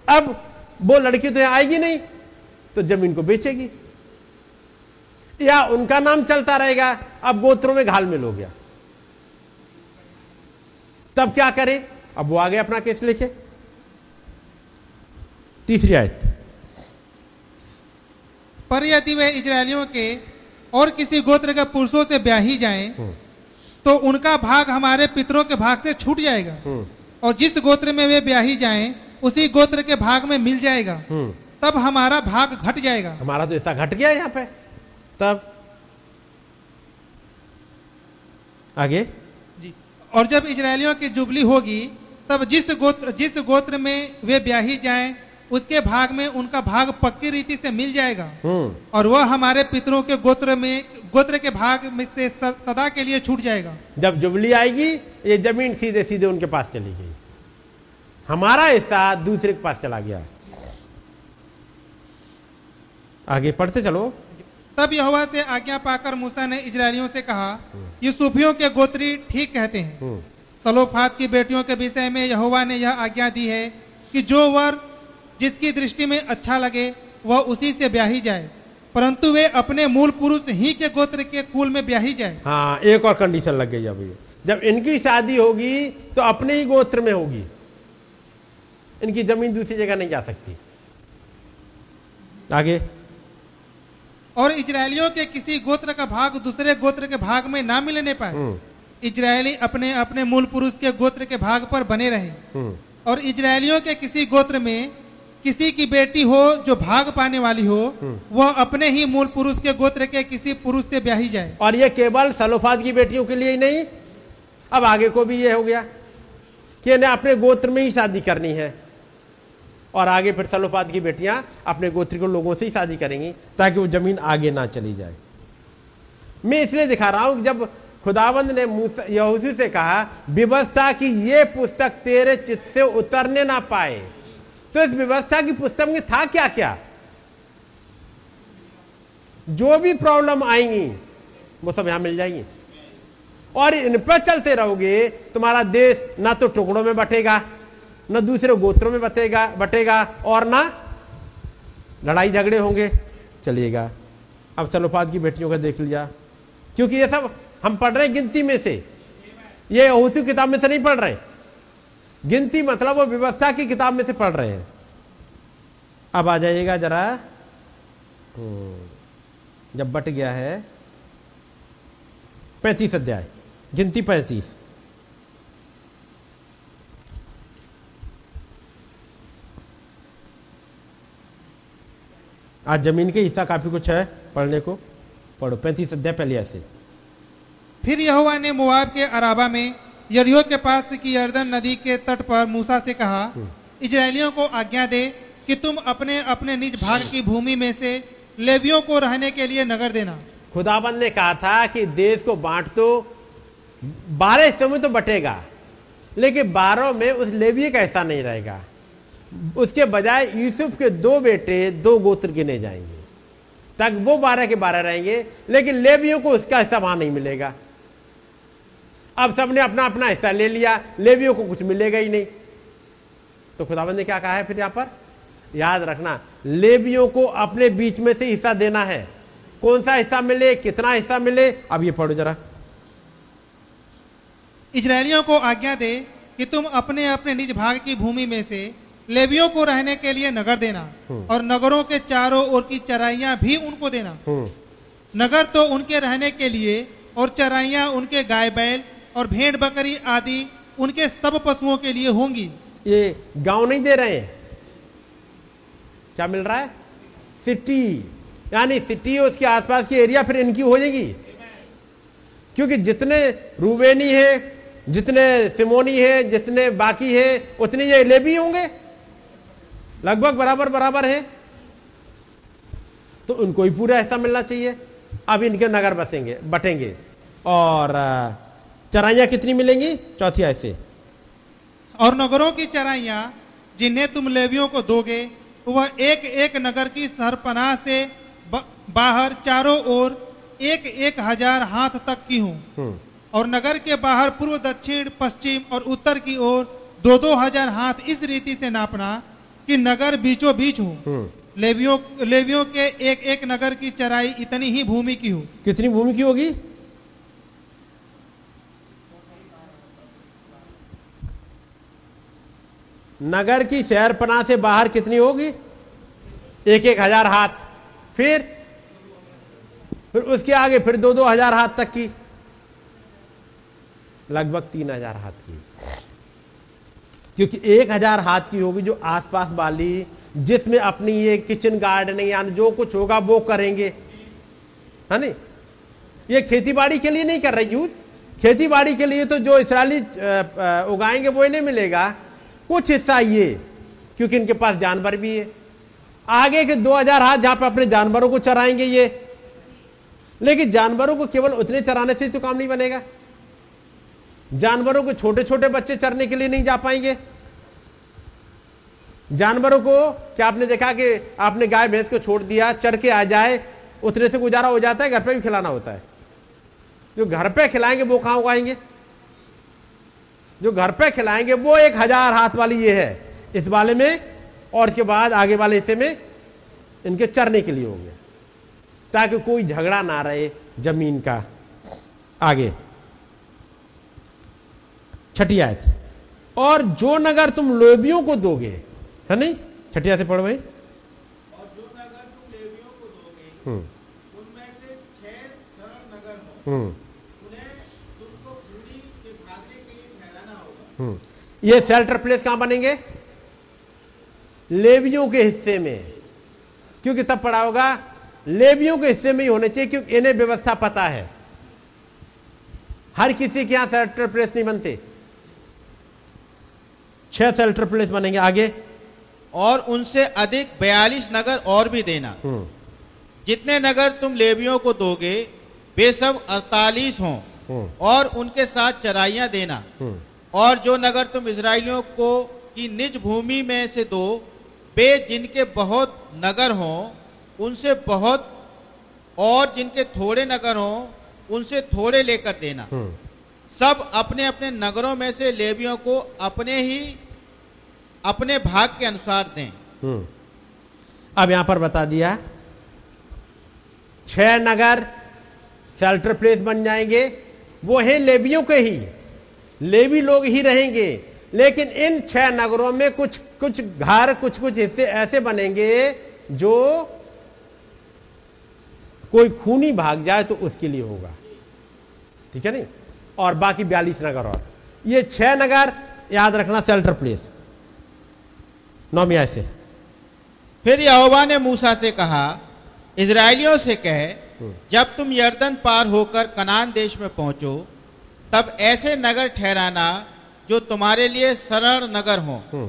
अब वो लड़की तो यहाँ आएगी नहीं तो ज़मीन को बेचेगी। या उनका नाम चलता रहेगा अब गोत्रों में घाल मिल हो गया। तब क्या करें? अब वो आगे अपना केस लेके। तीसरी आयत। पर यदि वे इजरायलियों के और किसी गोत्र के पुरुषों से ब्याही जाएँ तो उनका भाग हमारे पितरों के भाग से छूट जाएगा। और जिस गोत्र में वे ब्याही जाएँ उसी गोत्र के भाग में मिल जाएगा। तब हमारा भाग घट जाएगा। हमारा तो ऐसा घट गया यहाँ पे। तब आगे। जी। और जब इजरायलियों की जुबली होगी तब जिस गोत्र जिस गोत्र में वे ब्याही जाएँ उसके भाग में उनका भाग पक्की रीति से मिल जाएगा। हम्म। और वह हमारे पितरों के गोत्र में गोत्र के भाग में से सदा के लिए छूट जाएगा। जब जुबली आएगी ये ज़मीन सीधे सीधे उनके पास चली गई। हमारा हिस्सा दूसरे के पास चला गया। आगे पढ़ते चलो। तब यहोवा से आज्ञा पाकर मूसा ने इजरायलियों से कहा ये सूफियों के गोत्री ठीक कहते हैं। हम्म। सलोफात की बेटियों के विषय में यहोवा ने यह आज्ञा दी है कि जो वर जिसकी दृष्टि में अच्छा लगे वह उसी से ब्याही जाए। परंतु वे अपने मूल पुरुष ही के गोत्र के कुल में ब्याही जाए। हाँ एक और कंडीशन लग गई अभी जब इनकी शादी होगी तो अपने ही गोत्र में होगी। इनकी ज़मीन दूसरी जगह नहीं जा सकती। आगे। और इजरायलियों के किसी गोत्र का भाग दूसरे गोत्र के भाग में ना मिलने पाए हम्म। इजरायली अपने अपने मूल पुरुष के गोत्र के भाग पर बने रहे। हम्म। और इजरायलियों के किसी गोत्र में किसी की बेटी हो जो भाग पाने वाली हो वह अपने ही मूल पुरुष के गोत्र के किसी पुरुष से ब्याही जाए। और ये केवल सलोफाद की बेटियों के लिए ही नहीं अब आगे को भी ये हो गया कि इन्हें अपने गोत्र में ही शादी करनी है। और आगे फिर सलोपात की बेटियाँ अपने गोत्र के लोगों से ही शादी करेंगी ताकि वो ज़मीन आगे ना चली जाए। मैं इसलिए दिखा रहा हूँ जब खुदावंद ने यहूसी से कहा, व्यवस्था की ये पुस्तक तेरे चित्त से उतरने ना पाए। तो इस व्यवस्था की पुस्तक में था क्या क्या जो भी प्रॉब्लम आएँगी, वो सब यहाँ मिल जाएँगी। और इन पर चलते रहोगे, तुम्हारा देश ना तो टुकड़ों में बटेगा ना दूसरे गोत्रों में बटेगा बटेगा और ना लड़ाई झगड़े होंगे। चलिएगा, अब सलोफात की बेटियों का देख लिया। क्योंकि ये सब हम पढ़ रहे हैं गिनती में से। ये उसी किताब में से नहीं पढ़ रहे। गिनती मतलब वो व्यवस्था की किताब में से पढ़ रहे हैं। अब आ जाइएगा जरा। जब बट गया है, पैंतीस अध्याय, गिनती पैंतीस। आज ज़मीन के हिस्सा काफ़ी कुछ है पढ़ने को। पढ़ो पैंतीस अध्याय पहले ऐसे फिर यहोवा ने मुआब के अराबा में यरियो के पास की यर्दन नदी के तट पर मूसा से कहा इजरायलियों को आज्ञा दे कि तुम अपने अपने निज भाग की भूमि में से लेवियों को रहने के लिए नगर देना। खुदाबंद ने कहा था कि देश को बांट दो बारह हिस्सों में तो बटेगा लेकिन बारह में उस लेविये का हिस्सा नहीं रहेगा। उसके बजाय यूसुफ के दो बेटे दो गोत्र गिने जाएँगे, तक वो बारह के बारह रहेंगे, लेकिन लेवियों को उसका हिस्सा वहाँ नहीं मिलेगा। अब सबने अपना अपना हिस्सा ले लिया, लेवियों को कुछ मिलेगा ही नहीं। तो खुदाबंद ने क्या कहा है फिर यहाँ पर? याद रखना, लेवियों को अपने बीच में से हिस्सा देना है। कौन सा हिस्सा मिले, कितना हिस्सा मिले, अब ये पढ़ो जरा। इजरायलियों को आज्ञा दे कि तुम अपने अपने निज भाग की भूमि में से लेवियों को रहने के लिए नगर देना और नगरों के चारों ओर की चराइया भी उनको देना। हम्म। नगर तो उनके रहने के लिए और चराइया उनके गाय बैल और भेड़ बकरी आदि उनके सब पशुओं के लिए होंगी। ये गाँव नहीं दे रहे हैं। क्या मिल रहा है? सिटी यानी सिटी उसके आसपास की एरिया फिर इनकी हो जाएगी। क्योंकि जितने रूबेनी है जितने सिमोनी है जितने बाकी है उतने ये लेबी होंगे। लगभग बराबर बराबर है। तो उनको ही पूरा हिस्सा मिलना चाहिए। अब इनके नगर बसेंगे बटेंगे। और चराइयाँ कितनी मिलेंगी? चौथी से। और नगरों की चराइयाँ जिन्हें तुम लेवियों को दोगे वह एक एक नगर की सरपनाह से बाहर चारों ओर एक एक हज़ार हाथ तक की हों। हम्म। और नगर के बाहर पूर्व दक्षिण पश्चिम और उत्तर की ओर दो दो हज़ार हाथ इस रीति से नापना कि नगर बीचों बीच हो। हम्म। लेवियों लेवियों के एक एक नगर की चराई इतनी ही भूमि की हो। कितनी भूमि की होगी? नगर की शहर पना से बाहर कितनी होगी? एक एक हज़ार हाथ। फिर? फिर उसके आगे फिर दो दो हज़ार हाथ तक की। लगभग तीन हज़ार हाथ की। क्योंकि एक हज़ार हाथ की होगी जो आसपास वाली, जिसमें अपनी ये किचन गार्डनिंग यानी जो कुछ होगा वो करेंगे। है नहीं? ये खेती बाड़ी के लिए नहीं कर रही यूज़ खेती बाड़ी के लिए तो जो इसराइली उगाएँगे वो इन्हें मिलेगा। कुछ हिस्सा ये, क्योंकि इनके पास जानवर भी है। आगे के 2000 हाथ जहाँ पर अपने जानवरों को चराएँगे ये। लेकिन जानवरों को केवल उतने चराने से तो काम नहीं बनेगा। जानवरों को छोटे छोटे बच्चे चरने के लिए नहीं जा पाएँगे। जानवरों को, क्या आपने देखा कि आपने गाय भैंस को छोड़ दिया, चर के आ जाए, उतने से गुजारा हो जाता है, घर पे भी खिलाना होता है। जो घर पे खिलाएँगे, वो कहाँ उगाएँगे? जो घर पे खिलाएँगे, वो एक हज़ार हाथ वाली ये है। इस वाले में और इसके बाद आगे वाले हिस्से में इनके चरने के लिए होंगे। ताकि कोई झगड़ा ना रहे ज़मीन का आगे। छठी आयत। और जो नगर तुम लोबियों को दोगे है नहीं? छठिया से पढ़ो भाई। और जो नगर तुम लेवियों को दोगे हम्म। उनमें से छह सरल नगर हम्म। उन्हें तुमको भूमि के भागने के लिए ठहराना होगा। ये शेल्टर प्लेस कहाँ बनेंगे? लेवियों के हिस्से में। क्योंकि तब पड़ा होगा लेवियों के हिस्से में ही होने चाहिए क्योंकि इन्हें व्यवस्था पता है। हर किसी के यहाँ शेल्टर प्लेस नहीं बनते। छह शेल्टर प्लेस बनेंगे आगे और उनसे अधिक बयालीस नगर और भी देना। हम्म। जितने नगर तुम लेवियों को दोगे वे सब अड़तालीस हों हम्म। और उनके साथ चराइयाँ देना। हम्म। और जो नगर तुम इसराइलियों को की निज भूमि में से दो वे जिनके बहुत नगर हों उनसे बहुत और जिनके थोड़े नगर हों उनसे थोड़े लेकर देना। सब अपने अपने नगरों में से लेवियों को अपने ही अपने भाग के अनुसार दें। हम्म। अब यहाँ पर बता दिया छह नगर शेल्टर प्लेस बन जाएँगे वो हैं लेबियों के ही लेबी लोग ही रहेंगे लेकिन इन छह नगरों में कुछ कुछ घर कुछ कुछ हिस्से ऐसे बनेंगे जो कोई खूनी भाग जाए तो उसके लिए होगा। ठीक है नहीं? और बाकी बयालीस नगर और। ये छह नगर याद रखना सेल्टर प्लेस नौमी आय से। फिर यहोवा ने मूसा से कहा इज़राइलियों से कह जब तुम यर्दन पार होकर कनान देश में पहुंचो तब ऐसे नगर ठहराना जो तुम्हारे लिए सरल नगर हों हम्म।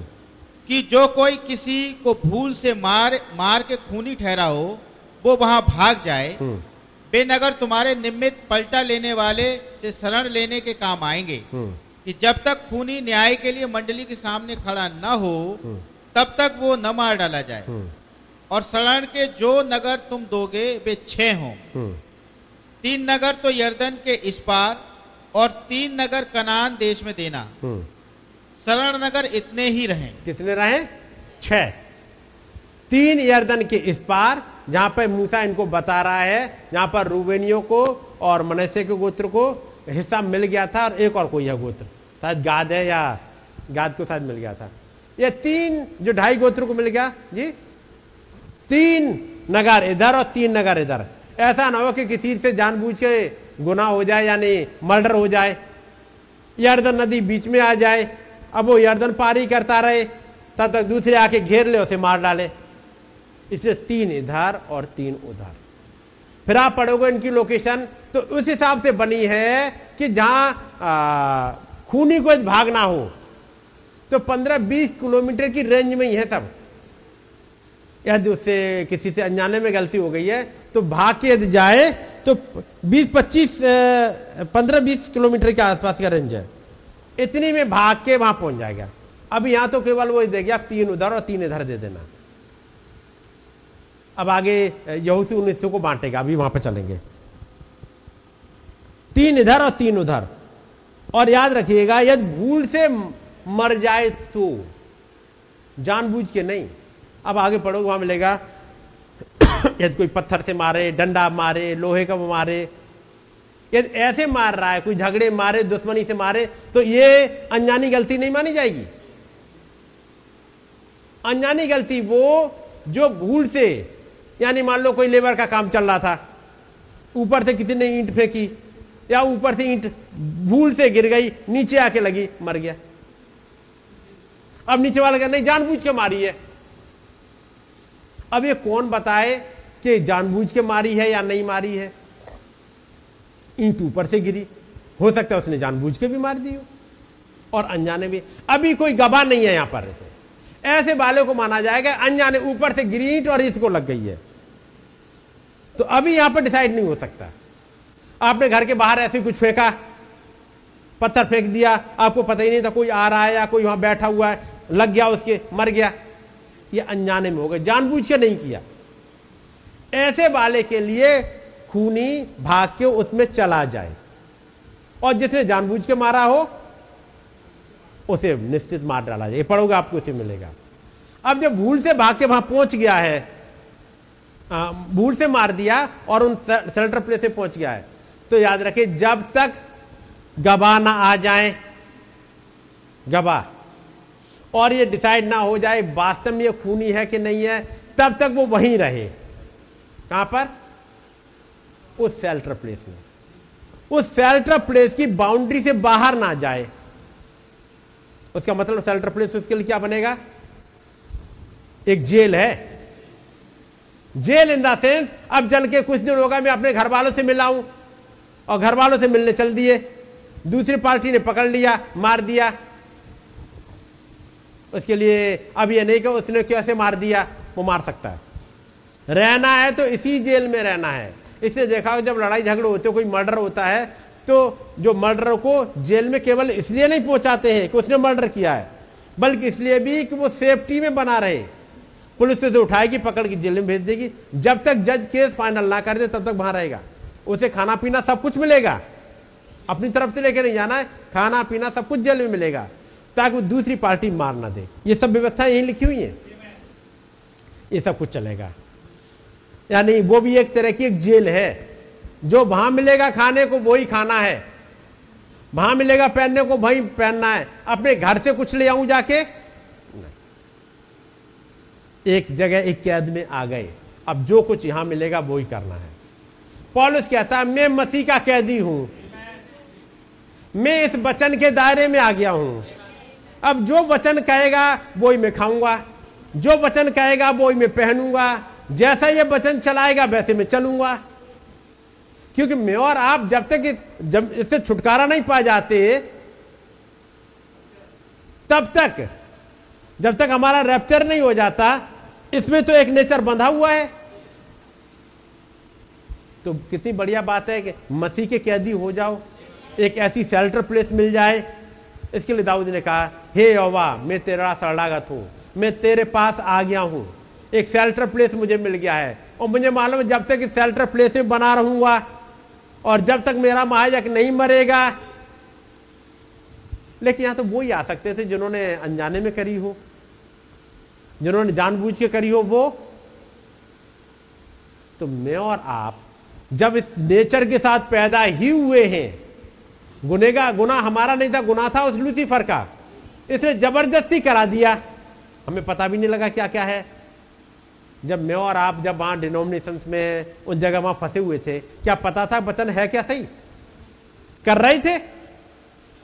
कि जो कोई किसी को भूल से मार मार के खूनी ठहरा हो वो वहाँ भाग जाए। हम्म। वे नगर तुम्हारे निमित्त पलटा लेने वाले से शरण लेने के काम आएँगे हम्म। कि जब तक खूनी न्याय के लिए मंडली के सामने खड़ा न हो तब तक वो न मार डाला जाए। हम्म, और शरण के जो नगर तुम दोगे वे छह हों। हम्म, तीन नगर तो यर्दन के इस पार और तीन नगर कनान देश में देना। हम्म। शरण नगर इतने ही रहें। कितने रहे? छह। तीन यर्दन के इस पार जहाँ पर मूसा इनको बता रहा है जहाँ पर रूबेनियों को और मनसे के गोत्र को हिस्सा मिल गया था और एक और कोई है गोत्र। शायद गाद है या गाद को शायद मिल गया था। ये तीन जो ढाई गोत्र को मिल गया, जी, तीन नगर इधर और तीन नगर इधर। ऐसा ना हो कि किसी से जानबूझ के गुना हो जाए यानी मर्डर हो जाए, यर्दन नदी बीच में आ जाए, अब वो यर्दन पारी करता रहे, तब तक दूसरे आके घेर ले, उसे मार डाले। इसलिए तीन इधर और तीन उधर। फिर आप पढ़ोगे इनकी लोकेशन तो उस हिसाब से बनी है कि जहाँ खूनी को भागना हो तो 15-20 किलोमीटर की रेंज में ही है सब यदि उससे किसी से अनजाने में गलती हो गई है तो भाग के यदि जाए तो 20-25 15-20 किलोमीटर के आसपास का रेंज है। इतनी में भाग के वहाँ पहुँच जाएगा। अब यहाँ तो केवल वो देगी आप तीन उधर और तीन इधर दे देना। अब आगे यहूसी उन्नीस को बांटेगा, अभी वहाँ पर चलेंगे। तीन इधर और तीन उधर। और याद रखिएगा, यदि भूल से मर जाए तो। जानबूझ के नहीं। अब आगे पढ़ोगे वहाँ मिलेगा, यदि कोई पत्थर से मारे, डंडा मारे, लोहे का मारे, यदि ऐसे मार रहा है, कोई झगड़े मारे, दुश्मनी से मारे तो ये अनजानी गलती नहीं मानी जाएगी। अनजानी गलती वो जो भूल से, यानी मान लो कोई लेबर का काम चल रहा था, ऊपर से किसी ने ईंट फेंकी, या ऊपर से ईंट भूल से गिर गई, नीचे आके लगी, मर गया। अब नीचे वाला कहना नहीं, जानबूझ के मारी है। अब ये कौन बताए कि जानबूझ के मारी है या नहीं मारी है? ईंट ऊपर से गिरी। हो सकता है उसने जानबूझ के भी मार दी हो। और अनजाने भी अभी कोई गवाह नहीं है यहाँ पर। ऐसे वाले को माना जाएगा, अनजाने ऊपर से गिरी ईंट और इसको लग गई है। तो अभी यहाँ पर डिसाइड नहीं हो सकता। आपने घर के बाहर ऐसे कुछ फेंका, पत्थर फेंक दिया, आपको पता ही नहीं था कोई आ रहा है या कोई वहाँ बैठा हुआ है। लग गया उसके, मर गया। ये अनजाने में हो गया जानबूझ के नहीं किया। ऐसे वाले के लिए खूनी भाग के उसमें चला जाए। और जिसने जानबूझ के मारा हो, उसे निश्चित मार डाला जाए। पढ़ोगे आपको, उसे मिलेगा। अब जब भूल से भाग के वहाँ पहुँच गया है भूल से मार दिया और उन सेल्टर प्लेस से पहुँच गया है तो याद रखे जब तक गवाह ना आ जाए, गवाह और ये डिसाइड ना हो जाए, वास्तव में ये खूनी है कि नहीं है, तब तक वो वहीं रहे। कहाँ पर? उस सेल्टर प्लेस में। उस सेल्टर प्लेस की बाउंड्री से बाहर ना जाए। उसका मतलब सेल्टर प्लेस उसके लिए क्या बनेगा? एक जेल है। जेल इन द सेंस अब जल के कुछ दिन होगा, मैं अपने घर वालों से मिला हूँ। और घर वालों से मिलने चल दिए। दूसरी पार्टी ने पकड़ लिया, मार दिया। उसके लिए अब यह नहीं कि उसने कैसे मार दिया, वो मार सकता है। रहना है तो इसी जेल में रहना है। इसलिए देखा जब लड़ाई झगड़े होते कोई मर्डर होता है तो जो मर्डर को जेल में केवल इसलिए नहीं पहुंचाते हैं कि उसने मर्डर किया है, बल्कि इसलिए भी कि वो सेफ्टी में बना रहे। पुलिस से उठाएगी, पकड़ के जेल में भेज देगी। जब तक जज केस फाइनल ना कर दे, तब तक वहाँ रहेगा। उसे खाना पीना सब कुछ मिलेगा। अपनी तरफ़ से लेकर नहीं जाना है खाना पीना सब कुछ जेल में मिलेगा। ताकि वो दूसरी पार्टी मार ना दे। ये सब व्यवस्था यही लिखी हुई है। ये सब कुछ चलेगा। यानी वो भी एक तरह की एक जेल है। जो वहाँ मिलेगा खाने को, वही खाना है। वहाँ मिलेगा पहनने को, वही पहनना है। अपने घर से कुछ ले आऊँ जाके? एक जगह एक कैद में आ गए। अब जो कुछ यहाँ मिलेगा वो ही करना है। पॉलिस कहता है, मैं मसीह का कैदी हूँ। मैं इस वचन के दायरे में आ गया हूँ। अब जो वचन कहेगा वो ही मैं खाऊँगा। जो वचन कहेगा वो ही मैं पहनूँगा। जैसा ये वचन चलाएगा वैसे मैं चलूँगा। क्योंकि मैं और आप जब तक इस, जब इससे छुटकारा नहीं पा जाते तब तक जब तक हमारा रैप्चर नहीं हो जाता इसमें तो एक नेचर बंधा हुआ है। तो कितनी बढ़िया बात है कि मसीह के कैदी हो जाओ एक ऐसी शेल्टर प्लेस मिल जाए। इसके लिए दाऊद ने कहा हे यौवा मैं तेरा सड़ागत हूँ। मैं तेरे पास आ गया हूँ। एक शेल्टर प्लेस मुझे मिल गया है। और मुझे मालूम है, जब तक इस शेल्टर प्लेस में बना रहूँगा, और जब तक मेरा महाजक नहीं मरेगा, लेकिन यहाँ तो वो ही आ सकते थे जिन्होंने अनजाने में करी हो, जिन्होंने जानबूझ के करी हो वो। तो मैं और आप, जब इस नेचर के साथ पैदा ही हुए हैं, गुनेगा गुना हमारा नहीं था गुना था उस लूसीफर का। इसने ज़बरदस्ती करा दिया। हमें पता भी नहीं लगा क्या क्या है। जब मैं और आप जब वहाँ डिनोमिनेशन में उन जगह वहाँ फंसे हुए थे, क्या पता था वचन है क्या सही? कर रहे थे।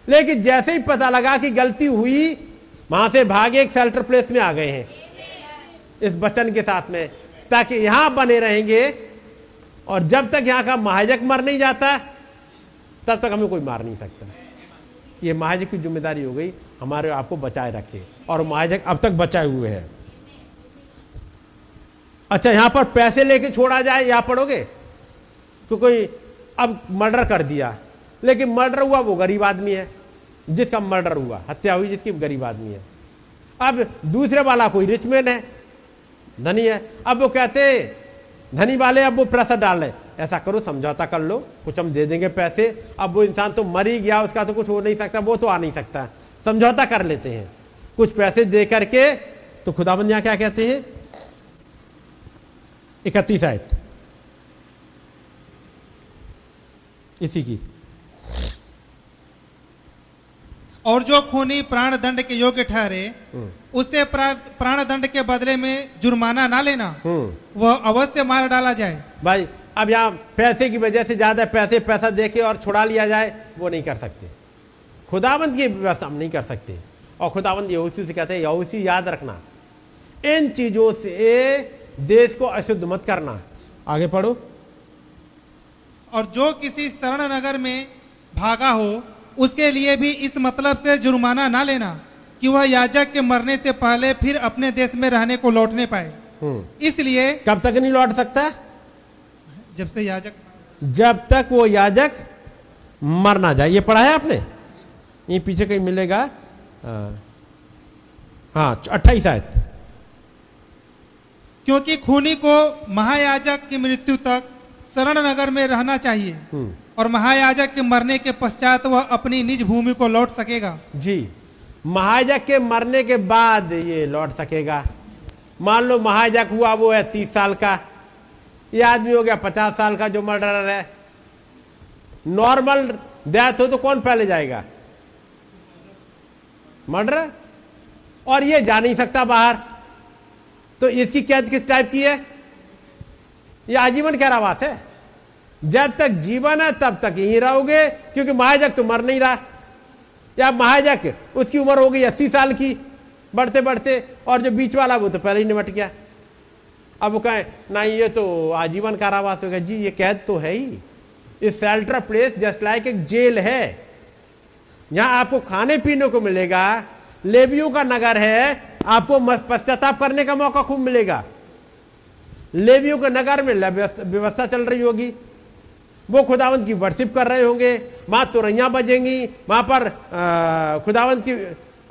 लेकिन जैसे ही पता लगा कि गलती हुई, वहाँ से भागे एक सेल्टर प्लेस में आ गए हैं। इस वचन के साथ में, ताकि यहाँ बने रहेंगे और जब तक यहाँ का महाजक मर नहीं जाता, तब तक हमें कोई मार नहीं सकता। ये महाजक की ज़िम्मेदारी हो गई। हमारे आपको बचाए रखे। और महाजक अब तक बचाए हुए हैं। अच्छा यहाँ पर पैसे लेके छोड़ा जाए, यहाँ पढ़ोगे? कि कोई अब मर्डर कर दिया। लेकिन मर्डर हुआ वो गरीब आदमी है, जिसका मर्डर हुआ। हत्या हुई जिसकी गरीब आदमी है। अब दूसरे वाला कोई रिचमैन है, धनी है, अब वो कहते धनी वाले अब वो प्रेशर डाल रहे ऐसा करो, समझौता कर लो, कुछ हम दे देंगे पैसे। अब वो इंसान तो मर ही गया, उसका तो कुछ हो नहीं सकता, वो तो आ नहीं सकता। समझौता कर लेते हैं। कुछ पैसे दे करके तो खुदाबंद यहाँ क्या कहते हैं? इकतीस आयत। इसी की। और जो खूनी प्राण दंड के योग्य ठहरे उससे प्रा- प्राण दंड के बदले में जुर्माना ना लेना हम्म। वह अवश्य मार डाला जाए। भाई अब यहाँ पैसे की वजह से ज़्यादा पैसे पैसा देके और छुड़ा लिया जाए वो नहीं कर सकते। खुदाबंद की व्यवस्था हम नहीं कर सकते। और खुदाबंद यहूसी से कहते हैं यहूसी याद रखना। इन चीज़ों से देश को अशुद्ध मत करना। आगे पढ़ो। और जो किसी शरण नगर में भागा हो उसके लिए भी इस मतलब से जुर्माना ना लेना कि वह याजक के मरने से पहले फिर अपने देश में रहने को लौटने पाए। हम्म। इसलिए कब तक नहीं लौट सकता? जब से याजक जब तक वो याजक मर ना जाए। ये पढ़ा है आपने? ये पीछे कहीं मिलेगा? हाँ अट्ठाईस आयत। क्योंकि खूनी को महायाजक की मृत्यु तक शरण नगर में रहना चाहिए हम्म। और महायाजक के मरने के पश्चात वह अपनी निज भूमि को लौट सकेगा। जी महाजक के मरने के बाद ये लौट सकेगा। मान लो महाजक हुआ वो है तीस साल का। ये आदमी हो गया पचास साल का जो मर्डरर है। नॉर्मल डेथ हो तो कौन पहले जाएगा? मर्डर और ये जा नहीं सकता बाहर। तो इसकी कैद किस टाइप की है? ये आजीवन कारावास है। जब तक जीवन है, तब तक यहीं रहोगे, क्योंकि महाजक तो मर नहीं रहा। या महाजक, उसकी उम्र हो गई अस्सी साल की बढ़ते बढ़ते और जो बीच वाला, वो तो पहले ही निमट गया। अब वो कहें ना ये तो आजीवन कारावास होगा जी, ये कैद तो है ही। इस शेल्टर प्लेस जस्ट लाइक एक जेल है। यहाँ आपको खाने पीने को मिलेगा। लेबियों का नगर है, आपको पश्चाताप करने का मौका खूब मिलेगा। लेबियों के नगर में व्यवस्था चल रही होगी। वो खुदावंत की वर्शिप कर रहे होंगे। वहाँ तुरैया बजेंगी, वहाँ पर खुदावंत की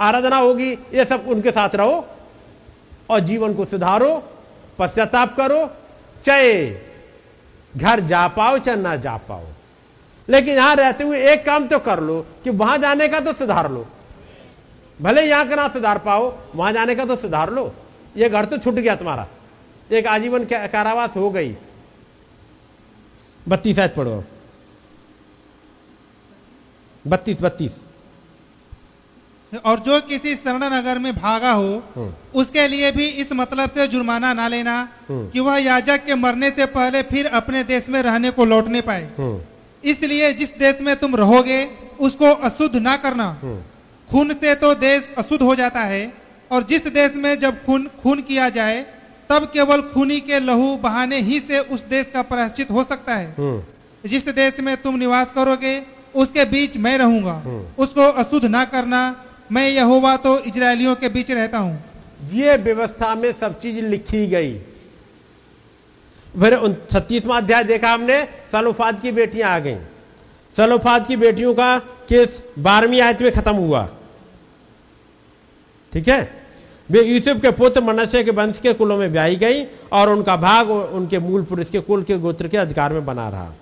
आराधना होगी। ये सब उनके साथ रहो और जीवन को सुधारो, पश्चाताप करो। चाहे घर जा पाओ, चाहे ना जा पाओ। लेकिन यहाँ रहते हुए एक काम तो कर लो कि वहाँ जाने का तो सुधार लो। भले यहाँ का ना सुधार पाओ वहाँ जाने का तो सुधार लो। ये घर तो छूट गया तुम्हारा। एक आजीवन कारावास हो गई। बत्तीस शायद पढ़ो। बत्तीस बत्तीस। और जो किसी शरण नगर में भागा हो उसके लिए भी इस मतलब से जुर्माना ना लेना कि वह याजक के मरने से पहले फिर अपने देश में रहने को लौटने पाए। इसलिए जिस देश में तुम रहोगे उसको अशुद्ध ना करना। खून से तो देश अशुद्ध हो जाता है और जिस देश में जब खून खून किया जाए तब केवल खूनी के लहू बहाने ही से उस देश का प्रायश्चित हो सकता है। जिस देश में तुम निवास करोगे उसके बीच मैं रहूँगा। उसको अशुद्ध ना करना मैं यहोवा तो इजरायलियों के बीच रहता हूँ। ये व्यवस्था में सब चीज़ लिखी गई। फिर उन छत्तीसवां अध्याय देखा हमने, सलोफाद की बेटियाँ आ गईं। सलोफाद की बेटियों का केस बारहवीं आयत में खत्म हुआ। ठीक है? वे यूसुफ के पुत्र मनस्य के वंश के कुलों में ब्याही गई और उनका भाग उनके मूल पुरुष के कुल के गोत्र के अधिकार में बना रहा।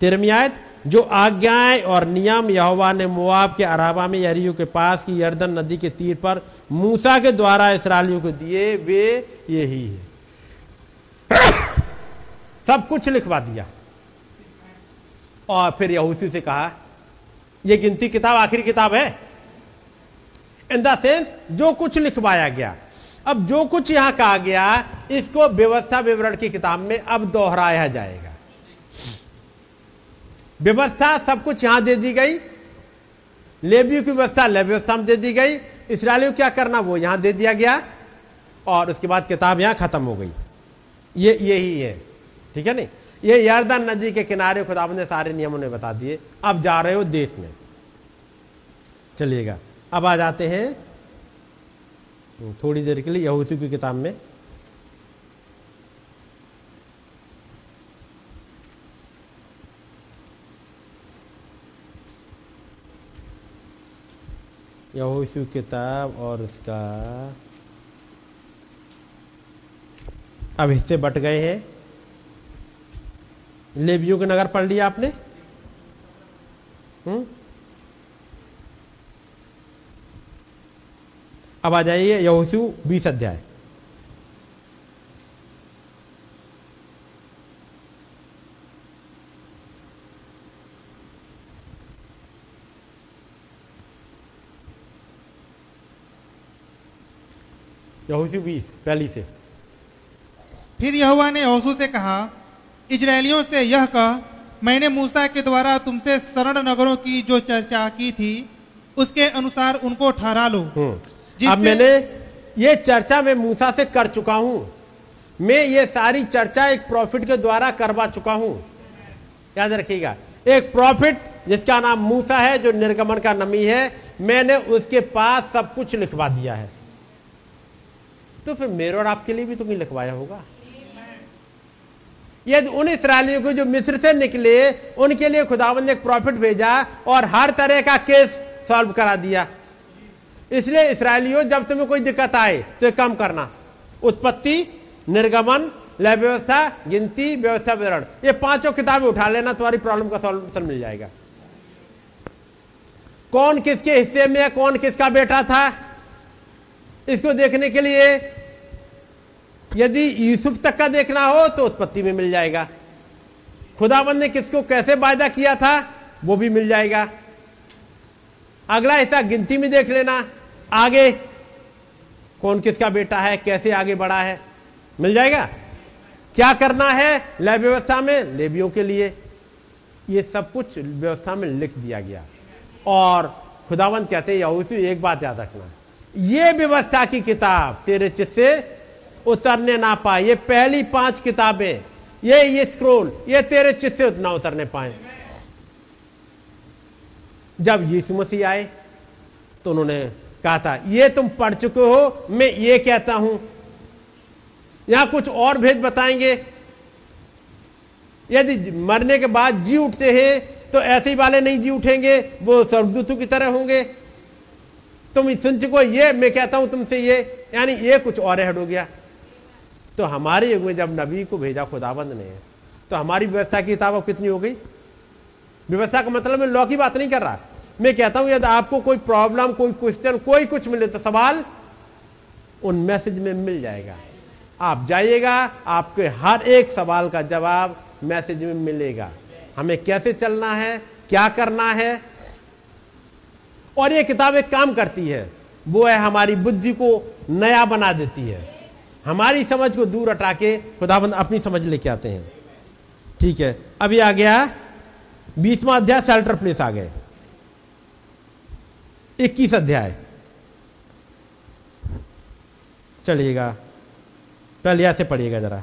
तेरहवीं आयत, जो आज्ञाएँ और नियम यहोवा ने मुआब के अराबा में यरियो के पास की यर्दन नदी के तीर पर मूसा के द्वारा इसराइलियों को दिए, वे यही है। सब कुछ लिखवा दिया। और फिर यहूसी से कहा यह गिनती किताब आखिरी किताब है। इन द सेंस जो कुछ लिखवाया गया। अब जो कुछ यहाँ कहा गया, इसको व्यवस्था विवरण की किताब में अब दोहराया जाएगा। व्यवस्था सब कुछ यहाँ दे दी गई। लेबियों की व्यवस्था ले व्यवस्था में दे दी गई। इसराइलियों क्या करना, वो यहाँ दे दिया गया। और उसके बाद किताब यहाँ खत्म हो गई। ये यही है। ठीक है नहीं? ये यर्दन नदी के किनारे खुदाब ने सारे नियमों ने बता दिए। अब जा रहे हो देश में। चलिएगा। अब आ जाते हैं। थोड़ी देर के लिए यहूसी की किताब में। यहोशू किताब और उसका अब हिस्से बट गए हैं। लेबियों के नगर पढ़ लिया आपने? हम्म? अब आ जाइए यहोशू बीस अध्याय। यहोशू बीस, पहली से। फिर यहोवा ने यहोशू से कहा इजरायलियों से यह कह मैंने मूसा के द्वारा तुमसे शरण नगरों की जो चर्चा की थी उसके अनुसार उनको ठहरा लो। हम्म। अब मैंने ये चर्चा मैं मूसा से कर चुका हूँ। मैं ये सारी चर्चा एक प्रॉफिट के द्वारा करवा चुका हूँ। याद रखिएगा एक प्रॉफिट जिसका नाम मूसा है जो निर्गमन का नमी है मैंने उसके पास सब कुछ लिखवा दिया है। तो फिर मेरे और आपके लिए भी तो नहीं लिखवाया होगा। यदि उन इसराइलियों को जो मिस्र से निकले, उनके लिए खुदावन ने एक प्रॉफिट भेजा और हर तरह का केस सॉल्व करा दिया। इसलिए इसराइलियों, जब तुम्हें कोई दिक्कत आए तो काम करना। उत्पत्ति, निर्गमन लय व्यवस्था गिनती, व्यवस्था विवरण। ये पाँचों किताबें उठा लेना, तुम्हारी प्रॉब्लम का सॉल्यूशन मिल जाएगा। कौन किसके हिस्से में है, कौन किसका बेटा था? इसको देखने के लिए यदि यूसुफ तक का देखना हो तो उत्पत्ति में मिल जाएगा। खुदाबंद ने किसको कैसे वायदा किया था, वो भी मिल जाएगा। अगला हिस्सा गिनती में देख लेना। आगे कौन किसका बेटा है, कैसे आगे बढ़ा है, मिल जाएगा? क्या करना है लय व्यवस्था में? लेबियों के लिए। ये सब कुछ व्यवस्था में लिख दिया गया। और खुदावंत कहते हैं, यहोशू, एक बात याद रखना। ये व्यवस्था की किताब तेरे चित से उतरने ना पाए। ये पहली पाँच किताबें, ये ये स्क्रोल ये तेरे चित से ना उतरने पाए। जब यीशु मसीह आए तो उन्होंने कहा था, ये तुम पढ़ चुके हो, मैं ये कहता हूँ। यहाँ कुछ और भेद बताएँगे। यदि मरने के बाद जी उठते हैं तो ऐसे ही वाले नहीं जी उठेंगे, वो स्वर्गदूतों की तरह होंगे। तुम सुन चुको ये मैं कहता हूँ तुमसे ये, यानी ये कुछ और ऐड हो गया। तो हमारे युग में जब नबी को भेजा खुदाबंद ने तो हमारी व्यवस्था की किताब अब कितनी हो गई? व्यवस्था का मतलब मैं लॉ की बात नहीं कर रहा। मैं कहता हूँ, यदि आपको कोई प्रॉब्लम कोई क्वेश्चन कोई कुछ मिले तो सवाल उन मैसेज में मिल जाएगा। आप जाइएगा, आपके हर एक सवाल का जवाब मैसेज में मिलेगा। हमें कैसे चलना है, क्या करना है? और ये किताब एक काम करती है, वो है हमारी बुद्धि को नया बना देती है। हमारी समझ को दूर हटा के खुदाबंद अपनी समझ लेके आते हैं। ठीक है अभी आ गया बीसवा अध्याय सेल्टर प्लेस आ गए। इक्कीस अध्याय। चलिएगा पहले ऐसे पढ़िएगा जरा।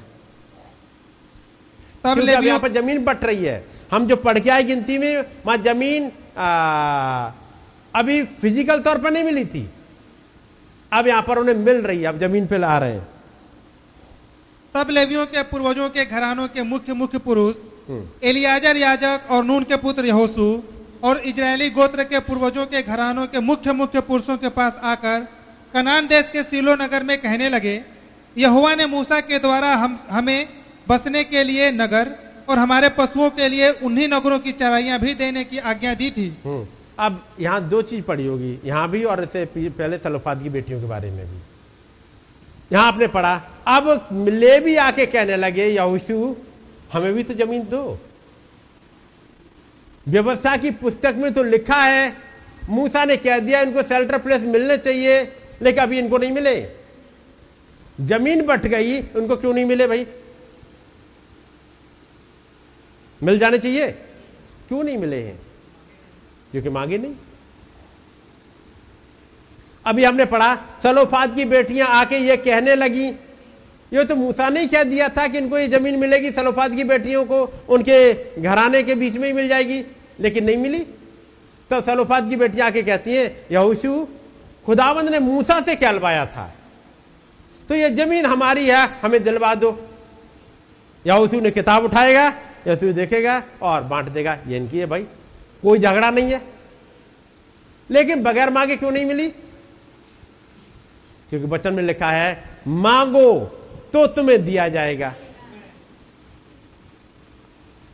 तब लेवियों यहाँ पर ज़मीन बट रही है। हम जो पढ़ के आए गिनती में वहाँ ज़मीन आ, अभी फ़िज़िकल तौर पर नहीं मिली थी। अब यहाँ पर उन्हें मिल रही है अब ज़मीन पे ला रहे हैं। तब लेवियों के पूर्वजों के घरानों के मुख्य मुख्य पुरुष हम्म। एलियाजर याजक और नून के पुत्र यहोशू और इजरायली गोत्र के पूर्वजों के घरानों के मुख्य मुख्य पुरुषों के पास आकर कनान देश के सीलो नगर में कहने लगे यहुआ ने मूसा के द्वारा हम हमें बसने के लिए नगर और हमारे पशुओं के लिए उन्हीं नगरों की चराइयाँ भी देने की आज्ञा दी थी। हम्म, अब यहाँ दो चीज़ पड़ी होगी यहाँ भी और इससे पहले सलोफात की बेटियों के बारे में भी। यहाँ आपने पढ़ा अब ले भी आके कहने लगे, यहोशू, हमें भी तो ज़मीन दो। व्यवस्था की पुस्तक में तो लिखा है, मूसा ने कह दिया, इनको सेल्टर प्लेस मिलने चाहिए, लेकिन अभी इनको नहीं मिले। ज़मीन बट गई उनको क्यों नहीं मिले भाई? मिल जाने चाहिए। क्यों नहीं मिले हैं? क्योंकि मांगे नहीं। अभी हमने पढ़ा सलोफात की बेटियाँ आके ये कहने लगी ये तो मूसा ने कह दिया था कि इनको ये ज़मीन मिलेगी, सलोफात की बेटियों को, उनके घराने के बीच में ही मिल जाएगी, लेकिन नहीं मिली। तो सलोफात की बेटियाँ आके कहती हैं, यहोशू, खुदावंद ने मूसा से कहलवाया था? तो ये ज़मीन हमारी है, हमें दिलवा दो। यहोशू ने किताब उठाएगा, यहोशू देखेगा और बांट देगा, ये इनकी है भाई, कोई झगड़ा नहीं है। लेकिन बगैर मांगे क्यों नहीं मिली? क्योंकि वचन में लिखा है, मांगो तो तुम्हें दिया जाएगा।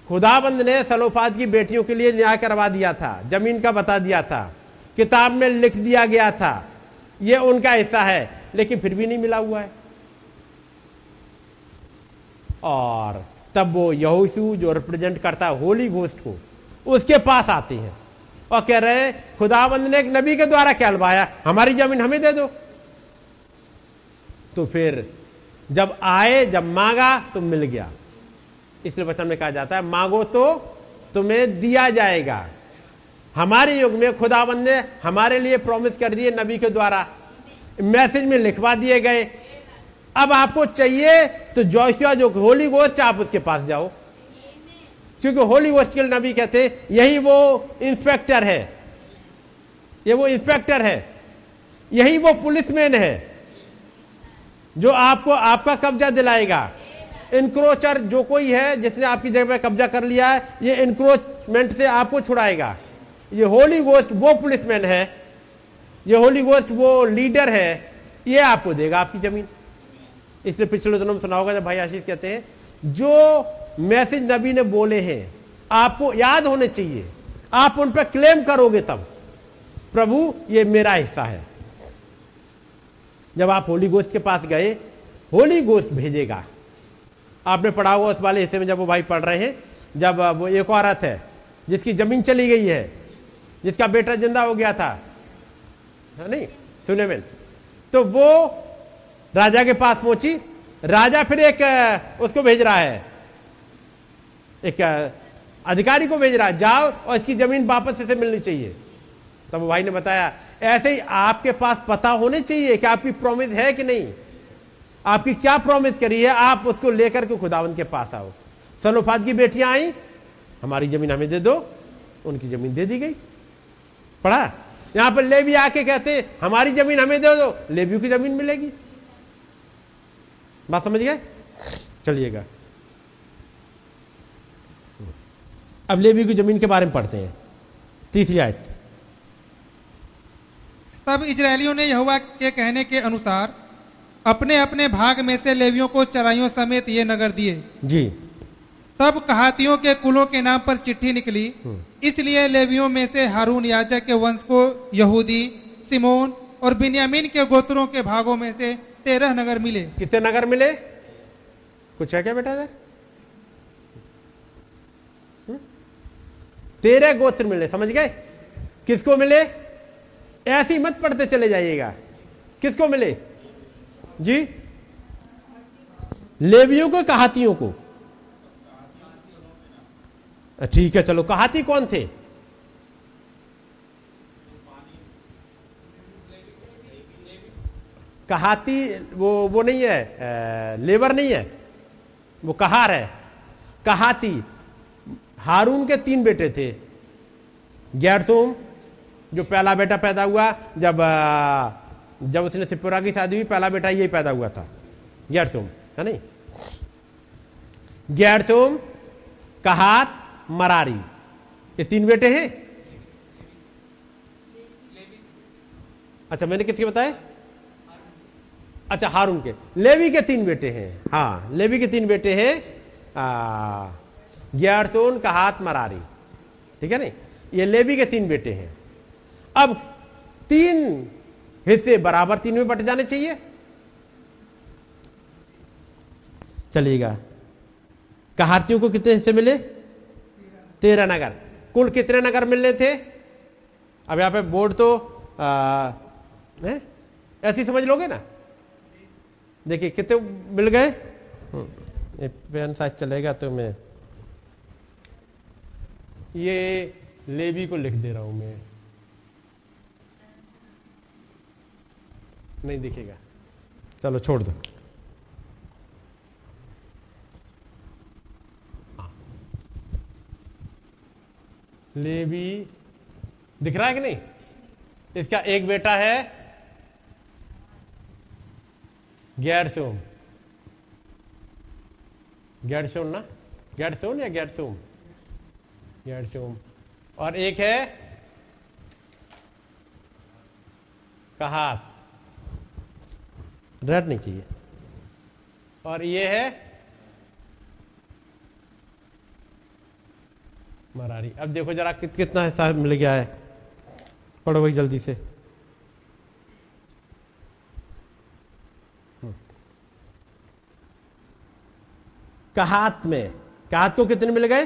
खुदाबंद ने सलोफात की बेटियों के लिए न्याय करवा दिया था, ज़मीन का बता दिया था, किताब में लिख दिया गया था। यह उनका हिस्सा है, लेकिन फिर भी नहीं मिला हुआ है। और तब वो यहोशू, जो रिप्रेजेंट करता है होली घोस्ट को, उसके पास आते हैं और कह रहे हैं, खुदाबंद ने एक नबी के द्वारा कहलवाया हमारी ज़मीन हमें दे दो। तो फिर जब आए, जब मांगा तो मिल गया। इसलिए वचन में कहा जाता है, मांगो तो तुम्हें दिया जाएगा। हमारे युग में खुदाबंद ने हमारे लिए प्रॉमिस कर दिए नबी के द्वारा। मैसेज में लिखवा दिए गए। अब आपको चाहिए तो जोशिया जो होली गोस्ट आप उसके पास जाओ। क्योंकि होली गोस्ट के नबी कहते यही वो इंस्पेक्टर है। ये वो इंस्पेक्टर है। यही वो पुलिसमैन है। जो आपको, आपका कब्जा दिलाएगा। इंक्रोचर जो कोई है, जिसने आपकी जगह पे कब्जा कर लिया है, ये इंक्रोचमेंट से आपको छुड़ाएगा। ये होली गोस्ट वो पुलिसमैन है, ये होली गोस्ट वो लीडर है, ये आपको देगा आपकी ज़मीन। इसलिए पिछले दिनों में सुना होगा, जब भाई आशीष कहते हैं, जो मैसेज नबी ने बोले हैं, आपको याद होने चाहिए। आप उन पर क्लेम करोगे तब। प्रभु, ये मेरा हिस्सा है। जब आप होली गोस्ट के पास गए होली गोस्ट भेजेगा। आपने पढ़ा हुआ उस वाले हिस्से में जब वो भाई पढ़ रहे हैं, जब वो एक औरत है, जिसकी ज़मीन चली गई है, जिसका बेटा ज़िंदा हो गया था, है नहीं? सुने में तो वो राजा के पास पहुँची। राजा फिर एक उसको भेज रहा है। एक अधिकारी को भेज रहा है, जाओ और इसकी ज़मीन वापस इसे मिलनी चाहिए। तब वो भाई ने बताया ऐसे ही आपके पास पता होने चाहिए कि आपकी प्रॉमिस है कि नहीं। आपकी क्या प्रॉमिस करी है, आप उसको लेकर के खुदावन के पास आओ। सलोफात की बेटियाँ आई, हमारी ज़मीन हमें दे दो, उनकी ज़मीन दे दी गई। पढ़ा? यहाँ पर लेवी आके कहते हैं, हमारी ज़मीन हमें दे दो, लेवियों की ज़मीन मिलेगी। बात समझ गए? चलिएगा। अब लेवी की ज़मीन के बारे में पढ़ते हैं। तीसरी आयत। तब इजरायलियों ने यहोवा के कहने के अनुसार अपने अपने भाग में से लेवियों को चराइयों समेत ये नगर दिए। जी। तब कहातियों के कुलों के नाम पर चिट्ठी निकली। इसलिए लेवियों में से हारून याजक के वंश को यहूदी सिमोन और बिन्यामीन के गोत्रों के भागों में से तेरह नगर मिले। कितने नगर मिले? कुछ है क्या बेटा इधर? हम्म? तेरह गोत्र मिले समझ गए? किसको मिले? ऐसे मत पढ़ते चले जाइएगा। किसको मिले? जी? लेवियों को, कहातियों को? ठीक है, चलो, कहाती कौन थे? कहाती, वो वो नहीं है लेबर नहीं है, वो कहार है। कहाती, हारून के तीन बेटे थे, गैरसोम जो पहला बेटा पैदा हुआ, जब जब उसने सिपुरा की शादी हुई, पहला बेटा यही पैदा हुआ था। गैरसोम, है नहीं? गैरसोम, कहात, मरारी। ये तीन बेटे हैं? अच्छा मैंने किसके बताए? अच्छा हारून के। लेवी के तीन बेटे हैं। हाँ लेवी के तीन बेटे हैं ग्यारसोन का हाथ मरारी। ठीक है नहीं? ये लेवी के तीन बेटे हैं। अब तीन हिस्से बराबर तीन में बट जाने चाहिए। चलिएगा। कहारतियों को कितने हिस्से मिले? तेरह नगर। कुल कितने नगर मिलने थे? अब यहाँ पे बोर्ड तो? ऐसे समझ लोगे ना? देखिए कितने मिल गए? हम्म, पेन साइज़ चलेगा तो मैं ये लेवी को लिख दे रहा हूँ मैं। नहीं दिखेगा। चलो छोड़ दो। लेवी दिख रहा है कि नहीं? इसका एक बेटा है गैरसोम गैरसोम ना? गैरसोम या गैरसोम गैरसोम और एक है कहात। रेड नहीं चाहिए। और ये है मरारी। अब देखो जरा कित, कितना हिस्सा मिल गया है। पढ़ो भाई जल्दी से। हम्म। कहात में। कहात को कितने मिल गए?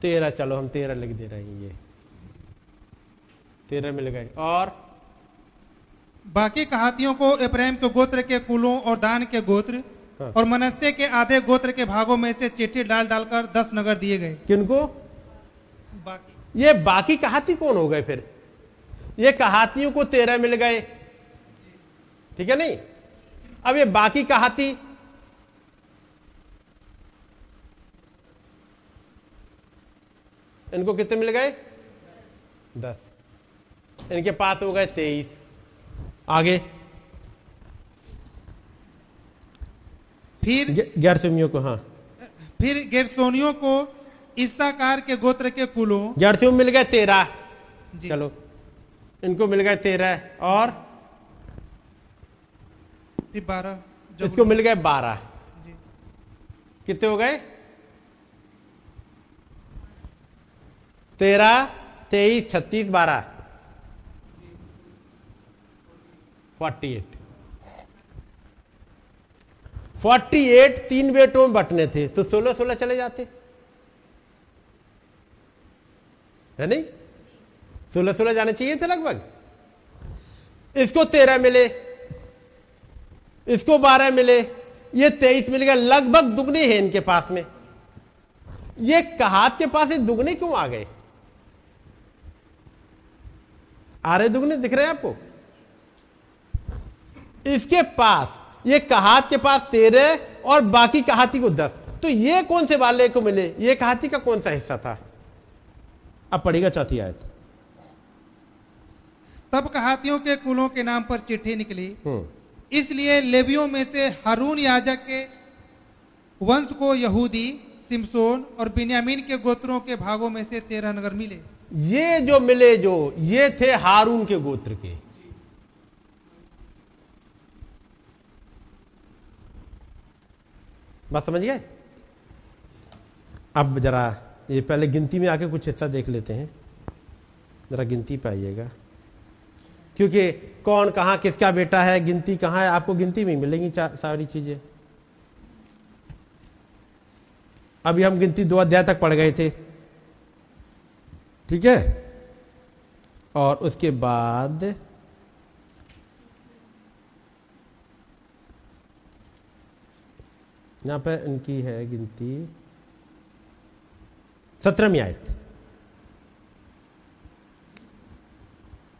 तेरह। चलो हम तेरह लिख दे रहे हैं ये। तेरह मिल गए। और बाकी कहातियों को इब्राहिम के गोत्र के कुलों और दान के गोत्र हाँ। और मनस्ते के आधे गोत्र के भागों में से चिट्ठी डाल डालकर दस नगर दिए गए। किनको? बाकी। ये बाकी कहाती कौन हो गए फिर? ये कहातियों को तेरह मिल गए। ठीक है नहीं? अब ये बाकी कहाती इनको कितने मिल गए? दस। इनके पास हो गए तेईस। आगे। फिर गैर सिमियों को हाँ। फिर गैरसोनियों को इस्साकार के गोत्र के कुलों। जर्सियों मिल गए तेरह। चलो। इनको मिल गए तेरह और फिर बारह। इसको मिल गए बारह। कितने हो गए? तेरह तेईस छत्तीस बारह। Forty eight. फोर्टी एट तीन बेटों में बटने थे तो सोलह सोलह चले जाते। है नहीं? सोलह सोलह जाने चाहिए थे लगभग। इसको तेरह मिले, इसको बारह मिले, ये तेईस मिल गया, लगभग दुगने हैं इनके पास में। ये कहात के पास ये दुगने क्यों आ गए? आ रहे दुगने दिख रहे हैं आपको? इसके पास ये कहात के पास तेरह और बाकी कहाती को दस। तो ये कौन से वाले को मिले? ये कहाती का कौन सा हिस्सा था? अब पढ़ेगा चौथी आयत। तब कहातियों के कुलों के नाम पर चिट्ठी निकली। हम्म। इसलिए लेवियों में से हारून याजक के वंश को यहूदी सिमसोन और बिन्यामीन के गोत्रों के भागों में से तेरह नगर मिले। ये जो मिले जो ये थे हारून के गोत्र के। बात समझ गए? अब जरा ये पहले गिनती में आके कुछ हिस्सा देख लेते हैं। जरा गिनती पे आइएगा। क्योंकि कौन कहाँ किसका बेटा है, गिनती कहाँ है, आपको गिनती में मिलेंगी सारी चीज़ें। अभी हम गिनती दो अध्याय तक पढ़ गए थे। ठीक है? और उसके बाद यहाँ पर इनकी है गिनती सत्रहवीं आयत।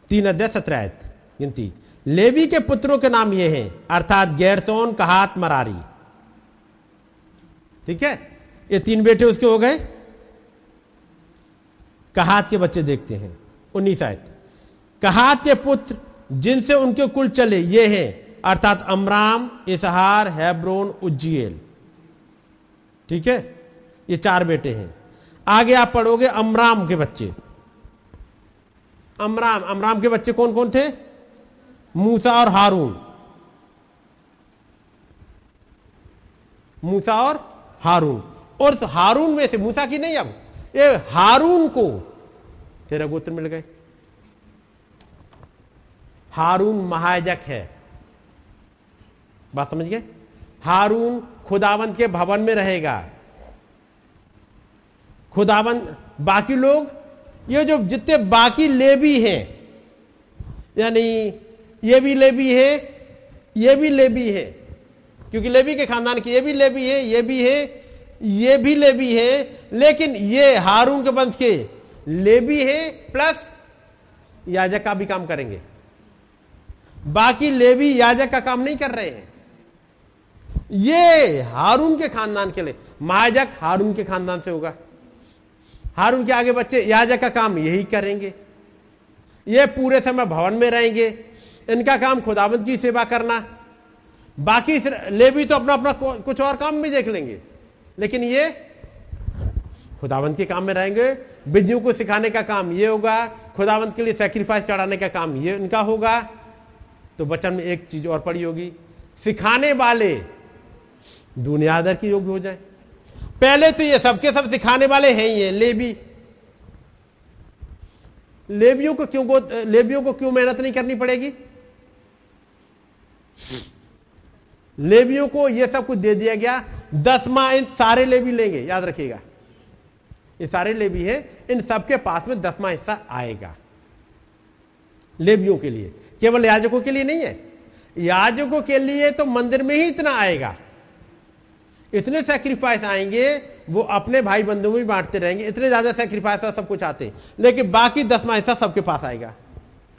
तीन अध्याय सत्रह आयत, गिनती। लेवी के पुत्रों के नाम ये हैं, अर्थात गैरसोन, कहात, मरारी। ठीक है? ये तीन बेटे उसके हो गए। कहात के बच्चे देखते हैं, उन्नीस आयत। कहात के पुत्र जिनसे उनके कुल चले, ये हैं, अर्थात अमराम, इसहार, हैब्रोन, उज्जीएल। ठीक है? ये चार बेटे हैं। आगे आप पढ़ोगे अमराम के बच्चे। अमराम अमराम के बच्चे कौन कौन थे? मूसा और हारून। मूसा और हारून। और हारून में से मूसा की नहीं अब? ये हारून को। तेरा गोत्र मिल गए। हारून महायजक है। बात समझ गए? हारून खुदावंत के भवन में रहेगा। खुदावंत, बाकी लोग, ये जो जितने बाकी लेबी हैं, यानी ये भी लेबी है, ये भी लेबी है, क्योंकि लेबी के खानदान के ये भी लेबी है, ये भी है, ये भी लेबी है, लेकिन ये हारून के वंश के लेबी है, प्लस याजक का भी काम करेंगे। बाकी लेबी याजक का काम नहीं कर रहे हैं। ये हारून के खानदान के लिए। महाजक हारून के खानदान से होगा। हारून के आगे बच्चे, याजक का काम यही करेंगे। ये पूरे समय भवन में रहेंगे। इनका काम खुदाबंद की सेवा करना। बाकी लेवी तो अपना अपना कुछ और काम भी देख लेंगे। लेकिन ये खुदावंत के काम में रहेंगे। बिजू को सिखाने का काम ये होगा। खुदावंत के लिए सेक्रीफाइस चढ़ाने का काम ये, इनका होगा। तो बचन में एक चीज़ और पड़ी होगी। सिखाने वाले दुनियादर की योग्य हो जाए। पहले तो ये सबके सब सिखाने वाले हैं ये लेबी। लेबियों को क्यों लेबियों को क्यों मेहनत नहीं करनी पड़ेगी? लेबियों को यह सब कुछ दे दिया गया दसवा इन सारे लेबी लेंगे याद रखिएगा। ये सारे लेबी है इन सबके पास में दसवा हिस्सा आएगा। लेबियों के लिए केवल याजकों के लिए नहीं है। याजकों के लिए तो मंदिर में ही इतना आएगा। इतने सेक्रीफाइस आएँगे, वो अपने भाई बंधु में बांटते रहेंगे, इतने ज़्यादा सेक्रीफाइस सब कुछ आते लेकिन बाकी दसवा हिस्सा सबके पास आएगा।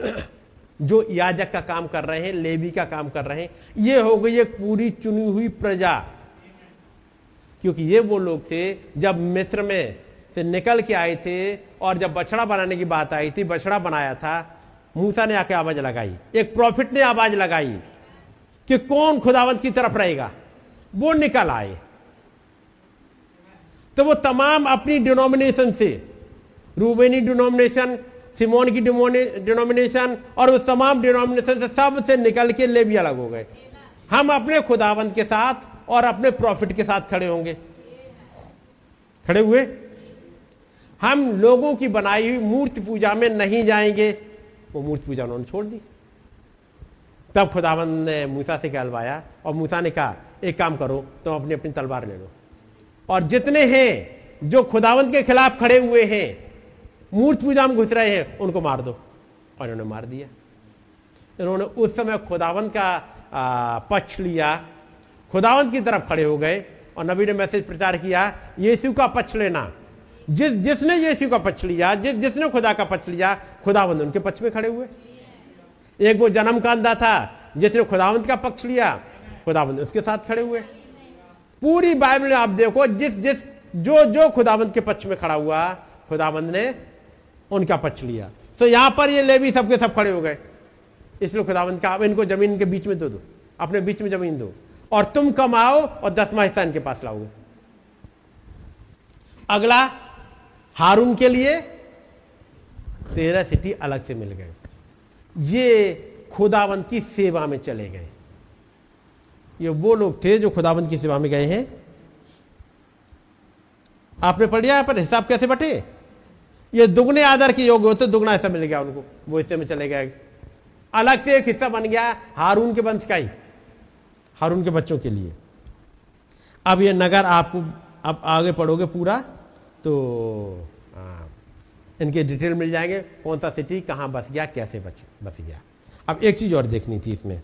[clears throat] जो याजक का काम कर रहे हैं, लेवी का काम कर रहे हैं, ये हो गई एक पूरी चुनी हुई प्रजा। क्योंकि ये वो लोग थे, जब मिस्र में से निकल के आए थे, और जब बछड़ा बनाने की बात आई थी, बछड़ा बनाया था, मूसा ने आके आवाज़ लगाई। एक प्रॉफिट ने आवाज़ लगाई कि कौन खुदावंत की तरफ़ रहेगा? वो निकल आए। तो वो तमाम अपनी डिनोमिनेशन से, रूबेनी डिनोमिनेशन सिमोन की डिनोमिनेशन और उस तमाम डिनोमिनेशन से सबसे निकल के ले भी अलग हो गए। हम अपने खुदावंत के साथ और अपने प्रॉफिट के साथ खड़े होंगे। खड़े हुए? हम लोगों की बनाई हुई मूर्ति पूजा में नहीं जाएँगे। वो मूर्ति पूजा उन्होंने छोड़ दी। तब खुदावंत ने मूसा से कहलवाया और मूसा ने कहा, एक काम करो, तुम तो अपनी अपनी तलवार ले लो। और जितने हैं जो खुदावंत के खिलाफ खड़े हुए हैं, मूर्ति पूजा में घुस रहे हैं, उनको मार दो। और इन्होंने मार दिया। इन्होंने उस समय खुदावंत का पक्ष लिया। खुदावंत की तरफ़ खड़े हो गए और नबी ने मैसेज प्रचार किया, यीशु का पक्ष लेना। जिस, जिसने यीशु का पक्ष लिया, जिस, जिसने खुदा का पक्ष लिया, खुदावंत उनके पक्ष में खड़े हुए। एक वो जन्म का अंधा था जिसने खुदावंत का पक्ष लिया, खुदावंत उसके साथ खड़े हुए। पूरी बाइबल में आप देखो, जिस जिस, जो जो खुदाबंद के पक्ष में खड़ा हुआ खुदावंत ने उनका पक्ष लिया। तो यहाँ पर ये लेवी सबके सब खड़े हो गए। इसलिए खुदावंत का, इनको ज़मीन के बीच में दो दो। अपने बीच में ज़मीन दो। और तुम कमाओ और दसवा हिस्सा इनके पास लाओगे अगला, हारून के लिए तेरह सिटी अलग से मिल गए। ये खुदावंत की सेवा में चले गए। ये वो लोग थे जो खुदाबंद की सेवा में गए हैं। आपने पढ़ लिया पर? हिसाब कैसे बटे? ये दुगने आदर के योग्य होते दुगना हिस्सा मिल गया उनको वो हिस्से में चले गए। अलग से एक हिस्सा बन गया हारून के वंश का ही हारून के बच्चों के लिए। अब ये नगर आपको अब आगे पढ़ोगे पूरा तो आ, इनके डिटेल मिल जाएँगे कौन सा सिटी कहाँ बस गया कैसे बच बस गया। अब एक चीज़ और देखनी थी इसमें।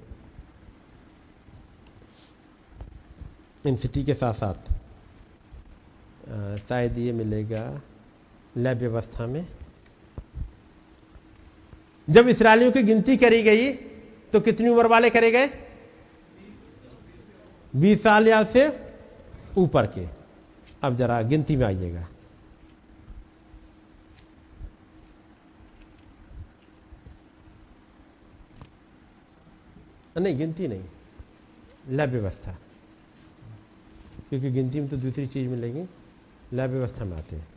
इन सिटी के साथ साथ शायद ये मिलेगा लैब व्यवस्था में। जब इसराइलियों की गिनती करी गई तो कितनी उम्र वाले करे गए? बीस साल या से ऊपर के। अब जरा गिनती में आइएगा। नहीं, गिनती नहीं। लैब व्यवस्था। क्योंकि गिनती में तो दूसरी चीज़ मिलेगी। लय व्यवस्था में आते हैं।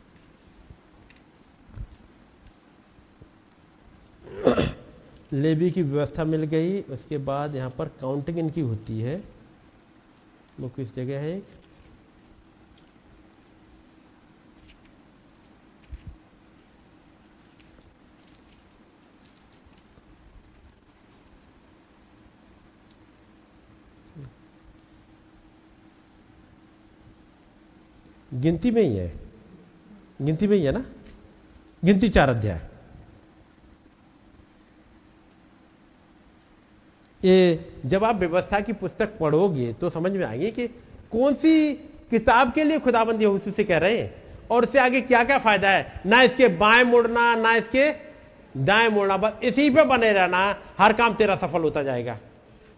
[coughs] लेबी की व्यवस्था मिल गई, उसके बाद यहाँ पर काउंटिंग इनकी होती है। वो किस जगह है? गिनती में ही है। गिनती में ही है ना? गिनती चार अध्याय। ये जब आप व्यवस्था की पुस्तक पढ़ोगे तो समझ में आएँगे कि कौन सी किताब के लिए खुदाबंद यहोशू से कह रहे हैं। और इससे आगे क्या क्या फ़ायदा है? ना इसके बाएँ मुड़ना, ना इसके दाएँ मुड़ना, बस इसी पे बने रहना, हर काम तेरा सफल होता जाएगा।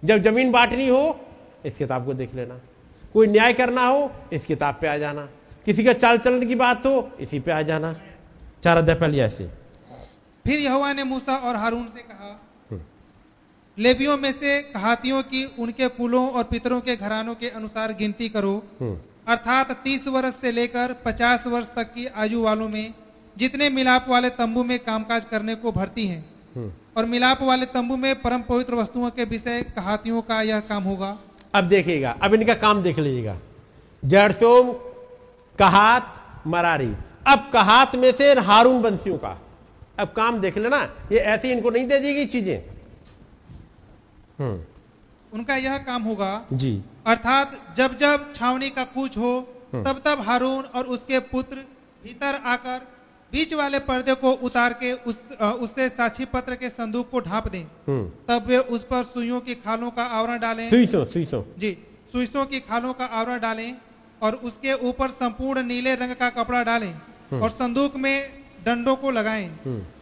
जब ज़मीन बांटनी हो, इस किताब को देख लेना। कोई न्याय करना हो, इस किताब पे आ जाना। किसी का चाल चलन की बात हो इसी पे आ जाना। चार अध्याय पहले ऐसे फिर यहोवा ने मूसा और हारून से कहा लेवियों में से कहातियों की उनके कुलों और पितरों के घरानों के अनुसार गिनती करो। अर्थात तीस वर्ष से लेकर पचास वर्ष तक की आयु वालों में जितने मिलाप वाले तंबू में कामकाज करने को भर्ती हैं और मिलाप वाले तंबू में परम पवित्र वस्तुओं के विषय कहातियों का यह काम होगा। अब देखिएगा अब इनका काम देख लीजिएगा। जड़सोम कहात मरारी। अब कहात में से हारून वंशियों का। अब काम देख लेना ये ऐसी इनको नहीं दे दी गई चीज़ें उनका यह काम होगा जी। अर्थात जब जब छावनी का कूच हो तब तब हारून और उसके पुत्र भीतर आकर बीच वाले पर्दे को उतार के उस उससे साक्षी पत्र के संदूक को ढांप दें। हम्म। तब वे उस पर सुइयों की खालों का आवरण डालें। सुईसो सुईसो जी सुइसों की खालों का आवरण डालें। और उसके ऊपर संपूर्ण नीले रंग का कपड़ा डालें और संदूक में डंडों को लगाएँ।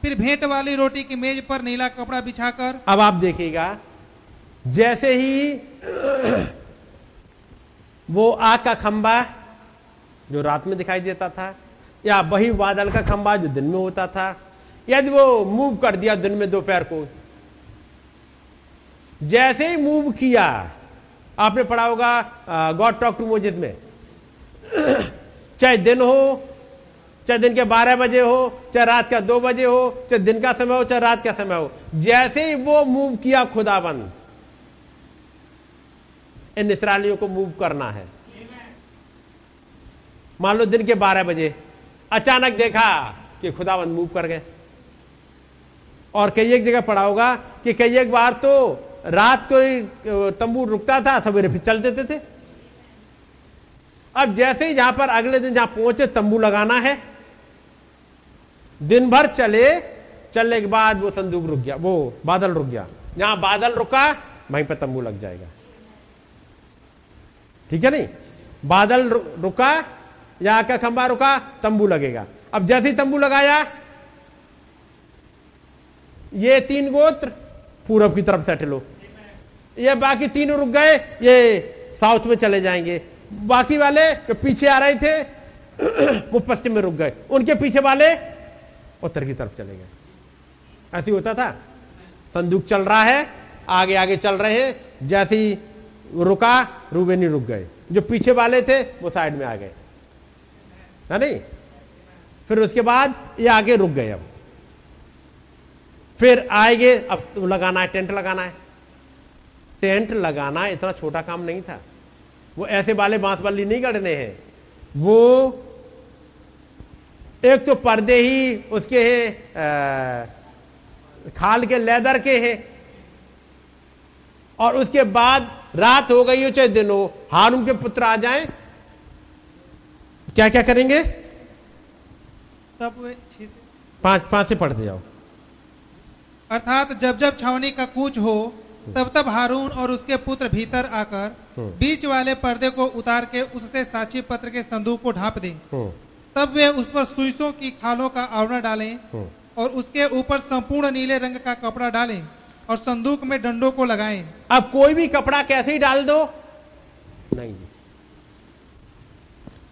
फिर भेंट वाली रोटी की मेज पर नीला कपड़ा बिछाकर अब आप देखिएगा जैसे ही वो आग का खंबा जो रात में दिखाई देता था या वही बादल का खंबा जो दिन में होता था यदि वो मूव कर दिया दिन में दोपहर को जैसे ही मूव किया आपने पढ़ा होगा गॉड टॉक टू मोजिस में [coughs] चाहे दिन हो, चाहे दिन के 12 बजे हो, चाहे रात का दो बजे हो, चाहे दिन का समय हो, चाहे रात का समय हो, जैसे ही वो मूव किया खुदाबंद, इन इसराइलियों को मूव करना है। मान लो दिन के 12 बजे, अचानक देखा कि खुदाबंद मूव कर गए। और कई एक जगह पड़ा होगा कि कई एक बार तो रात को तंबू रुकता था, सवेरे फिर चल देते थे। अब जैसे ही जहाँ पर अगले दिन जहाँ पहुँचे, तंबू लगाना है। दिन भर चले, चलने के बाद वो संदूक रुक गया, वो बादल रुक गया। जहाँ बादल रुका, वहीं पर तंबू लग जाएगा। ठीक है नहीं? बादल रुका या का खंबा रुका, तंबू लगेगा। अब जैसे ही तंबू लगाया, ये तीन गोत्र पूरब की तरफ़ सेटल हो। ये बाकी तीनों रुक गए, ये साउथ में चले जाएँगे। बाकी वाले जो पीछे आ रहे थे, [clears throat] वो पश्चिम में रुक गए। उनके पीछे वाले उत्तर की तरफ़ चले गए। ऐसे होता था। संदूक चल रहा है, आगे आगे चल रहे हैं। जैसे ही रुका, रूबेनी रुक गए। जो पीछे वाले थे, वो साइड में आ गए। है नहीं? फिर उसके बाद ये आगे रुक गए अब। फिर आएँगे, अब लगाना है, टेंट लगाना है। टेंट लगाना इतना छोटा काम नहीं था। वो ऐसे वाले बाँस बल्ली नहीं गढ़ने हैं। वो एक तो पर्दे ही उसके हैं खाल के लेदर के हैं। और उसके बाद रात हो गई हो चाहे दिन हो हारून के पुत्र आ जाएँ। क्या क्या करेंगे? तब वे से पाँच पाँच से पढ़ते जाओ। अर्थात जब जब छावनी का कूच हो तब तब हारून और उसके पुत्र भीतर आकर बीच वाले पर्दे को उतार के उससे साक्षी पत्र के संदूक को ढांप दें। हम्म, तब वे उस पर सुइसों की खालों का आवरण डालें हम्म। और उसके ऊपर संपूर्ण नीले रंग का कपड़ा डालें और संदूक में डंडों को लगाएँ। अब कोई भी कपड़ा कैसे ही डाल दो। नहीं।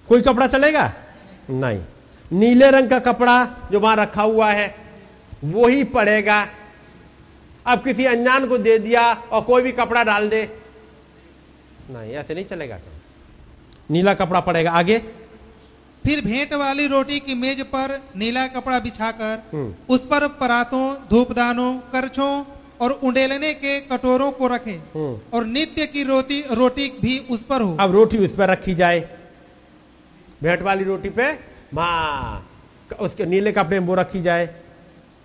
कोई कपड़ा चलेगा? नहीं। नीले रंग का कपड़ा जो वहाँ रखा हुआ है वो ही पड़ेगा। अब किसी अनजान को दे दिया और कोई भी कपड़ा डाल दे। नहीं ऐसे नहीं चलेगा नीला कपड़ा पड़ेगा आगे। फिर भेंट वाली रोटी की मेज पर नीला कपड़ा बिछाकर हम्म। उस पर परातों धूपदानों करछों और उंडेलने के कटोरों को रखें हम्म। और नित्य की रोटी रोटी भी उस पर हो। अब रोटी उस पर रखी जाए। भेंट वाली रोटी पे माँ उसके नीले कपड़े में वो रखी जाए।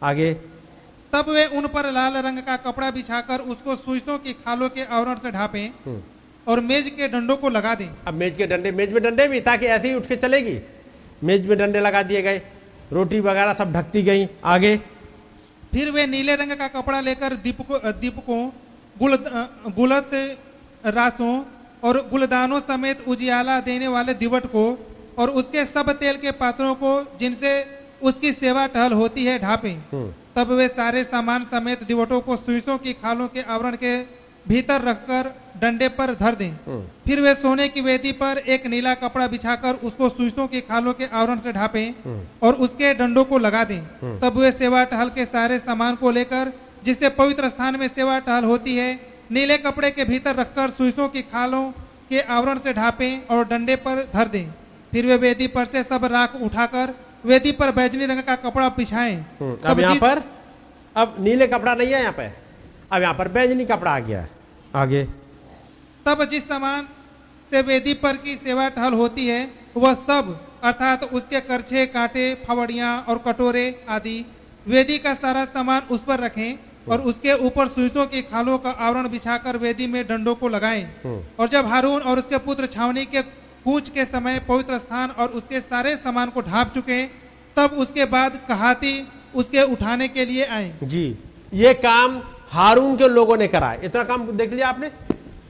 आगे। तब वे उन पर लाल रंग का कपड़ा बिछाकर उसको सुइसों की खालों के आवरण से ढांपें हम्म, और मेज के डंडों को लगा दें। अब मेज के डंडे मेज में डंडे भी ताकि ऐसे ही उठ के चलेगी। मेज में डंडे लगा दिए गए रोटी वगैरह सब ढकती गई आगे। फिर वे नीले रंग का कपड़ा लेकर दीपकों दीपकों गुल गुलत रासों और गुलदानों समेत उजियाला देने वाले दिवट को और उसके सब तेल के पात्रों को जिनसे उसकी सेवा टहल होती है ढापे। तब वे सारे सामान समेत दिवटों को सुइसों की खालों के आवरण के भीतर रखकर डंडे पर धर दें। फिर वे सोने की वेदी पर एक नीला कपड़ा बिछाकर उसको सुइसों की खालों के आवरण से ढापें और उसके डंडों को लगा दें। तब वे सेवा टहल के सारे सामान को लेकर जिससे पवित्र स्थान में सेवा टहल होती है नीले कपड़े के भीतर रखकर सुइसों की खालों के आवरण से ढापें और डंडे पर धर दें। फिर वे वेदी पर से सब राख उठाकर वेदी पर बैजनी रंग का कपड़ा बिछाएँ। अब यहाँ पर अब नीले कपड़ा नहीं है यहाँ पे। अब यहाँ पर बैजनी कपड़ा आ गया आगे। तब जिस सामान से वेदी पर की सेवा टहल होती है वह सब अर्थात उसके करछे कांटे फावड़ियाँ और कटोरे आदि वेदी का सारा सामान उस पर रखें और उसके ऊपर सुइसों की खालों का आवरण बिछाकर वेदी में डंडों को लगाएँ। और जब हारून और उसके पुत्र छावनी के कूच के समय पवित्र स्थान और उसके सारे सामान को ढाप चुके, तब उसके बाद कहाती उसके उठाने के लिए आए जी, ये काम हारून के लोगों ने करा है। इतना काम देख लिया आपने?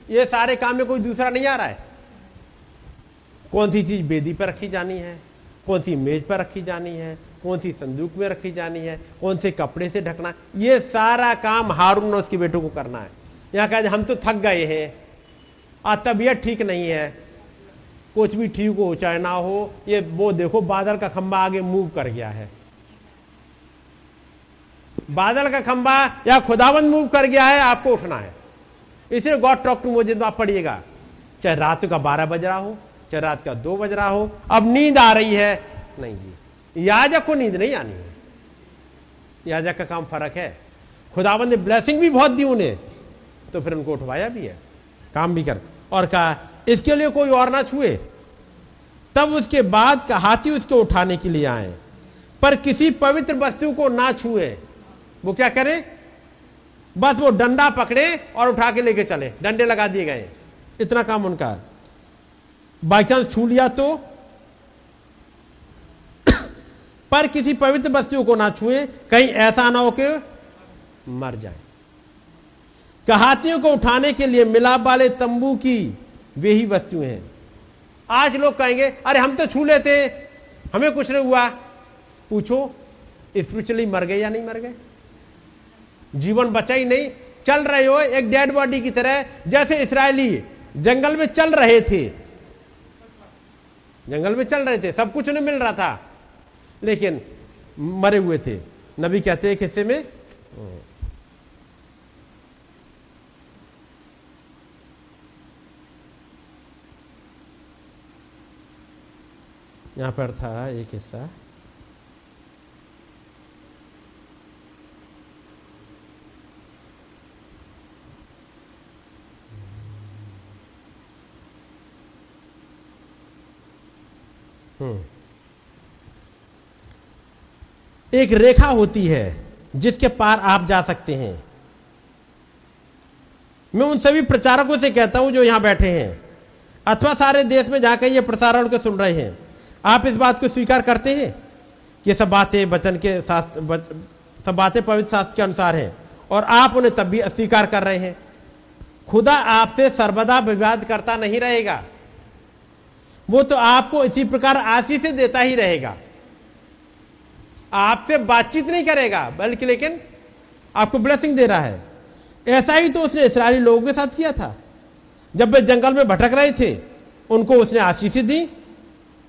ये सारे काम में कोई दूसरा नहीं आ रहा है। कौन सी चीज़ बेदी पर रखी जानी है? कौन सी मेज पर रखी जानी है? कौन सी संदूक में रखी जानी है? कौन से कपड़े से ढकना। ये सारा काम हारून और उसके बेटों को करना है। यहाँ कहा, हम तो थक गए हैं। और तबीयत ठीक नहीं है। कुछ भी ठीक हो, चाहे ना हो, ये वो देखो, बादल का खंबा आगे मूव कर गया है। बादल का खंबा या खुदावन मूव कर गया है, आपको उठना है। इसलिए गॉड टॉक टू मोजे आप पढ़िएगा। चाहे रात का बारह बज रहा हो, चाहे रात का दो बज रहा हो, अब नींद आ रही है। नहीं जी, याजक को नींद नहीं आनी है। याजक का काम फ़र्क है। खुदावन ने ब्लेसिंग भी बहुत दी उन्हें तो फिर उनको उठवाया भी है। काम भी कर। और कहा इसके लिए कोई और ना छुए। तब उसके बाद हाथी उसको उठाने के लिए आए। पर किसी पवित्र वस्तु को ना छुए। वो क्या करे? बस वो डंडा पकड़े और उठा के लेके चले। डंडे लगा दिए गए। इतना काम उनका बाई चांस छू लिया तो। पर किसी पवित्र वस्तु को ना छुए, कहीं ऐसा ना हो कि मर जाए। कहातियों को उठाने के लिए मिलाप वाले तंबू की वे ही वस्तुएँ हैं। आज लोग कहेंगे, अरे, हम तो छू लेते हैं। हमें कुछ नहीं हुआ। पूछो स्पिरिचुअली मर गए या नहीं मर गए? जीवन बचा ही नहीं। चल रहे हो एक डेड बॉडी की तरह, जैसे इसराइली जंगल में चल रहे थे। जंगल में चल रहे थे, सब कुछ उन्हें मिल रहा था, लेकिन मरे हुए थे। नबी कहते हैं एक हिस्से में यहाँ पर था एक हिस्सा। एक रेखा होती है जिसके पार आप जा सकते हैं। मैं उन सभी प्रचारकों से कहता हूँ जो यहाँ बैठे हैं, अथवा सारे देश में जाकर ये प्रसारण को सुन रहे हैं। आप इस बात को स्वीकार करते हैं? कि ये सब बातें वचन के शास्त्र, वच- सब बातें पवित्र शास्त्र के अनुसार हैं। और आप उन्हें तब भी अस्वीकार कर रहे हैं। खुदा आपसे सर्वदा विवाद करता नहीं रहेगा। वो तो आपको इसी प्रकार आशीष से देता ही रहेगा। आपसे बातचीत नहीं करेगा, बल्कि लेकिन आपको ब्लेसिंग दे रहा है। ऐसा ही तो उसने इसराइली लोगों के साथ किया था। जब वे जंगल में भटक रहे थे, उनको उसने आशीषें दी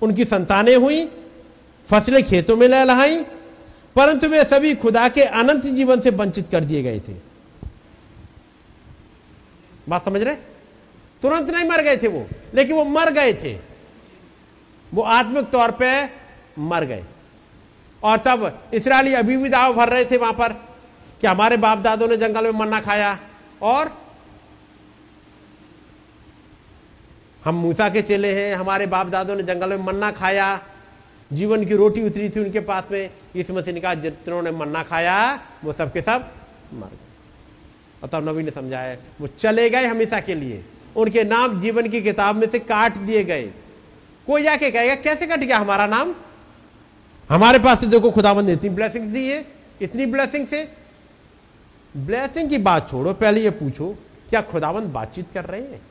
उनकी संतानें हुई, फ़सलें खेतों में लहलहाई परंतु वे सभी खुदा के अनंत जीवन से वंचित कर दिए गए थे। बात समझ रहे? तुरंत नहीं मर गए थे वो, लेकिन वो मर गए थे। वो आत्मिक तौर पे मर गए। और तब इसराइली अभी भी दाव भर रहे थे वहाँ पर कि हमारे बाप दादों ने जंगल में मन्ना खाया और हम मूसा के चेले हैं, हमारे बाप दादों ने जंगल में मन्ना खाया, जीवन की रोटी उतरी थी उनके पास में, इस मसीह ने कहा, जितनों मन्ना खाया, वो सबके सब मर गए। और तब नबी ने समझाया, वो चले गए हमेशा के लिए, उनके नाम जीवन की किताब में से काट दिए गए। कोई जाके कहेगा, कैसे कट गया हमारा नाम? हमारे पास तो देखो खुदाबंद ने इतनी ब्लैसिंग दी है, इतनी ब्लेसिंग से ब्लैसिंग की बात छोड़ो, पहले ये पूछो, क्या खुदाबंद बातचीत कर रहे हैं?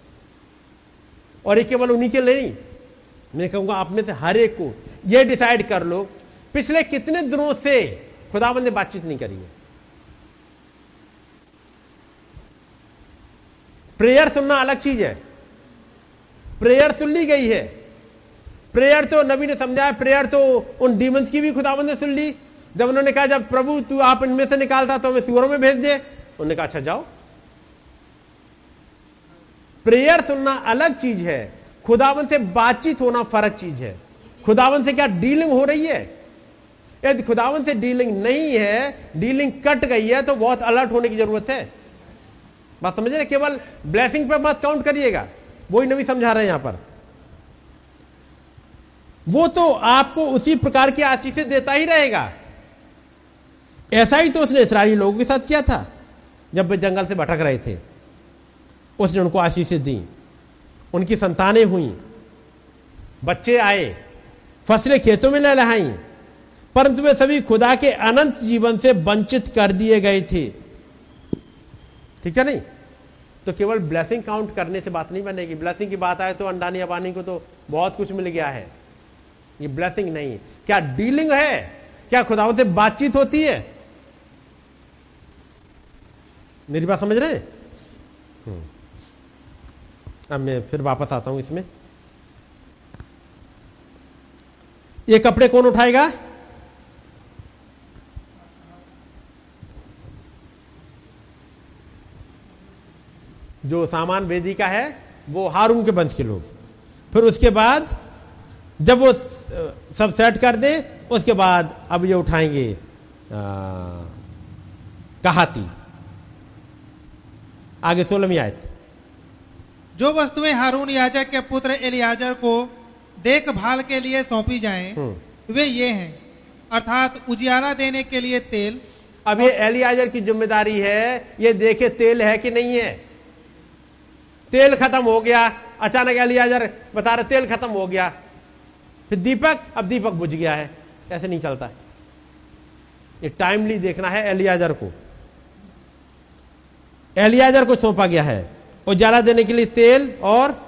और ये केवल उन्हीं के लिए नहीं। मैं कहूँगा आप में से हर एक को ये डिसाइड कर लो, पिछले कितने दिनों से खुदाबंद ने बातचीत नहीं करी है? प्रेयर सुनना अलग चीज़ है। प्रेयर सुन ली गई है। प्रेयर तो नबी ने समझाया प्रेयर तो उन डीमंस की भी खुदाबंद ने सुन ली। जब उन्होंने कहा, जब प्रभु तू आप इनमें से निकालता तो हमें सुअरों में भेज दे, उन्होंने कहा अच्छा जाओ। प्रेयर सुनना अलग चीज़ है, खुदावन से बातचीत होना फ़र्क चीज़ है। खुदावन से क्या डीलिंग हो रही है? यदि खुदावन से डीलिंग नहीं है, डीलिंग कट गई है तो बहुत अलर्ट होने की ज़रूरत है। बात समझ रहे केवल ब्लेसिंग पे मत काउंट करिएगा। वही नबी समझा रहे हैं यहाँ पर। वो तो आपको उसी प्रकार की आशीष देता ही रहेगा। ऐसा ही तो उसने इसराइली लोगों के साथ किया था, जब वे जंगल से भटक रहे थे। उसने उनको आशीषें दी। उनकी संतानें हुई। बच्चे आए, फ़सलें खेतों में लहलहाई परंतु वे सभी खुदा के अनंत जीवन से वंचित कर दिए गए थे। ठीक है नहीं? तो केवल ब्लेसिंग काउंट करने से बात नहीं बनेगी। ब्लेसिंग की बात आए तो अंडानी अबानी को तो बहुत कुछ मिल गया है। ये ब्लेसिंग नहीं क्या डीलिंग है? क्या खुदाओं से बातचीत होती है? मेरी बात समझ रहे हैं। अब मैं फिर वापस आता हूँ इसमें। ये कपड़े कौन उठाएगा? जो सामान वेदी का है, वो हारून के वंश के लोग। फिर उसके बाद, जब वो सब सेट कर दे, उसके बाद अब ये उठाएँगे कहाती। आगे सोलहवीं आयत। जो वस्तुएँ हारून याजक के पुत्र एलियाजर को देखभाल के लिए सौंपी जाएँ, हम्म। वे ये हैं। अर्थात उजियारा देने के लिए तेल। अब ये एलियाजर की ज़िम्मेदारी है ये देखे तेल है कि नहीं है? तेल खत्म हो गया। अचानक एलियाजर बता रहे तेल खत्म हो गया। फिर दीपक अब दीपक बुझ गया है। ऐसे नहीं चलता। ये टाइमली देखना है एलियाजर को। एलियाजर को सौंपा गया है। उजाला देने के लिए तेल और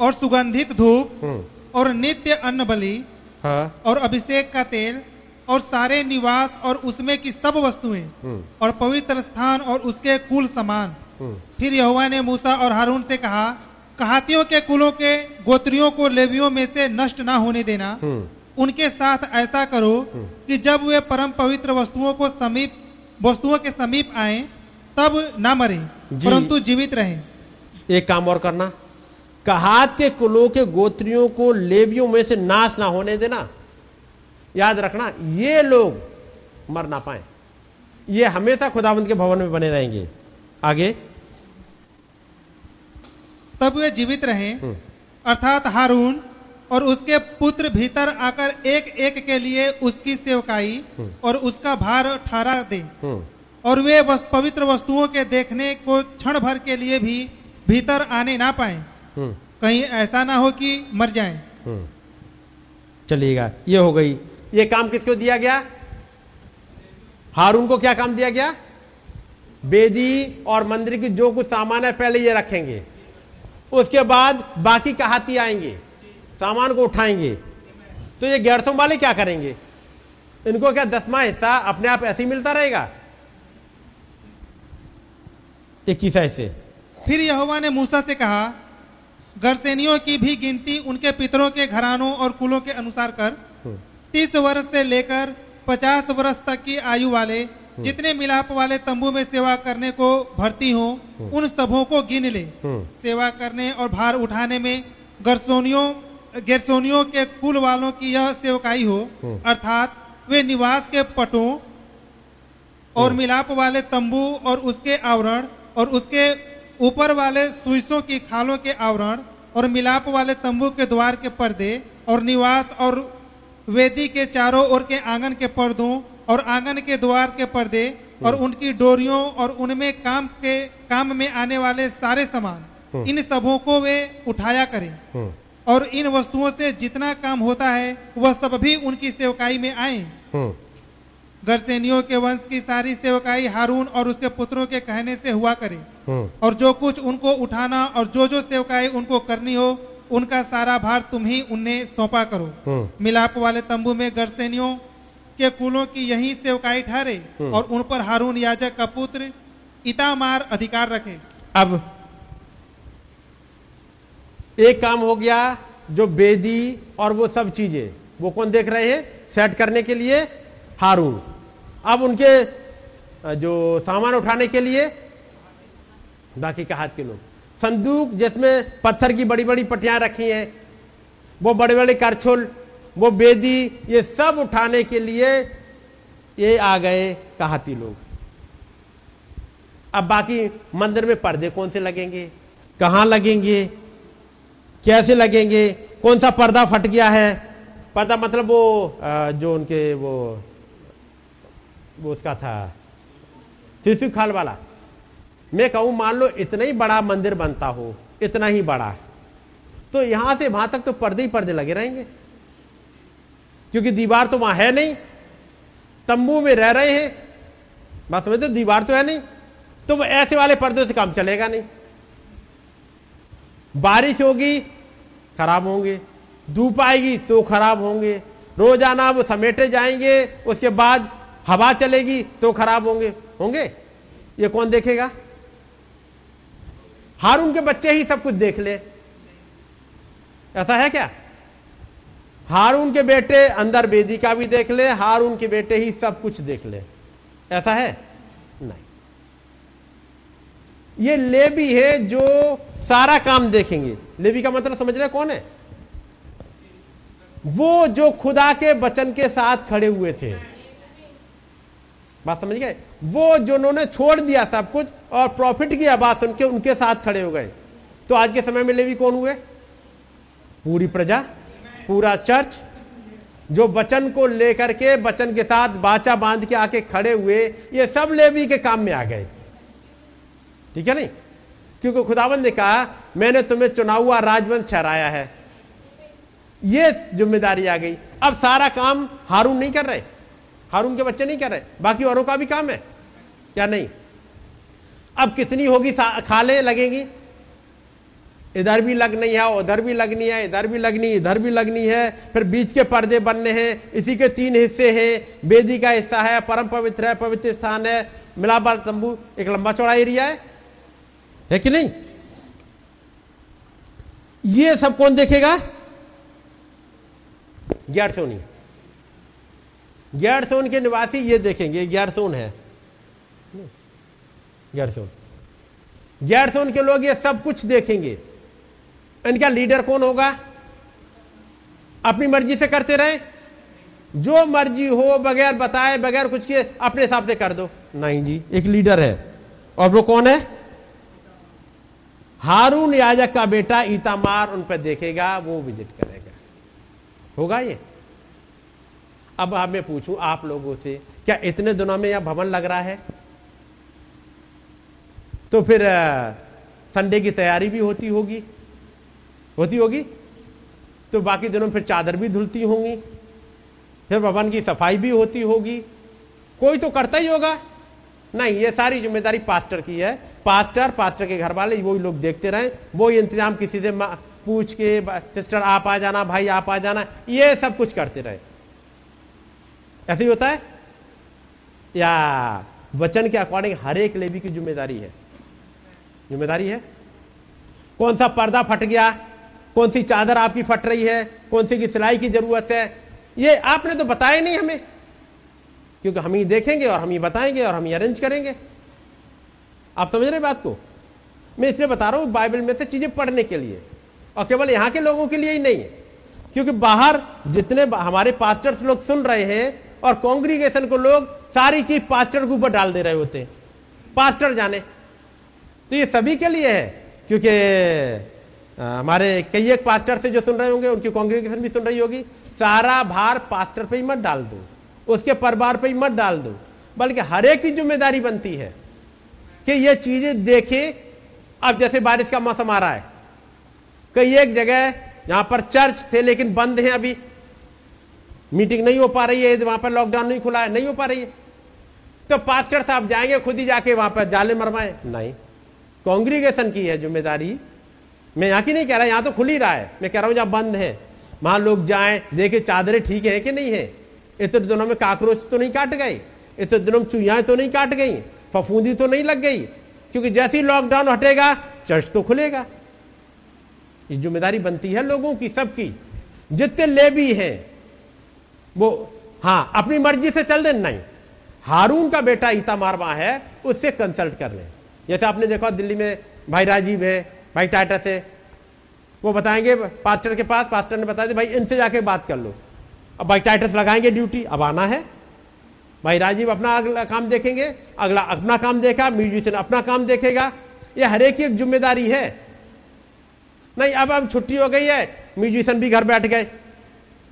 और सुगंधित धूप हम्म, और नित्य अन्न बलि हाँ। और अभिषेक का तेल और सारे निवास और उसमें की सब वस्तुएँ हम्म, और पवित्र स्थान और उसके कुल समान। हम्म, फिर यहोवा ने मूसा और हारून से कहा कहातियों के कुलों के गोत्रियों को लेवियों में से नष्ट ना होने देना। उनके साथ ऐसा करो कि जब वे परम पवित्र वस्तुओं को समीप वस्तुओं के समीप आए तब ना मरे। परंतु जीवित रहे। एक काम और करना। कहात के कुलों के गोत्रियों को लेवियों में से नाश ना होने देना। याद रखना ये लोग मर ना पाए। ये हमेशा खुदाबंद के भवन में बने रहेंगे। आगे। तब वे जीवित रहें। हम्म। अर्थात हारून और उसके पुत्र भीतर आकर एक एक के लिए उसकी सेवकाई और उसका भार ठहरा दें। हम्म, और वे वस, पवित्र वस्तुओं के देखने को क्षण भर के लिए भी भीतर आने ना पाए। हम्म, कहीं ऐसा ना हो कि मर जाएँ। हम्म। चलिएगा ये हो गई। ये काम किसको दिया गया? हारून को क्या काम दिया गया? बेदी और मंदिर की जो कुछ सामान है पहले ये रखेंगे। उसके बाद बाकी कहाती आएँगे सामान को उठाएँगे। तो ये गैरसों वाले क्या करेंगे? इनको क्या दसवा हिस्सा अपने आप ऐसे ही मिलता रहेगा? इक्कीस ऐसे फिर यहोवा ने मूसा से कहा गरसेनियों की भी गिनती उनके पितरों के घरानों और कुलों के अनुसार कर। तीस वर्ष से लेकर पचास वर्ष तक की आयु वाले जितने मिलाप वाले तंबू में सेवा करने को भर्ती हो उन सबों को गिन ले। सेवा करने और भार उठाने में गरसोनियों गेरसोनियों के कुल वालों की यह सेवकाई हो। अर्थात वे निवास के पटों और मिलाप वाले तंबू और उसके आवरण और उसके ऊपर वाले सुइसों की खालों के आवरण और मिलाप वाले तंबू के द्वार के पर्दे और निवास और वेदी के चारों ओर के आँगन के पर्दों और आँगन के द्वार के पर्दे और उनकी डोरियों और उनमें काम के काम में आने वाले सारे सामान इन सबों को वे उठाया करें। हम्म, और इन वस्तुओं से जितना काम होता है वह सब भी उनकी सेवकाई में आए। हम्म, गरसेनियों के वंश की सारी सेवकाई हारून और उसके पुत्रों के कहने से हुआ करे। हम्म, और जो कुछ उनको उठाना और जो जो सेवकाई उनको करनी हो उनका सारा भार तुम ही उन्हें सौंपा करो। हम्म, मिलाप वाले तंबू में गरसेनियों के कुलों की यही सेवकाई ठहरे और उन पर हारून याजक का पुत्र इतामार अधिकार रखे। अब एक काम हो गया जो बेदी और वो सब चीज़ें वो कौन देख रहे हैं? सेट करने के लिए हारून। अब उनके जो सामान उठाने के लिए, बाकी का हाथ के लोग। संदूक जिसमें पत्थर की बड़ी बड़ी पटियाँ रखी हैं, वो बड़े बड़े करछुल, वो बेदी, ये सब उठाने के लिए ये आ गए कहाती लोग। अब बाकी मंदिर में पर्दे कौन से लगेंगे? कहाँ लगेंगे? कैसे लगेंगे? कौन सा पर्दा फट गया है? पर्दा मतलब वो जो उनके वो वो उसका था शिशु खाल वाला। मैं कहूँ, मान लो इतना ही बड़ा मंदिर बनता हो, इतना ही बड़ा तो यहाँ से वहाँ तक तो पर्दे ही पर्दे लगे रहेंगे। क्योंकि दीवार तो वहाँ है नहीं, तंबू में रह रहे हैं, बात समझते? दीवार तो है नहीं तो ऐसे वाले पर्दे से काम चलेगा नहीं। बारिश होगी, खराब होंगे, धूप आएगी तो खराब होंगे, रोज़ाना वो समेटे जाएँगे, उसके बाद हवा चलेगी तो खराब होंगे। होंगे? ये कौन देखेगा? हारून के बच्चे ही सब कुछ देख ले। ऐसा है क्या? हारून के बेटे अंदर बेदी का भी देख ले, हारून के बेटे ही सब कुछ देख ले। ऐसा है? नहीं। ये लेबी है जो सारा काम देखेंगे। लेबी का मतलब समझ रहे कौन है? वो जो खुदा के वचन के साथ खड़े हुए थे। बात समझ गए? वो जो उन्होंने छोड़ दिया सब कुछ और प्रॉफिट की आवाज़ सुन के उनके साथ खड़े हो गए। तो आज के समय में लेवी कौन हुए? पूरी प्रजा, पूरा चर्च, जो वचन को लेकर के, वचन के साथ बाचा बाँध के आके खड़े हुए, ये सब लेवी के काम में आ गए। ठीक है नहीं? क्योंकि खुदावन ने कहा, मैंने तुम्हें चुना हुआ राजवंश ठहराया है। ये ज़िम्मेदारी आ गई। अब सारा काम हारून नहीं कर रहे? हारून के बच्चे नहीं कर रहे, बाकी औरों का भी काम है, या नहीं? अब कितनी होगी खाले लगेंगी? इधर भी लगनी है, उधर भी लगनी है, इधर भी लगनी इधर भी लगनी है, फिर बीच के पर्दे बनने हैं, इसी के तीन हिस्से हैं, बेदी का हिस्सा है, परम पवित्र है, पवित्र स्थान है, मिलाबार तंबू, एक लंबा चौड़ा एरिया है है कि नहीं? ये सब कौन देखेगा? ग्यारसोनी ग्यारसोन के निवासी ये देखेंगे ग्यारसोन है। ग्यारसोन ग्यारसोन के लोग ये सब कुछ देखेंगे। इनका लीडर कौन होगा? अपनी मर्ज़ी से करते रहे। जो मर्ज़ी हो, बगैर बताए, बगैर कुछ के अपने हिसाब से कर दो। नहीं जी, एक लीडर है। और वो कौन है? हारून याजक का बेटा ईतामार, उन पर देखेगा, वो विज़िट करेगा। होगा ये? अब आप मैं पूछूँ, आप लोगों से, क्या इतने दिनों में यह भवन लग रहा है? तो फिर संडे की तैयारी भी होती होगी। होती होगी? तो बाकी दिनों फिर चादर भी धुलती होंगी, फिर भवन की सफ़ाई भी होती होगी। कोई तो करता ही होगा। नहीं, ये सारी ज़िम्मेदारी पास्टर की है। पास्टर पास्टर के घर वाले वही लोग देखते रहे। वो इंतज़ाम किसी से पूछ के, सिस्टर, आप आ जाना, भाई, आप आ जाना, ये सब कुछ करते रहे। ऐसे ही होता है? या वचन के अकॉर्डिंग हर एक लेवी की ज़िम्मेदारी है। ज़िम्मेदारी है? कौन सा पर्दा फट गया? कौन सी चादर आपकी फट रही है? कौन सी की सिलाई की ज़रूरत है? ये आपने तो बताया नहीं हमें। क्योंकि हम ही देखेंगे और हम ही बताएँगे और हम ही अरेंज करेंगे। आप समझ रहे बात को? मैं इसलिए बता रहा हूँ, बाइबल में से चीज़ें पढ़ने के लिए। और केवल यहाँ के लोगों के लिए ही नहीं। है क्योंकि बाहर जितने हमारे पास्टर्स लोग सुन रहे हैं और कांग्रीगेशन को लोग सारी चीज़ पास्टर के ऊपर डाल दे रहे होते। पास्टर जाने। तो ये सभी के लिए है, क्योंकि हमारे कई एक पास्टर से जो सुन रहे होंगे, उनकी कांग्रेगेशन भी सुन रही होगी। सारा भार पास्टर पे ही मत डाल दो, उसके परिवार पे ही मत डाल दो, बल्कि हर एक की ज़िम्मेदारी बनती है कि ये चीज़ें देखे। अब जैसे बारिश का मौसम आ रहा है, कई एक जगह यहाँ पर चर्च थे, लेकिन बंद हैं अभी मीटिंग नहीं हो पा रही है, वहाँ पर लॉकडाउन नहीं खुला है, नहीं हो पा रही है। तो पास्टर साहब जाएँगे, खुद ही जाके वहाँ पर जाले मरवाए। नहीं। कांग्रीगेशन की है ज़िम्मेदारी। मैं यहाँ की नहीं कह रहा, यहाँ तो खुल ही रहा है। मैं कह रहा हूँ, जहाँ बंद है। वहाँ लोग जाए देखे चादरें ठीक है कि नहीं है। इतने दिनों में काकरोच तो नहीं काट गए इतने दिनों में चुहियाएँ तो नहीं काट गई। फफूंदी तो नहीं लग गई। क्योंकि जैसे ही लॉकडाउन हटेगा चर्च तो खुलेगा। ये ज़िम्मेदारी बनती है लोगों की, सबकी। जितने ले भी हैं वो हाँ अपनी मर्ज़ी से चल दें नहीं। हारून का बेटा ईता मारवा है, उससे कंसल्ट कर लें। जैसे आपने देखा दिल्ली में भाई राजीव है, भाई टाटा से। वो बताएँगे पास्टर के पास, पास्टर ने बताया, भाई इनसे जाके बात कर लो। अब भाई टाइटस लगाएँगे ड्यूटी अब आना है। भाई राजीव अपना अगला काम देखेंगे, अगला अपना काम देखा म्यूजिशियन अपना काम देखेगा। ये हर एक की एक ज़िम्मेदारी है। नहीं, अब अब छुट्टी हो गई है म्यूजिशियन भी घर बैठ गए।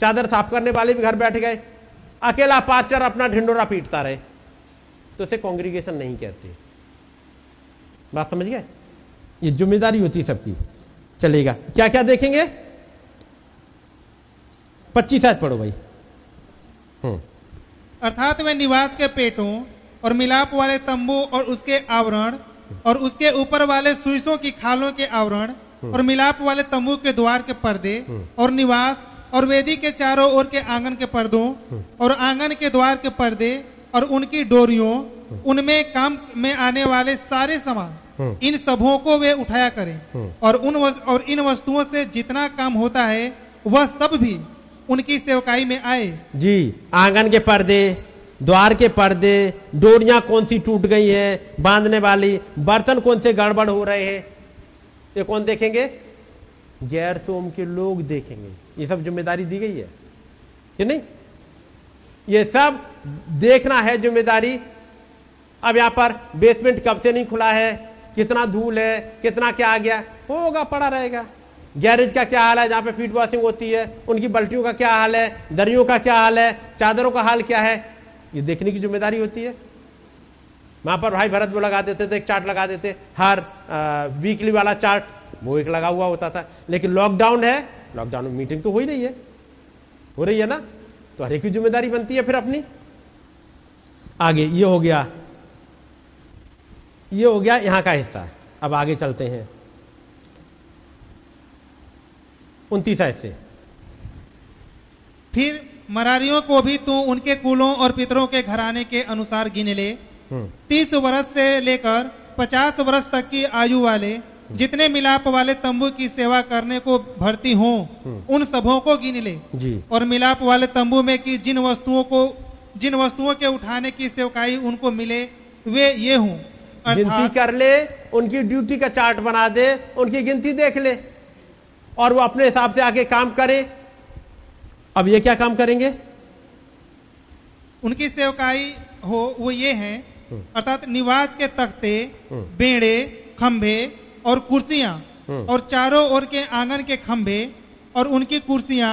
चादर साफ़ करने वाले भी घर बैठ गए। अकेला पास्टर अपना ढिंडोरा पीटता रहे। तो उसे कांग्रीगेशन नहीं कहते। बात समझ गए? ये ज़िम्मेदारी होती सबकी। चलेगा। क्या क्या देखेंगे? पच्चीस शायद पढ़ो भाई। हम्म। अर्थात वे निवास के पेटों और मिलाप वाले तंबू और उसके आवरण और उसके ऊपर वाले सुइसों की खालों के आवरण और मिलाप वाले तंबू के द्वार के पर्दे और निवास और वेदी के चारों ओर के आँगन के पर्दों और आँगन के द्वार के पर्दे और उनकी डोरियों उनमें काम में आने वाले सारे सामान इन सबों को वे उठाया करें। और उन वस, और इन वस्तुओं से जितना काम होता है वह सब भी उनकी सेवकाई में आए। जी आँगन के पर्दे द्वार के पर्दे डोरियाँ कौन सी टूट गई हैं बांधने वाली बर्तन कौन से गड़बड़ हो रहे हैं ये कौन देखेंगे? गैर सोम के लोग देखेंगे। ये सब ज़िम्मेदारी दी गई है। कि नहीं? ये सब देखना है ज़िम्मेदारी। अब यहाँ पर बेसमेंट कब से नहीं खुला है? कितना धूल है? कितना क्या आ गया? होगा पड़ा रहेगा। गैरेज का क्या हाल है? जहाँ पे फीट वॉशिंग होती है उनकी बल्टियों का क्या हाल है? दरियों का क्या हाल है? चादरों का हाल क्या है? ये देखने की ज़िम्मेदारी होती है। वहाँ पर भाई भरत वो लगा देते थे एक चार्ट लगा देते। हर आ, वीकली वाला चार्ट वो एक लगा हुआ होता था। लेकिन लॉकडाउन है लॉकडाउन में मीटिंग तो हो ही रही है। हो रही है ना? तो हर एक की ज़िम्मेदारी बनती है फिर अपनी। आगे ये हो गया। ये हो गया यहाँ का हिस्सा। अब आगे चलते हैं। उनतीस ऐसे फिर मरारियों को भी तू उनके कुलों और पितरों के घराने के अनुसार गिन ले। तीस वर्ष से लेकर पचास वर्ष तक की आयु वाले जितने मिलाप वाले तंबू की सेवा करने को भर्ती हों उन सबों को गिन ले। जी। और मिलाप वाले तंबू में की जिन वस्तुओं को जिन वस्तुओं के उठाने की सेवकाई उनको मिले वे ये हूँ। गिनती कर ले उनकी ड्यूटी का चार्ट बना दे उनकी गिनती देख ले। और वो अपने हिसाब से आके काम करे। अब ये क्या काम करेंगे? उनकी सेवकाई हो वो ये हैं। अर्थात निवास के तख्ते बेड़े खंभे और कुर्सियाँ और चारों ओर के आँगन के खंभे और उनकी कुर्सियाँ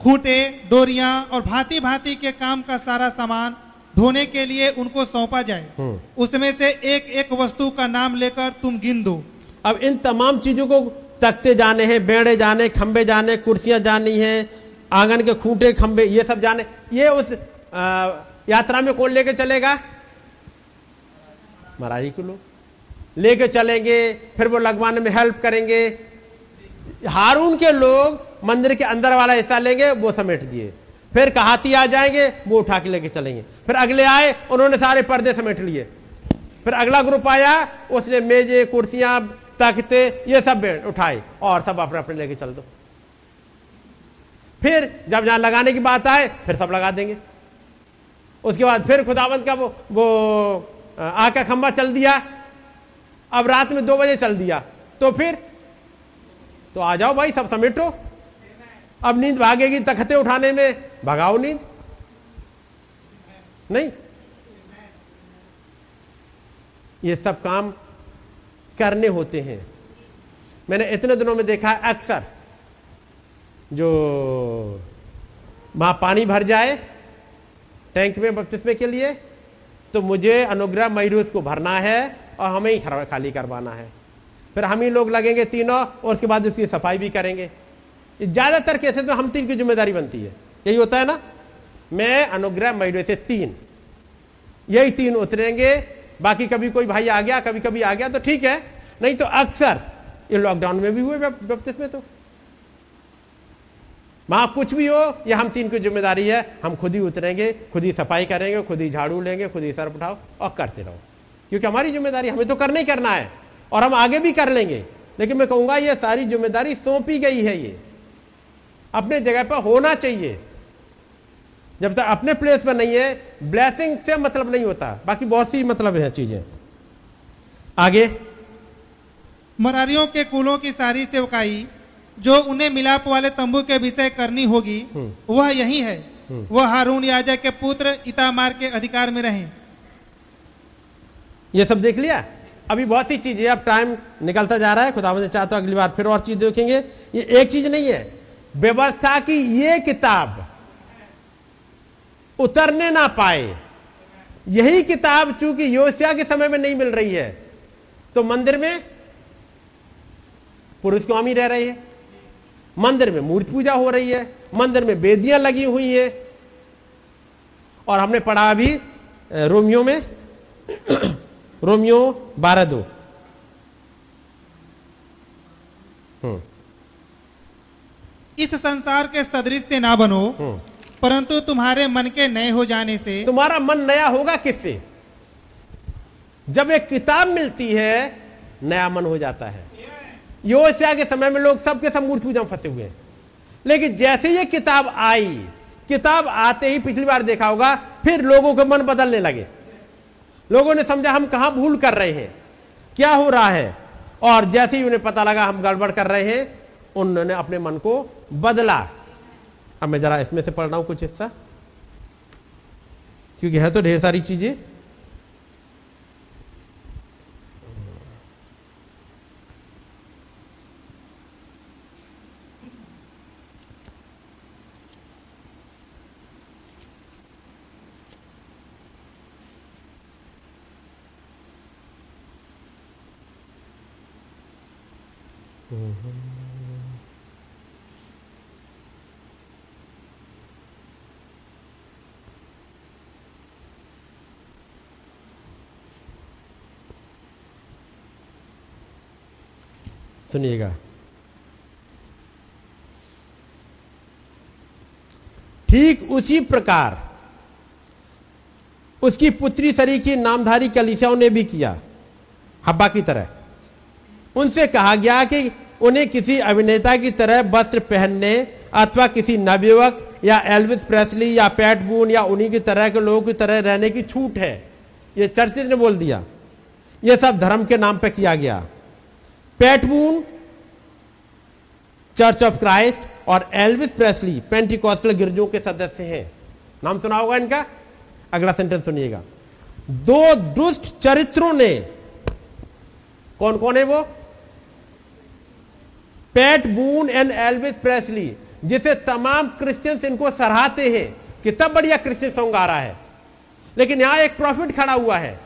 खूंटे डोरियाँ और भांति भांति के काम का सारा सामान धोने के लिए उनको सौंपा जाए। उसमें से एक एक वस्तु का नाम लेकर तुम गिन दो। अब इन तमाम चीज़ों को तख्ते जाने हैं बेड़े जाने खंबे जाने कुर्सियाँ जानी हैं आँगन के खूंटे खंबे ये सब जाने। ये उस आ, यात्रा में कौन लेके चलेगा? महाराजी के लोग। लेके चलेंगे, फिर वो लगवाने में हेल्प करेंगे। हारून के लोग मंदिर के अंदर वाला हिस्सा लेंगे, वो समेट दिए। फिर कहाती आ जाएँगे, वो उठा के लेके चलेंगे। फिर अगले आए, उन्होंने सारे पर्दे समेट लिए। फिर अगला ग्रुप आया, उसने मेजे, कुर्सियाँ तख्ते ये सब उठाए और सब अपने अपने लेके चल दो। फिर जब जहाँ लगाने की बात आए, फिर सब लगा देंगे। उसके बाद फिर खुदावंत का वो वो, आ का खंबा चल दिया। अब रात में दो बजे चल दिया। तो फिर? तो आ जाओ भाई, सब समेटो। अब नींद भागेगी तखते उठाने में। भगाओ नींद। नहीं। ये सब काम करने होते हैं। मैंने इतने दिनों में देखा है, अक्सर जो वहाँ पानी भर जाए टैंक में बपतिस्मे के लिए तो मुझे अनुग्रह मयूरूस को भरना है। और हमें ही खाली करवाना है। फिर हम ही लोग लगेंगे तीनों, और उसके बाद उसकी सफ़ाई भी करेंगे। ज़्यादातर केसेस में हम तीन की ज़िम्मेदारी बनती है। यही होता है ना? मैं, अनुग्रह महीने से तीन। यही तीन उतरेंगे। बाकी कभी कोई भाई आ गया कभी कभी आ गया तो ठीक है। नहीं तो अक्सर, ये लॉकडाउन में भी हुए बपतिस में तो। वहाँ कुछ भी हो, ये हम तीन की ज़िम्मेदारी है। हम खुद ही उतरेंगे, खुद ही सफ़ाई करेंगे, खुद ही झाड़ू लेंगे, खुद ही सर उठाओ, और करते रहो। क्योंकि हमारी ज़िम्मेदारी हमें तो करना ही करना है और हम आगे भी कर लेंगे। लेकिन मैं कहूँगा ये सारी ज़िम्मेदारी सौंपी गई है ये। अपने जगह पर होना चाहिए। जब तक अपने प्लेस पर नहीं है ब्लेसिंग से मतलब नहीं होता। बाकी बहुत सी मतलब है चीज़ें। आगे। मरारियों के कुलों की सारी सेवकाई जो उन्हें मिलाप वाले तंबू के विषय करनी होगी वह यही है। वह हारून याजक के पुत्र इतामार के अधिकार में रहे। ये सब देख लिया। अभी बहुत सी चीज़ें अब टाइम निकलता जा रहा है। खुदा ने चाहता अगली बार फिर और चीज़ देखेंगे। ये एक चीज़ नहीं है। व्यवस्था की ये किताब उतरने ना पाए। यही किताब चूँकि योशिया के समय में नहीं मिल रही है तो मंदिर में पुरुष स्वामी रह रही है। मंदिर में मूर्ति पूजा हो रही है। मंदिर में बेदियाँ लगी हुई है। और हमने पढ़ा अ, रोमियो में। रोमियो बारह दो। हम्म। इस संसार के सदृश से ना बनो हम्म। परंतु तुम्हारे मन के नए हो जाने से तुम्हारा मन नया होगा किससे? जब एक किताब मिलती है नया मन हो जाता है। योशिया के समय में लोग सबके सब मूर्ति पूजा में फंसे हुए हैं। लेकिन जैसे ये किताब आई किताब आते ही पिछली बार देखा होगा फिर लोगों के मन बदलने लगे। लोगों ने समझा, हम कहाँ भूल कर रहे हैं? क्या हो रहा है? और जैसे ही उन्हें पता लगा, हम गड़बड़ कर रहे हैं, उन्होंने अपने मन को बदला। अब मैं जरा इसमें से पढ़ रहा हूँ कुछ हिस्सा, क्योंकि है तो ढेर सारी चीज़ें। सुनिएगा ठीक उसी प्रकार उसकी पुत्री सरी की नामधारी कलिसियाओं ने भी किया, हब्बा की तरह। उनसे कहा गया कि उन्हें किसी अभिनेता की तरह वस्त्र पहनने अथवा किसी नवयुवक या एल्विस प्रेसली या पैट बून या उन्हीं की तरह के लोगों की तरह रहने की छूट है। ये चर्चिस ने बोल दिया। ये सब धर्म के नाम पर किया गया। Pat Boone church of Christ और एल्विस प्रेसली पेंटिकॉस्टल गिरजों के सदस्य हैं। नाम सुना होगा इनका? अगला सेंटेंस सुनिएगा। दो दुष्ट चरित्रों ने कौन कौन है वो? Pat Boone and Elvis Presley जिसे तमाम क्रिश्चियंस इनको सराहते हैं कि तब बढ़िया क्रिश्चियन सॉन्ग गा रहा है। लेकिन यहाँ एक प्रॉफिट खड़ा हुआ है।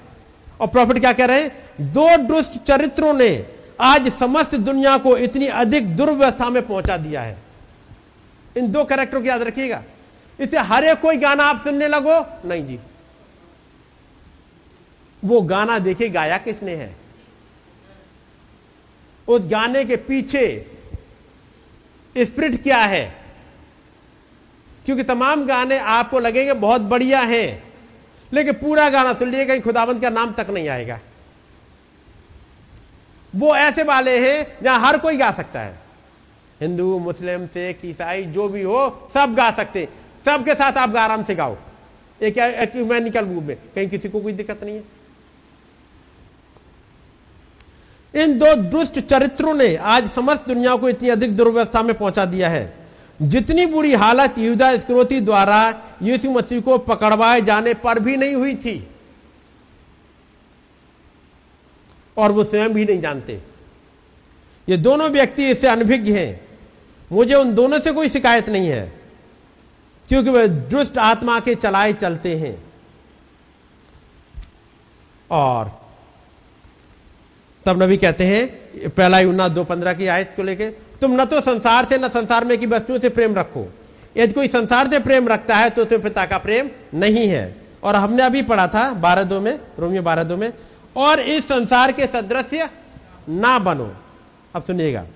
और प्रॉफिट क्या कह रहे हैं? दो दुष्ट चरित्रों ने आज समस्त दुनिया को इतनी अधिक दुर्व्यवस्था में पहुँचा दिया है। इन दो कैरेक्टर को याद रखिएगा। इसे हर एक कोई गाना आप सुनने लगो? नहीं जी। वो गाना देखिए गाया किसने है? उस गाने के पीछे स्प्रिट क्या है? क्योंकि तमाम गाने आपको लगेंगे बहुत बढ़िया हैं, लेकिन पूरा गाना सुन लिए कहीं खुदाबंद का नाम तक नहीं आएगा। वो ऐसे वाले हैं जहाँ हर कोई गा सकता है। हिंदू, मुस्लिम, सिख, ईसाई, जो भी हो, सब गा सकते सबके साथ आप आराम से गाओ। एक एक्यूमेनिकल मूव में, कहीं किसी को कोई दिक्कत नहीं है। इन दो दुष्ट चरित्रों ने आज समस्त दुनिया को इतनी अधिक दुर्व्यवस्था में पहुँचा दिया है। जितनी बुरी हालत युदा स्क्रोती द्वारा यीशु मसीह को पकड़वाए जाने पर भी नहीं हुई थी। और वो स्वयं भी नहीं जानते। ये दोनों व्यक्ति इससे अनभिज्ञ हैं। मुझे उन दोनों से कोई शिकायत नहीं है, क्योंकि वे दुष्ट आत्मा के चलाए चलते हैं। और तब नबी कहते हैं, पहला यूना दो पंद्रह की आयत को लेके, तुम न तो संसार से, न संसार में की वस्तुओं से प्रेम रखो। यदि कोई संसार से प्रेम रखता है तो उसे पिता का प्रेम नहीं है। और हमने अभी पढ़ा था, बारह दो में, रोमियो बारह दो में और इस संसार के सदृश्य ना बनो। अब सुनिएगा।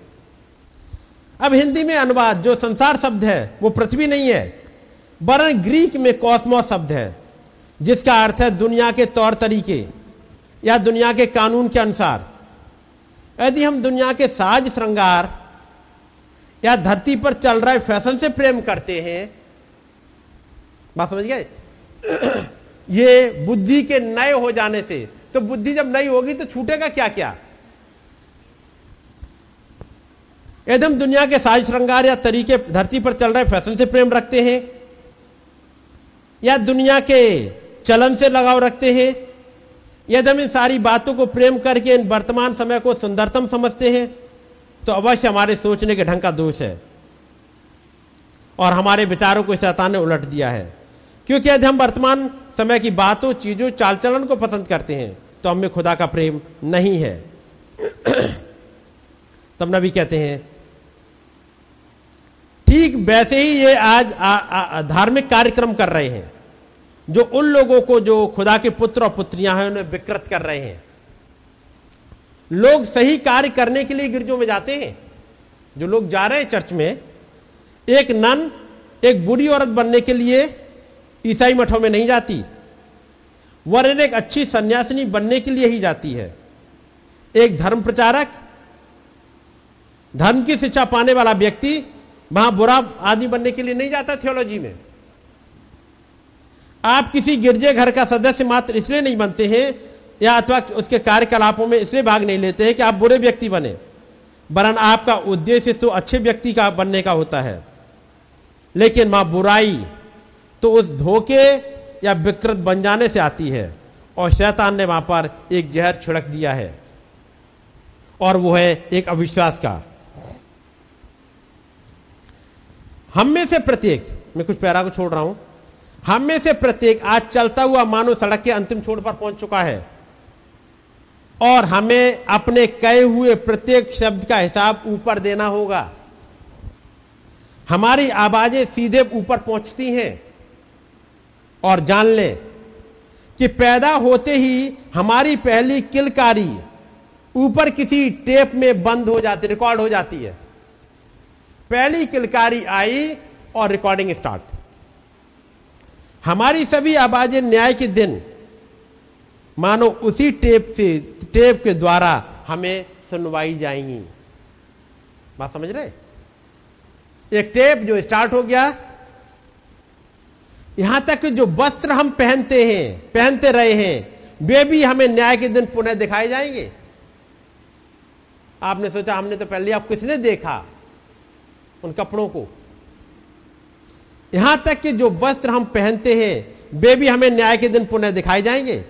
अब हिंदी में अनुवाद, जो संसार शब्द है, वो पृथ्वी नहीं है, वरन ग्रीक में कॉस्मोस शब्द है, जिसका अर्थ है दुनिया के तौर तरीके या दुनिया के कानून के अनुसार। यदि हम दुनिया के साज श्रृंगार या धरती पर चल रहे फ़ैशन से प्रेम करते हैं, बात समझ गए? [clears throat] ये बुद्धि के नए हो जाने से तो बुद्धि जब नहीं होगी तो छूटेगा क्या क्या हम दुनिया के साज श्रृंगार या तरीके, धरती पर चल रहे फ़ैशन से प्रेम रखते हैं, या दुनिया के चलन से लगाव रखते हैं यदि हम इन सारी बातों को प्रेम करके इन वर्तमान समय को सुंदरतम समझते हैं तो अवश्य हमारे सोचने के ढंग का दोष है। और हमारे विचारों को शैतान ने उलट दिया है, क्योंकि यदि हम वर्तमान समय की बातों, चीज़ों, चाल चलन को पसंद करते हैं तो हमें खुदा का प्रेम नहीं है। [clears throat] तब नबी कहते हैं ठीक वैसे ही ये आज आ, आ, आ, धार्मिक कार्यक्रम कर रहे हैं जो उन लोगों को जो खुदा के पुत्र और पुत्रियाँ हैं उन्हें विकृत कर रहे हैं। लोग सही कार्य करने के लिए गिरजों में जाते हैं। जो लोग जा रहे हैं चर्च में एक नन एक बुरी औरत बनने के लिए ईसाई मठों में नहीं जाती। वरन एक अच्छी सन्यासिनी बनने के लिए ही जाती है। एक धर्म प्रचारक, धर्म की शिक्षा पाने वाला व्यक्ति वहाँ बुरा आदमी बनने के लिए नहीं जाता थियोलॉजी में। आप किसी गिरजे घर का सदस्य मात्र इसलिए नहीं बनते हैं या अथवा उसके कार्यकलापों में इसलिए भाग नहीं लेते हैं कि आप बुरे व्यक्ति बने। वरन आपका उद्देश्य तो अच्छे व्यक्ति का बनने का होता है। लेकिन माँ बुराई तो उस धोखे या विकृत बन जाने से आती है और शैतान ने वहाँ पर एक जहर छिड़क दिया है। और वो है एक अविश्वास का। हम में से प्रत्येक, मैं कुछ पैरा को छोड़ रहा हूँ, हम में से प्रत्येक आज चलता हुआ मानव सड़क के अंतिम छोर पर पहुँच चुका है। और हमें अपने कहे हुए प्रत्येक शब्द का हिसाब ऊपर देना होगा। हमारी आवाज़ें सीधे ऊपर पहुँचती हैं। और जान लें कि पैदा होते ही हमारी पहली किलकारी ऊपर किसी टेप में बंद हो जाती, रिकॉर्ड हो जाती है। पहली किलकारी आई और रिकॉर्डिंग स्टार्ट। हमारी सभी आवाज़ें न्याय के दिन। मानो उसी टेप से, टेप के द्वारा हमें सुनवाई जाएँगी। बात समझ रहे? एक टेप जो स्टार्ट हो गया यहाँ तक कि जो वस्त्र हम पहनते हैं, पहनते रहे हैं, वे भी हमें न्याय के दिन पुनः दिखाए जाएँगे। आपने सोचा, हमने तो पहले आप किसने देखा? उन कपड़ों को। यहाँ तक कि जो वस्त्र हम पहनते हैं, वे भी हमें न्याय के दिन पुनः दिखाए जाएँगे।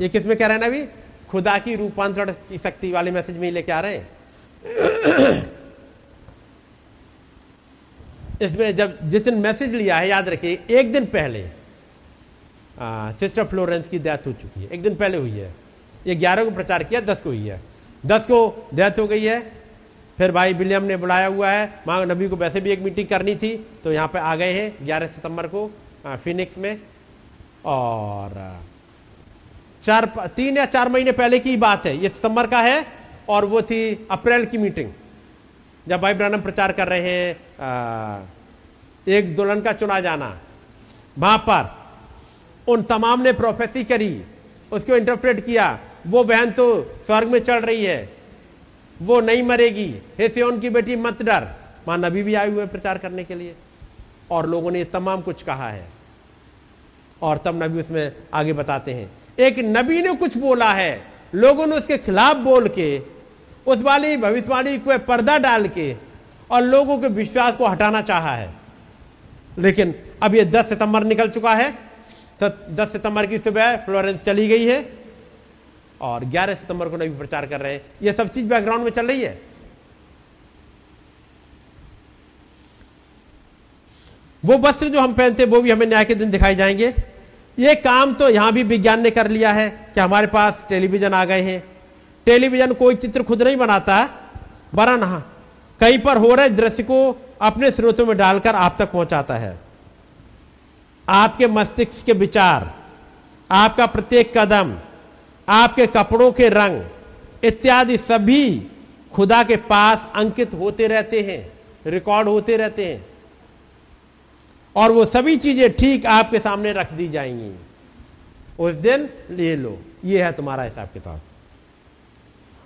ये किसमें कह रहे हैं ना अभी? खुदा की रूपांतरण की शक्ति वाले मैसेज में लेके आ रहे हैं। इसमें जब जिस दिन मैसेज लिया है याद रखिए एक दिन पहले आ, सिस्टर फ्लोरेंस की डेथ हो चुकी है। एक दिन पहले हुई है। ये ग्यारह को प्रचार किया दस को हुई है। दस को डेथ हो गई है। फिर भाई विलियम ने बुलाया हुआ है। माँ नबी को वैसे भी एक मीटिंग करनी थी तो यहाँ पे आ गए हैं ग्यारह सितंबर को फिनिक्स में। और चार तीन या चार महीने पहले की बात है। ये सितंबर का है और वो थी अप्रैल की मीटिंग जब भाई ब्रानम प्रचार कर रहे हैं आ, एक दुल्हन का चुना जाना। वहाँ पर उन तमाम ने प्रोफेसी करी, उसको इंटरप्रेट किया। वो बहन तो स्वर्ग में चढ़ रही है। वो नहीं मरेगी। हे सियोन की बेटी, मत डर। माँ नबी भी आए हुए प्रचार करने के लिए। और लोगों ने तमाम कुछ कहा है। और तब नबी उसमें आगे बताते हैं। एक नबी ने कुछ बोला है। लोगों ने उसके खिलाफ बोल के, उस वाली भविष्यवाणी को पर्दा डाल के और लोगों के विश्वास को हटाना चाहा है। लेकिन अब ये 10 सितंबर निकल चुका है 10 सितंबर की सुबह फ्लोरेंस चली गई है और 11 सितंबर को नबी प्रचार कर रहे हैं। ये सब चीज़ बैकग्राउंड में चल रही है। वो वस्त्र जो हम पहनते वो भी हमें न्याय के दिन दिखाई जाएँगे। ये काम तो यहाँ भी विज्ञान ने कर लिया है कि हमारे पास टेलीविज़न आ गए हैं। टेलीविज़न कोई चित्र खुद नहीं बनाता वरन हाँ, कहीं पर हो रहे दृश्य को अपने स्रोतों में डालकर आप तक पहुंचाता है। आपके मस्तिष्क के विचार, आपका प्रत्येक कदम, आपके कपड़ों के रंग इत्यादि सभी खुदा के पास अंकित होते रहते हैं, रिकॉर्ड होते रहते हैं। और वो सभी चीज़ें ठीक आपके सामने रख दी जाएँगी। उस दिन ले लो, ये है तुम्हारा हिसाब किताब।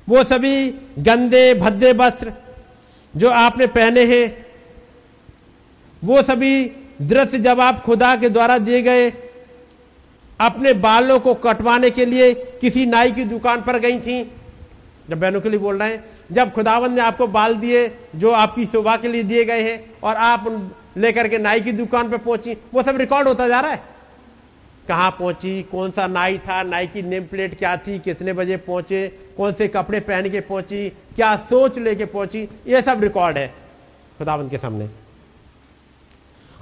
वो सभी गंदे, भद्दे वस्त्र जो आपने पहने हैं वो सभी दृश्य जब आप खुदा के द्वारा दिए गए अपने बालों को कटवाने के लिए किसी नाई की दुकान पर गई थी, जब बहनों के लिए बोल रहे हैं, जब खुदावन ने आपको बाल दिए जो आपकी शोभा के लिए दिए गए हैं और आप लेकर के नाई की दुकान पर पहुँची, वो सब रिकॉर्ड होता जा रहा है। कहाँ पहुँची, कौन सा नाई था, नाई की नेम प्लेट क्या थी, कितने बजे पहुँचे, कौन से कपड़े पहन के पहुँची, क्या सोच लेके पहुँची, ये सब रिकॉर्ड है खुदावंत के सामने।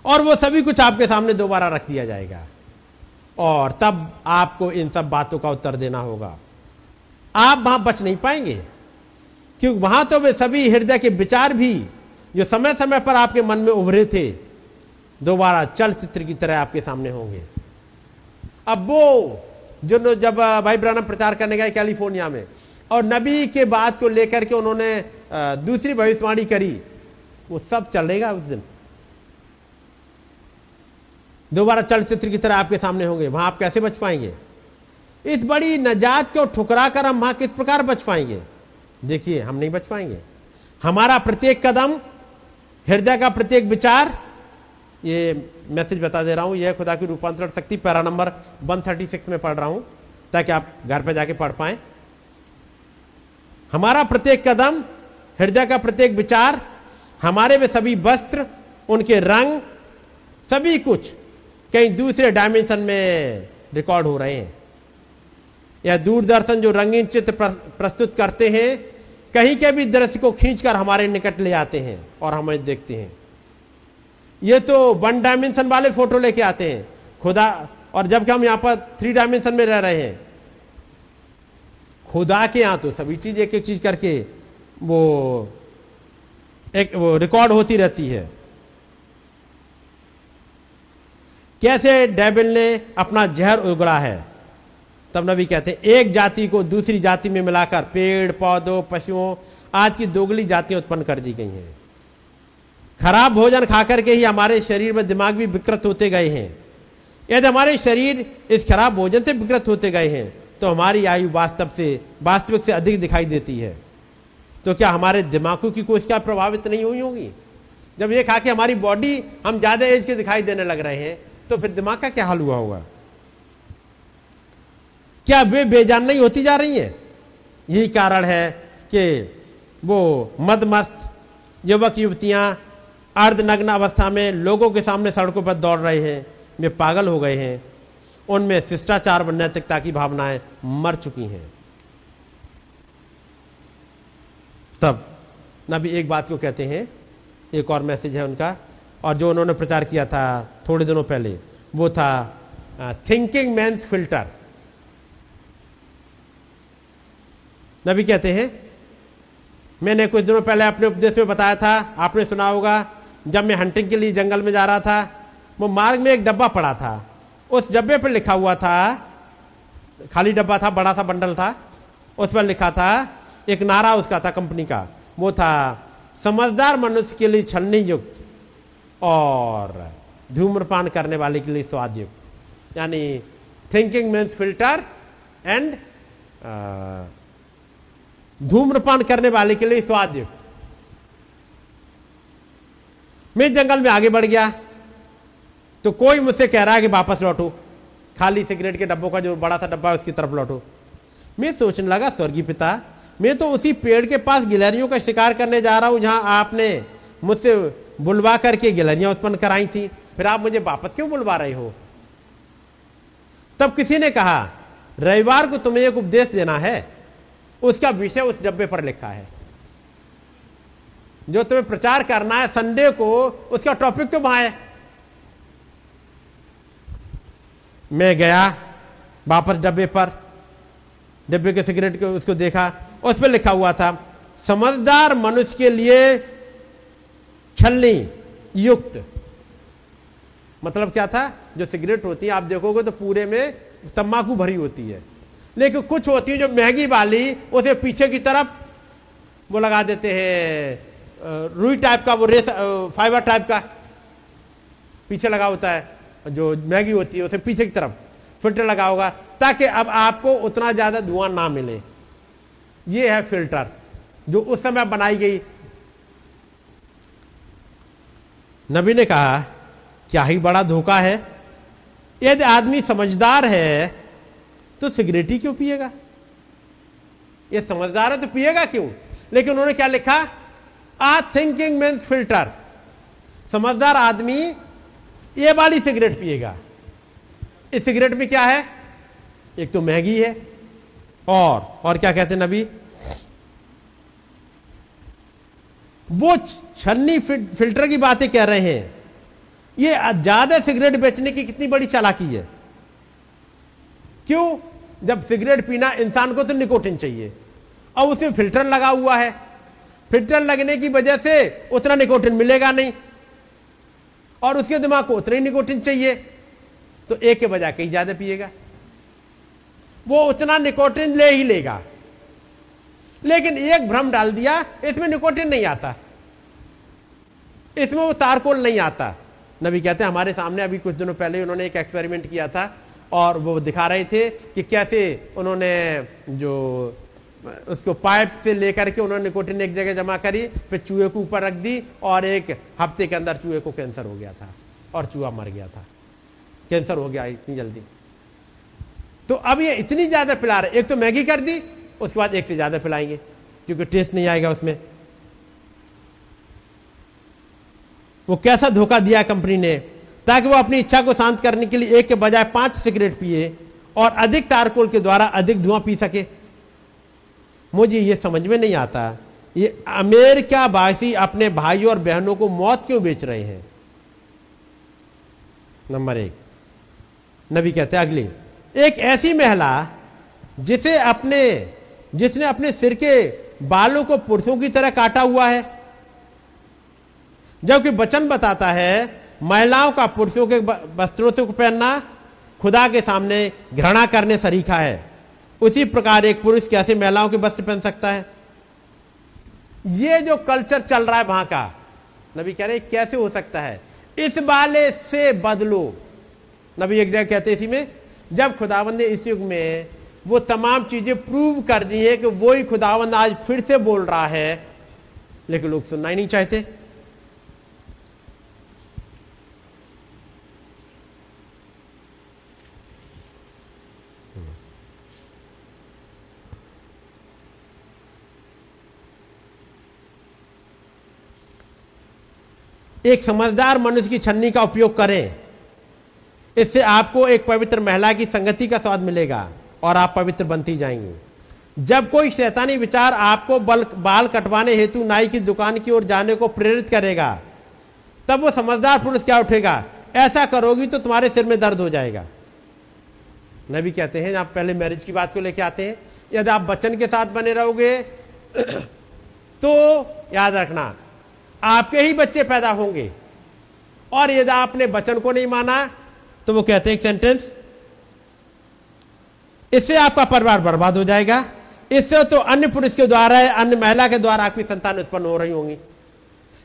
और वो सभी कुछ आपके सामने दोबारा रख दिया जाएगा। और तब आपको इन सब बातों का उत्तर देना होगा। आप वहाँ बच नहीं पाएँगे। क्योंकि वहाँ तो वे सभी हृदय के विचार भी जो समय समय पर आपके मन में उभरे थे, दोबारा चलचित्र की तरह आपके सामने होंगे। अब वो जो जब भाई ब्रानम प्रचार करने गए कैलिफ़ोर्निया में, और नबी के बात को लेकर के उन्होंने दूसरी भविष्यवाणी करी, वो सब चलेगा उस दिन। दोबारा चलचित्र की तरह आपके सामने होंगे, वहाँ आप कैसे बच पाएँगे? इस बड़ी नजात को ठुकरा कर हम वहाँ किस प्रकार बच पाएँगे? देखिए, हम नहीं बच पाएँगे। हमारा प्रत्येक कदम, हृदय का प्रत्येक विचार, ये मैसेज बता दे रहा हूँ, यह खुदा की रूपांतरण शक्ति, पैरा नंबर 136 में पढ़ रहा हूँ, ताकि आप घर पर जाके पढ़ पाए। हमारा प्रत्येक कदम, हृदय का प्रत्येक विचार, हमारे में सभी वस्त्र, उनके रंग, सभी कुछ कहीं दूसरे डायमेंशन में रिकॉर्ड हो रहे हैं। या दूरदर्शन जो रंगीन चित्र प्रस्तुत करते हैं, कहीं के भी दृश्य को खींचकर हमारे निकट ले आते हैं और हमें देखते हैं। ये तो वन डायमेंशन वाले फ़ोटो लेके आते हैं। खुदा, और जबकि हम यहाँ पर थ्री डायमेंशन में रह रहे हैं। खुदा के यहाँ तो सभी चीज़ एक एक चीज़ करके वो, एक वो रिकॉर्ड होती रहती है। कैसे डेबिल ने अपना जहर उगड़ा है। तब नबी कहते हैं, एक जाति को दूसरी जाति में मिलाकर पेड़, पौधों, पशुओं, आज की दोगली जातियाँ उत्पन्न कर दी गई हैं। खराब भोजन खाकर के ही हमारे शरीर में दिमाग भी विकृत होते गए हैं। यदि हमारे शरीर इस खराब भोजन से विकृत होते गए हैं तो हमारी आयु वास्तव से, वास्तविक से अधिक दिखाई देती है। तो क्या हमारे दिमागों की कोशिका प्रभावित नहीं हुई होगी? जब ये खा के हमारी बॉडी हम ज़्यादा एज के दिखाई देने लग रहे हैं तो फिर दिमाग का क्या हाल हुआ होगा? क्या वे बेजान नहीं होती जा रही हैं? यही कारण है कि वो मदमस्त युवक युवतियाँ अर्धनग्न अवस्था में लोगों के सामने सड़कों पर दौड़ रहे हैं, वे पागल हो गए हैं। उनमें शिष्टाचार व नैतिकता की भावनाएँ मर चुकी हैं। तब नबी एक बात को कहते हैं, एक और मैसेज है उनका और जो उन्होंने प्रचार किया था थोड़े दिनों पहले, वो था थिंकिंग मैंस फ़िल्टर नबी कहते हैं, मैंने कुछ दिनों पहले अपने उपदेश में बताया था, आपने सुना होगा, जब मैं हंटिंग के लिए जंगल में जा रहा था, वो मार्ग में एक डब्बा पड़ा था। उस डब्बे पर लिखा हुआ था, खाली डब्बा था, बड़ा सा बंडल था, उस पर लिखा था, एक नारा उसका था कंपनी का, वो था, समझदार मनुष्य के लिए छलनी युक्त। और धूम्रपान करने वाले के लिए स्वादयुक्त यानी थिंकिंग मीन्स फ़िल्टर एंड धूम्रपान करने वाले के लिए स्वाद युक्त मैं जंगल में आगे बढ़ गया तो कोई मुझसे कह रहा है कि वापस लौटो, खाली सिगरेट के डब्बों का जो बड़ा सा डब्बा है उसकी तरफ़ लौटो। मैं सोचने लगा, स्वर्गीय पिता, मैं तो उसी पेड़ के पास गिलहरियों का शिकार करने जा रहा हूँ, जहाँ आपने मुझसे बुलवा करके गिलहरियाँ उत्पन्न कराई थी। फिर आप मुझे वापस क्यों बुलवा रहे हो? तब किसी ने कहा, रविवार को तुम्हें एक उपदेश देना है। उसका विषय उस डब्बे पर लिखा है। जो तुम्हें प्रचार करना है, संडे को उसका टॉपिक तो वहाँ है। मैं गया वापस डब्बे पर, डब्बे के सिगरेट को उसको देखा, उस पर लिखा हुआ था, समझदार मनुष्य के लिए छलनी युक्त। मतलब क्या था? जो सिगरेट होती है, आप देखोगे तो पूरे में तंबाकू भरी होती है। लेकिन कुछ होती है जो महँगी वाली, उसे पीछे की तरफ़ वो लगा देते हैं रुई टाइप का, वो रेस फाइबर टाइप का पीछे लगा होता है। जो महँगी होती है, उसे पीछे की तरफ़ फ़िल्टर लगा होगा, ताकि अब आपको उतना ज़्यादा धुआँ ना मिले। ये है फ़िल्टर, जो उस समय बनाई गई। नबी ने कहा, क्या ही बड़ा धोखा है? यदि आदमी समझदार है तो सिगरेट ही क्यों पिएगा? ये समझदार है तो पिएगा क्यों? लेकिन उन्होंने क्या लिखा? आ थिंकिंग मीन्स फ़िल्टर समझदार आदमी ये वाली सिगरेट पिएगा। इस सिगरेट में क्या है? एक तो महँगी है। और और क्या कहते हैं नबी? वो छन्नी फ़िल्टर की बातें कह रहे हैं। ये ज़्यादा सिगरेट बेचने की कितनी बड़ी चालाकी है? क्यों? जब सिगरेट पीना इंसान को तो निकोटिन चाहिए। और उसमें फ़िल्टर लगा हुआ है। फ़िल्टर लगने की वजह से उतना निकोटिन मिलेगा नहीं। और उसके दिमाग को उतना ही निकोटिन चाहिए। तो एक के बजाय कहीं ज़्यादा पिएगा। वो उतना निकोटिन ले ही लेगा। लेकिन एक भ्रम डाल दिया, इसमें निकोटिन नहीं आता। इसमें वो तारकोल नहीं आता। नबी कहते हैं, हमारे सामने अभी कुछ दिनों पहले उन्होंने एक एक्सपेरिमेंट किया था और वो दिखा रहे थे कि कैसे उन्होंने जो, उसको पाइप से लेकर के उन्होंने निकोटिन एक जगह जमा करी, फिर चूहे को ऊपर रख दी और एक हफ़्ते के अंदर चूहे को कैंसर हो गया था और चूहा मर गया था। कैंसर हो गया इतनी जल्दी। तो अब ये इतनी ज़्यादा पिला रहे, एक तो मैगी कर दी, उसके बाद एक से ज़्यादा पिलाएँगे, क्योंकि टेस्ट नहीं आएगा उसमें। वो कैसा धोखा दिया कंपनी ने, ताकि वो अपनी इच्छा को शांत करने के लिए एक के बजाय पाँच सिगरेट पिए और अधिक तारकोल के द्वारा अधिक धुआँ पी सके। मुझे ये समझ में नहीं आता, ये अमेरिका वासी अपने भाइयों और बहनों को मौत क्यों बेच रहे हैं? नंबर एक। नबी कहते हैं, अगली। एक ऐसी महिला जिसे अपने, जिसने अपने सिर के बालों को पुरुषों की तरह काटा हुआ है जबकि वचन बताता है, महिलाओं का, पुरुषों के वस्त्रों से पहनना, खुदा के सामने घृणा करने सरीखा है। उसी प्रकार एक पुरुष कैसे महिलाओं के वस्त्र पहन सकता है? ये जो कल्चर चल रहा है वहाँ का, नबी कह रहे कैसे हो सकता है? इस वाले से बदलो। नबी एक जगह कहते इसी में, जब खुदावंद ने इस युग में वो तमाम चीज़ें प्रूव कर दी है कि वही खुदावंद आज फिर से बोल रहा है, लेकिन लोग सुनना ही नहीं चाहते। एक समझदार मनुष्य की छन्नी का उपयोग करें। इससे आपको एक पवित्र महिला की संगति का स्वाद मिलेगा और आप पवित्र बनती जाएँगी। जब कोई शैतानी विचार आपको बल, बाल कटवाने हेतु नाई की दुकान की ओर जाने को प्रेरित करेगा, तब वो समझदार पुरुष क्या उठेगा? ऐसा करोगी तो तुम्हारे सिर में दर्द हो जाएगा। नबी कहते हैं, आप पहले मैरिज की बात को लेके आते हैं, यदि आप बच्चन के साथ बने रहोगे तो याद रखना आपके ही बच्चे पैदा होंगे। और यदि आपने बचन को नहीं माना तो वो कहते हैं एक सेंटेंस इससे आपका परिवार बर्बाद हो जाएगा। इससे तो अन्य पुरुष के द्वारा, अन्य महिला के द्वारा आपकी संतान उत्पन्न हो रही होंगी।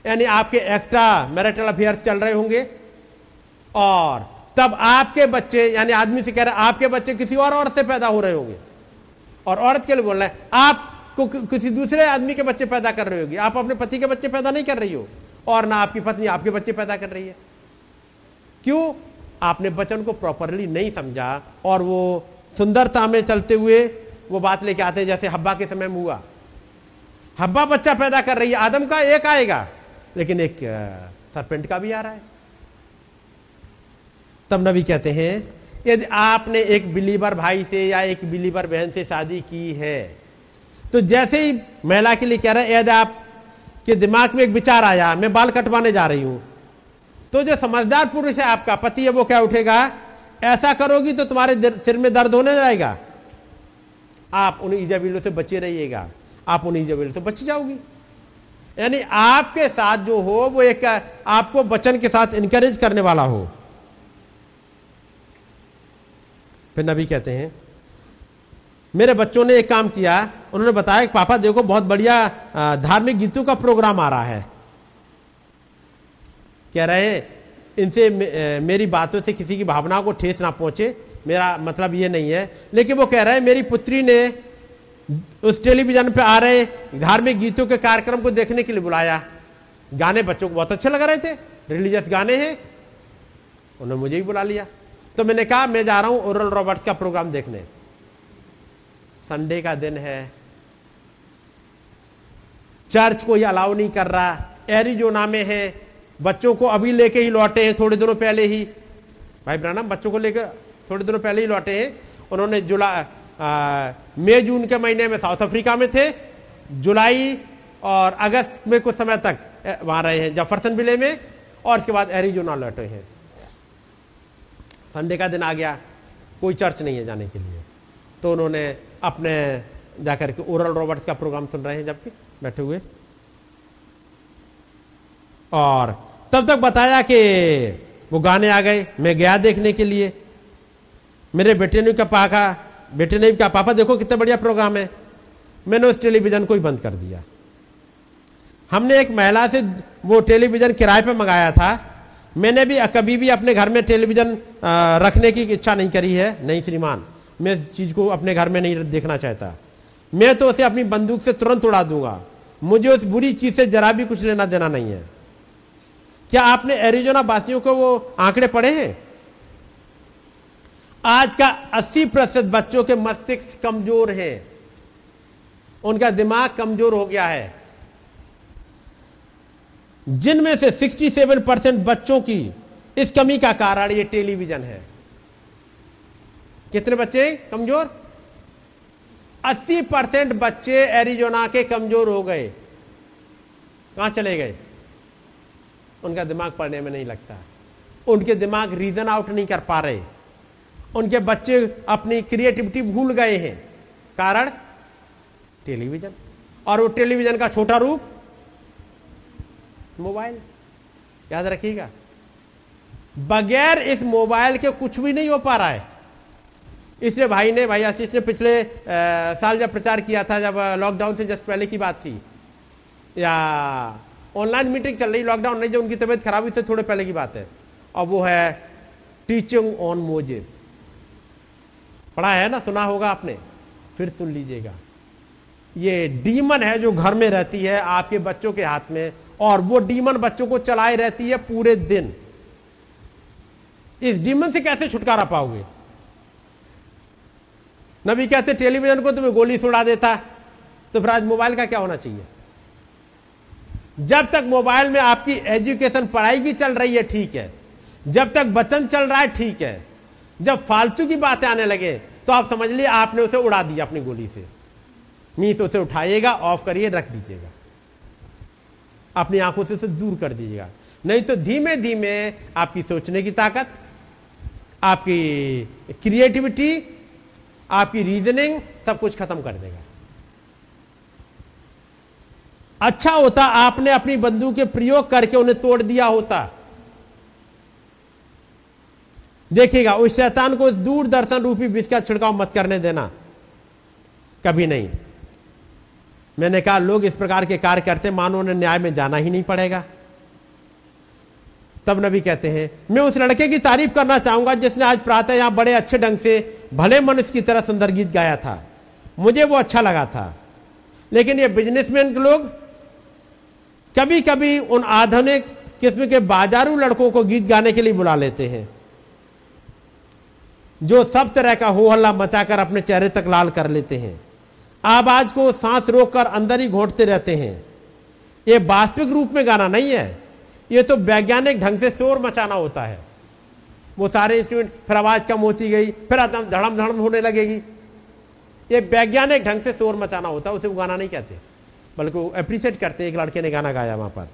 यानी आपके एक्स्ट्रा मैरिटल अफेयर्स चल रहे होंगे। और तब आपके बच्चे, यानी आदमी से कह रहे आपके बच्चे किसी और औरत से पैदा हो रहे होंगे। और औरत के लिए बोल रहे हैं आपको कि- किसी दूसरे आदमी के बच्चे पैदा कर रही होगी। आप अपने पति के बच्चे पैदा नहीं कर रही हो। और ना आपकी पत्नी आपके बच्चे पैदा कर रही है। क्यों? आपने वचन को प्रॉपरली नहीं समझा और वो सुंदरता में चलते हुए वो बात लेके आते हैं, जैसे हब्बा के समय में हुआ। हब्बा बच्चा पैदा कर रही है, आदम का एक आएगा, लेकिन एक सरपेंट का भी आ रहा है। तब नबी कहते हैं, यदि आपने एक बिलीवर भाई से या एक बिलीवर बहन से शादी की है तो जैसे ही महिला के लिए कह रहे हैं आप के दिमाग में एक विचार आया, मैं बाल कटवाने जा रही हूँ। तो जो समझदार पुरुष है आपका, पति है, वो क्या उठेगा? ऐसा करोगी तो तुम्हारे सिर में दर्द होने जाएगा। आप उन ईजाबिलों से बचे रहिएगा। आप उन्हीं जबेल से बच जाओगी। यानी आपके साथ जो हो, वो एक, आपको वचन के साथ इंकरेज करने वाला हो। फिर नबी कहते हैं, मेरे बच्चों ने एक काम किया उन्होंने बताया कि पापा देखो बहुत बढ़िया धार्मिक गीतों का प्रोग्राम आ रहा है। कह रहे इनसे मेरी बातों से किसी की भावना को ठेस ना पहुँचे, मेरा मतलब ये नहीं है। लेकिन वो कह रहे हैं, मेरी पुत्री ने उस टेलीविज़न पे आ रहे धार्मिक गीतों के कार्यक्रम को देखने के लिए बुलाया। गाने बच्चों को बहुत अच्छे लग रहे थे, रिलीजियस गाने हैं, उन्होंने मुझे भी बुला लिया। तो मैंने कहा, मैं जा रहा हूँ ओरल रॉबर्ट्स का प्रोग्राम देखने। संडे का दिन है चर्च कोई अलाउ नहीं कर रहा। एरिजोना में है, बच्चों को अभी लेके ही लौटे हैं, थोड़े दिनों पहले ही। भाई ब्रानम बच्चों को लेकर थोड़े दिनों पहले ही लौटे हैं। उन्होंने जुलाई मई, जून के महीने में साउथ अफ्रीका में थे। जुलाई और अगस्त में कुछ समय तक वहाँ रहे हैं, जफरसन विले में। और इसके बाद एरिजोना लौटे हैं। संडे का दिन आ गया, कोई चर्च नहीं है जाने के लिए। तो उन्होंने अपने जाकर के ओरल रॉबर्ट्स का प्रोग्राम सुन रहे हैं जबकि। बैठे हुए। और तब तक बताया कि वो गाने आ गए, मैं गया देखने के लिए। मेरे बेटे ने क्या पाखा, बेटे ने क्या पापा, देखो कितना बढ़िया प्रोग्राम है। मैंने उस टेलीविज़न को ही बंद कर दिया। हमने एक महिला से वो टेलीविज़न किराए पे मंगाया था। मैंने भी, कभी भी अपने घर में टेलीविज़न रखने की इच्छा नहीं करी है, नहीं श्रीमान। मैं इस चीज़ को अपने घर में नहीं देखना चाहता। मैं तो उसे अपनी बंदूक से तुरंत उड़ा दूँगा। मुझे उस बुरी चीज़ से जरा भी कुछ लेना देना नहीं है। क्या आपने एरिजोना वासियों को वो आंकड़े पढ़े हैं? आज का 80 प्रतिशत बच्चों के मस्तिष्क कमज़ोर हैं। उनका दिमाग कमज़ोर हो गया है। जिनमें से 67 परसेंट बच्चों की इस कमी का कारण ये टेलीविज़न है। कितने बच्चे कमज़ोर? 80 परसेंट बच्चे एरिजोना के कमज़ोर हो गए। कहाँ चले गए? उनका दिमाग पढ़ने में नहीं लगता। उनके दिमाग रीजन आउट नहीं कर पा रहे। उनके बच्चे अपनी क्रिएटिविटी भूल गए हैं। कारण? टेलीविज़न। और वो टेलीविज़न का छोटा रूप? मोबाइल। याद रखिएगा। बगैर इस मोबाइल के कुछ भी नहीं हो पा रहा है। इसलिए भाई ने भाई आशीष ने पिछले आ, साल जब प्रचार किया था जब लॉकडाउन से जस्ट पहले की बात थी। या ऑनलाइन मीटिंग चल रही लॉकडाउन नहीं जो उनकी तबीयत खराब हुई से थोड़े पहले की बात है। और वो है टीचिंग ऑन मोजेस पढ़ा है ना सुना होगा आपने? फिर सुन लीजिएगा। ये डीमन है जो घर में रहती है आपके बच्चों के हाथ में और वो डीमन बच्चों को चलाए रहती है पूरे दिन। इस डीमन से कैसे छुटकारा पाओगे? नबी कहते, टेलीविज़न को तुम्हें गोली सुड़ा देता तो फिर आज मोबाइल का क्या होना चाहिए? जब तक मोबाइल में आपकी एजुकेशन पढ़ाई की चल रही है, ठीक है। जब तक वचन चल रहा है, ठीक है। जब फालतू की बातें आने लगे तो आप समझ लिए आपने उसे उड़ा दिया अपनी गोली से। मीस उसे उठाइएगा, ऑफ़ करिए, रख दीजिएगा। अपनी आँखों से उसे दूर कर दीजिएगा। नहीं तो धीमे धीमे आपकी सोचने की ताकत, आपकी क्रिएटिविटी आपकी रीजनिंग सब कुछ खत्म कर देगा। अच्छा होता आपने अपनी बंदूक के प्रयोग करके उन्हें तोड़ दिया होता। देखिएगा, उस शैतान को दूरदर्शन रूपी विष का छिड़काव मत करने देना। कभी नहीं। मैंने कहा, लोग इस प्रकार के कार्य करते मानो उन्हें न्याय में जाना ही नहीं पड़ेगा। तब नबी कहते हैं, मैं उस लड़के की तारीफ़ करना चाहूँगा जिसने आज प्रातः यहाँ बड़े अच्छे ढंग से भले मनुष्य की तरह सुंदर गीत गाया था। मुझे वो अच्छा लगा था। लेकिन ये बिजनेसमैन के लोग कभी कभी उन आधुनिक किस्म के बाजारू लड़कों को गीत गाने के लिए बुला लेते हैं, जो सब तरह का हो हल्ला मचाकर अपने चेहरे तक लाल कर लेते हैं। आवाज़ को सांस रोककर अंदर ही घोटते रहते हैं। ये वास्तविक रूप में गाना नहीं है। ये तो वैज्ञानिक ढंग से शोर मचाना होता है। वो सारे इंस्ट्रूमेंट फिर आवाज़ कम होती गई, फिर धड़म धड़म होने लगेगी। ये वैज्ञानिक ढंग से शोर मचाना होता है, उसे वो गाना नहीं कहते। बल्कि वो अप्रिशिएट करते एक लड़के ने गाना गाया वहाँ पर।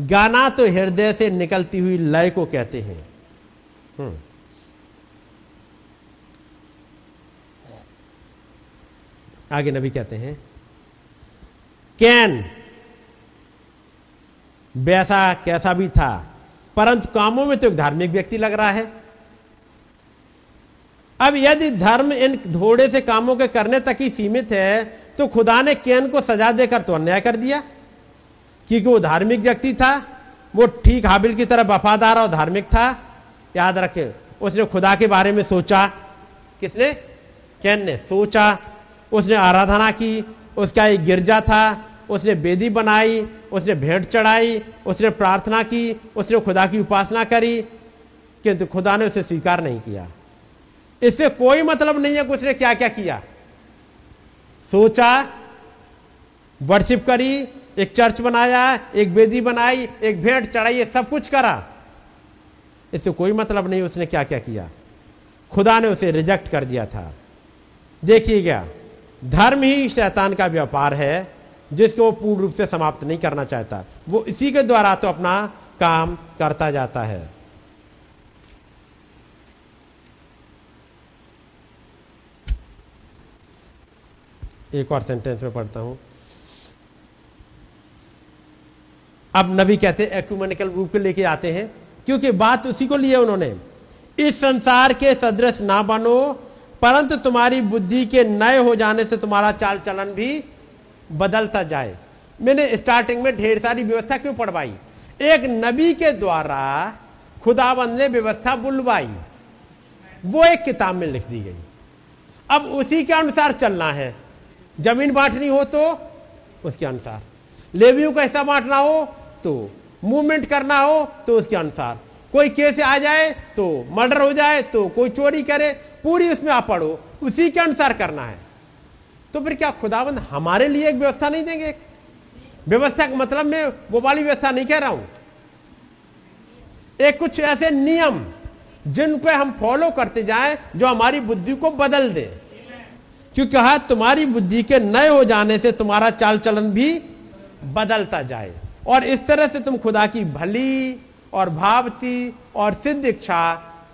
गाना तो हृदय से निकलती हुई लय को कहते हैं। हम्म। आगे नबी कहते हैं, कैन वैसा कैसा भी था, परंतु कामों में तो एक धार्मिक व्यक्ति लग रहा है। अब यदि धर्म इन थोड़े से कामों के करने तक ही सीमित है तो खुदा ने कैन को सजा देकर तो अन्याय कर दिया। क्योंकि वो धार्मिक व्यक्ति था, वो ठीक हाबिल की तरह वफादार और धार्मिक था। याद रखे, उसने खुदा के बारे में सोचा। किसने? कैन ने सोचा। उसने आराधना की, उसका एक गिरजा था। उसने बेदी बनाई, उसने भेंट चढ़ाई, उसने प्रार्थना की, उसने खुदा की उपासना करी, किंतु खुदा ने उसे स्वीकार नहीं किया। इससे कोई मतलब नहीं है कि उसने क्या क्या। किया सोचा वर्शिप करी, एक चर्च बनाया, एक बेदी बनाई, एक भेंट चढ़ाई सब कुछ करा। इससे कोई मतलब नहीं, उसने क्या क्या। किया खुदा ने उसे रिजेक्ट कर दिया था। देखिए देखिएगा धर्म ही शैतान का व्यापार है। जिसको वो पूर्ण रूप से समाप्त नहीं करना चाहता। वो इसी के द्वारा तो अपना काम करता जाता है। एक और सेंटेंस में पढ़ता हूँ। अब नबी कहते हैं एक्यूमेनिकल रूप के लेके आते हैं, क्योंकि बात उसी को लिए उन्होंने। इस संसार के सदृश ना बनो, परंतु तुम्हारी बुद्धि के नए हो जाने से तुम्हारा चाल चलन भी बदलता जाए। मैंने स्टार्टिंग में ढेर सारी व्यवस्था क्यों पढ़वाई? एक नबी के द्वारा खुदाबंद ने व्यवस्था बुलवाई। वो एक किताब में लिख दी गई। अब उसी के अनुसार चलना है। ज़मीन बांटनी हो तो उसके अनुसार। लेवियों का हिस्सा बांटना हो तो मूवमेंट करना हो तो उसके अनुसार। कोई केस आ जाए तो मर्डर हो जाए तो कोई चोरी करे, पूरी उसमें आप पढ़ो। उसी के अनुसार करना है। तो फिर क्या खुदाबंद हमारे लिए एक व्यवस्था नहीं देंगे? व्यवस्था का मतलब मैं वो वाली व्यवस्था नहीं कह रहा हूँ। एक कुछ ऐसे नियम जिन पे हम फॉलो करते जाएँ जो हमारी बुद्धि को बदल दे। क्योंकि कहा तुम्हारी बुद्धि के नए हो जाने से तुम्हारा चाल चलन भी बदलता जाए। और इस तरह से तुम खुदा की भली और भावती और सिद्ध इच्छा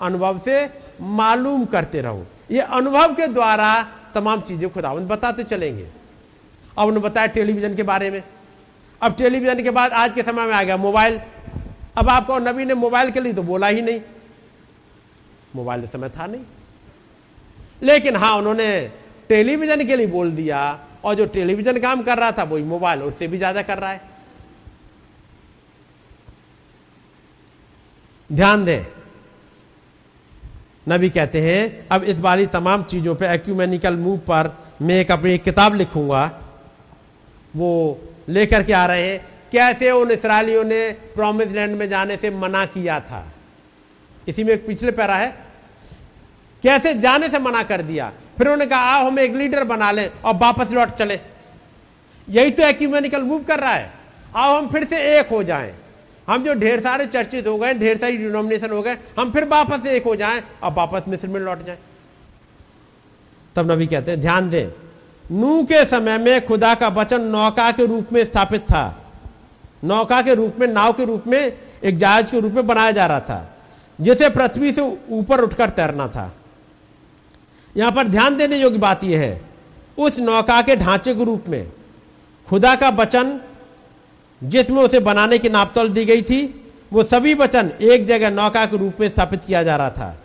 अनुभव से मालूम करते रहो। ये अनुभव के द्वारा तमाम चीज़ें खुदावंद बताते चलेंगे। अब उन्होंने बताया टेलीविज़न के बारे में। अब टेलीविज़न के बाद आज के समय में आ गया मोबाइल। अब आपको नबी ने मोबाइल के लिए तो बोला ही नहीं। मोबाइल समय था नहीं। लेकिन हाँ उन्होंने टेलीविज़न के लिए बोल दिया और जो टेलीविज़न काम कर रहा था, वही मोबाइल उससे भी ज़्यादा कर रहा है। ध्यान दें नबी कहते हैं, अब इस बारी तमाम चीज़ों पे एक्यूमेनिकल मूव पर मैं एक अपनी किताब लिखूँगा। वो लेकर के आ रहे हैं, कैसे उन इसराइलियों ने प्रॉमिस लैंड में जाने से मना किया था? इसी में एक पिछले पैरा है, कैसे जाने से मना कर दिया? फिर उन्होंने कहा, आओ हम एक लीडर बना लें और वापस लौट चले। यही तो एक्यूमेनिकल मूव कर रहा है। आओ हम फिर से एक हो जाएँ। हम जो ढेर सारे चर्चित हो गए, ढेर सारी डिनोमिनेशन हो गए, हम फिर वापस एक हो जाएँ और वापस मिस्र में लौट जाएँ। तब नबी कहते हैं, ध्यान दें, नू के समय में खुदा का वचन नौका के रूप में स्थापित था। नौका के रूप में, नाव के रूप में, एक जहाज़ के रूप में बनाया जा रहा था, जिसे पृथ्वी से ऊपर उठकर तैरना था। यहाँ पर ध्यान देने योग्य बात यह है, उस नौका के ढांचे के रूप में खुदा का वचन जिसमें उसे बनाने की नापतोल दी गई थी, वो सभी वचन एक जगह नौका के रूप में स्थापित किया जा रहा था।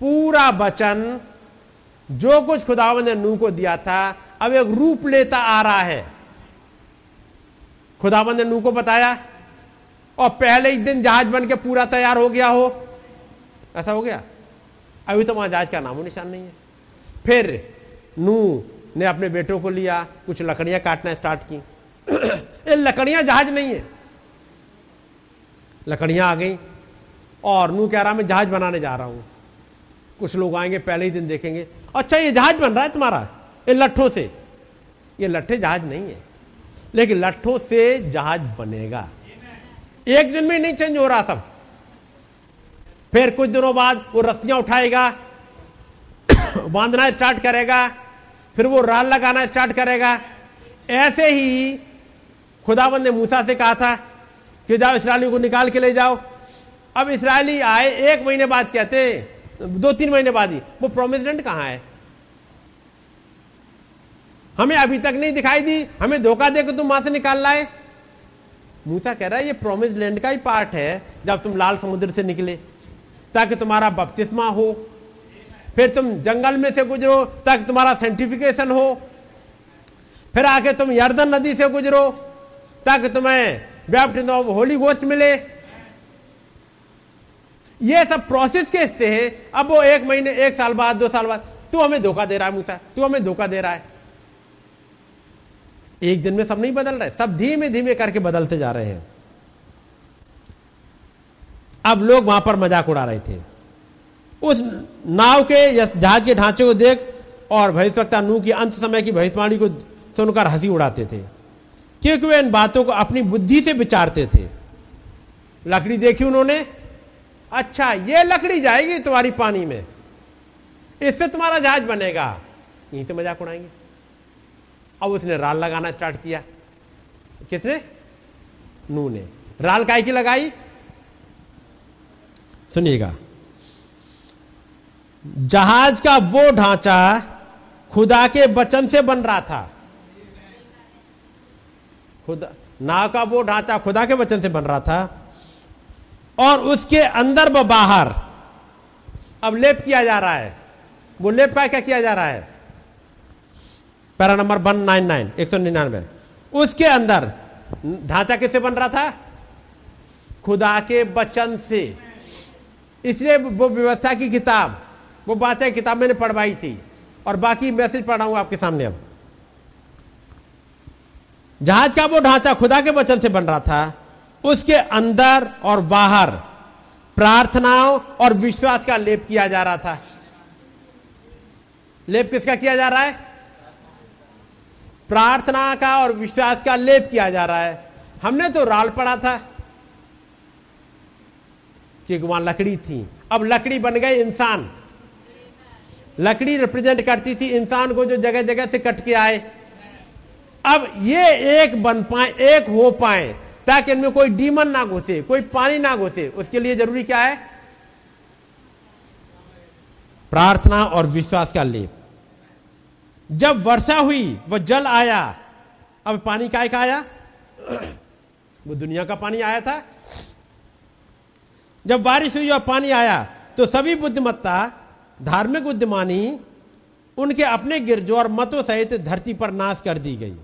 पूरा वचन, जो कुछ खुदावन ने नू को दिया था, अब एक रूप लेता आ रहा है। खुदावन ने नू को बताया, और पहले ही दिन जहाज़ बन के पूरा तैयार हो गया हो। ऐसा हो गया? अभी तो वहाँ जहाज़ का नामो निशान नहीं है। फिर नू ने अपने बेटों को लिया, कुछ लकड़ियाँ काटना स्टार्ट की। ये लकड़ियाँ जहाज़ नहीं है। लकड़ियाँ आ गई और नू कह रहा मैं जहाज़ बनाने जा रहा हूँ। कुछ लोग आएँगे, पहले ही दिन देखेंगे अच्छा ये जहाज़ बन रहा है तुम्हारा, ये लट्ठों से। ये लट्ठे जहाज़ नहीं है, लेकिन लट्ठों से जहाज़ बनेगा। एक दिन में नहीं चेंज हो रहा सब। फिर कुछ दिनों बाद वो रस्सियाँ उठाएगा, [coughs] बांधना स्टार्ट करेगा, फिर वो राल लगाना स्टार्ट करेगा। ऐसे ही खुदाबंद ने मूसा से कहा था कि जाओ इसराइलियों को निकाल के ले जाओ। अब इसराइली आए, एक महीने बाद कहते दो तीन महीने बाद ही, वो प्रोमिस लैंड कहाँ है? हमें अभी तक नहीं दिखाई दी, हमें धोखा दे के तुम वहाँ से निकाल लाए। मूसा कह रहा है, ये प्रोमिस लैंड का ही पार्ट है, जब तुम लाल समुद्र से निकले, ताकि तुम्हारा बपतिस्मा हो। फिर तुम जंगल में से गुजरो, ताकि तुम्हारा साइंटिफिकेशन हो। फिर आके तुम यर्दन नदी से गुजरो ताकि तुम्हें बैप्टिज्म ऑफ़ होली गोस्ट मिले। ये सब प्रोसेस के हिस्से हैं। अब वो एक महीने, एक साल बाद, दो साल बाद, तू हमें धोखा दे रहा है मूसा, तू हमें धोखा दे रहा है। एक दिन में सब नहीं बदल रहे सब धीमे धीमे करके बदलते जा रहे हैं। अब लोग वहाँ पर मज़ाक उड़ा रहे थे। उस नाव के या जहाज़ के ढांचे को देख और भविष्यवक्ता नू की अंत समय की भविष्यवाणी को सुनकर हँसी उड़ाते थे। क्योंकि वे इन बातों को अपनी बुद्धि से विचारते थे? लकड़ी देखी उन्होंने? अच्छा ये लकड़ी जाएगी तुम्हारी पानी में। इससे तुम्हारा जहाज़ बनेगा। यहीं से मज़ाक उड़ाएँगे। अब उसने राल लगाना स्टार्ट किया। किसने? नू ने। राल काय की लगाई? सुनिएगा। जहाज़ का वो ढांचा खुदा के वचन से बन रहा था। खुदा नाव का वो ढांचा खुदा के वचन से बन रहा था, और उसके अंदर व बाहर। अब लेप किया जा रहा है। वो लेप का क्या किया जा रहा है? Para number one nine nine, एक सौ निन्यानवे। उसके अंदर, ढांचा किससे बन रहा था? खुदा के वचन से। इसलिए वो व्यवस्था की किताब, वो बाचा की किताब मैंने पढ़वाई थी, और बाकी मैसेज पढ़ाऊँगा आपके सामने अब। जहाज़ का वो ढांचा खुदा के वचन से बन रहा था, उसके अंदर और बाहर प्रार्थनाओं और विश्वास का लेप किया जा रहा था। लेप किसका किया जा रहा है? प्रार्थना का और विश्वास का लेप किया जा रहा है। हमने तो राल पड़ा था कि वहाँ लकड़ी थी। अब लकड़ी बन गए इंसान। लकड़ी रिप्रेजेंट करती थी इंसान को जो जगह जगह से कट के आए। अब ये एक बन पाए, एक हो पाए, ताकि इनमें कोई डीमन ना घुसे, कोई पानी ना घुसे, उसके लिए ज़रूरी क्या है? प्रार्थना और विश्वास का लेप। जब वर्षा हुई वह जल आया। अब पानी का आया? [clears throat] वो दुनिया का पानी आया था। जब बारिश हुई और पानी आया तो सभी बुद्धिमत्ता, धार्मिक बुद्धिमानी, उनके अपने गिरजो और मतों सहित धरती पर नाश कर दी गई।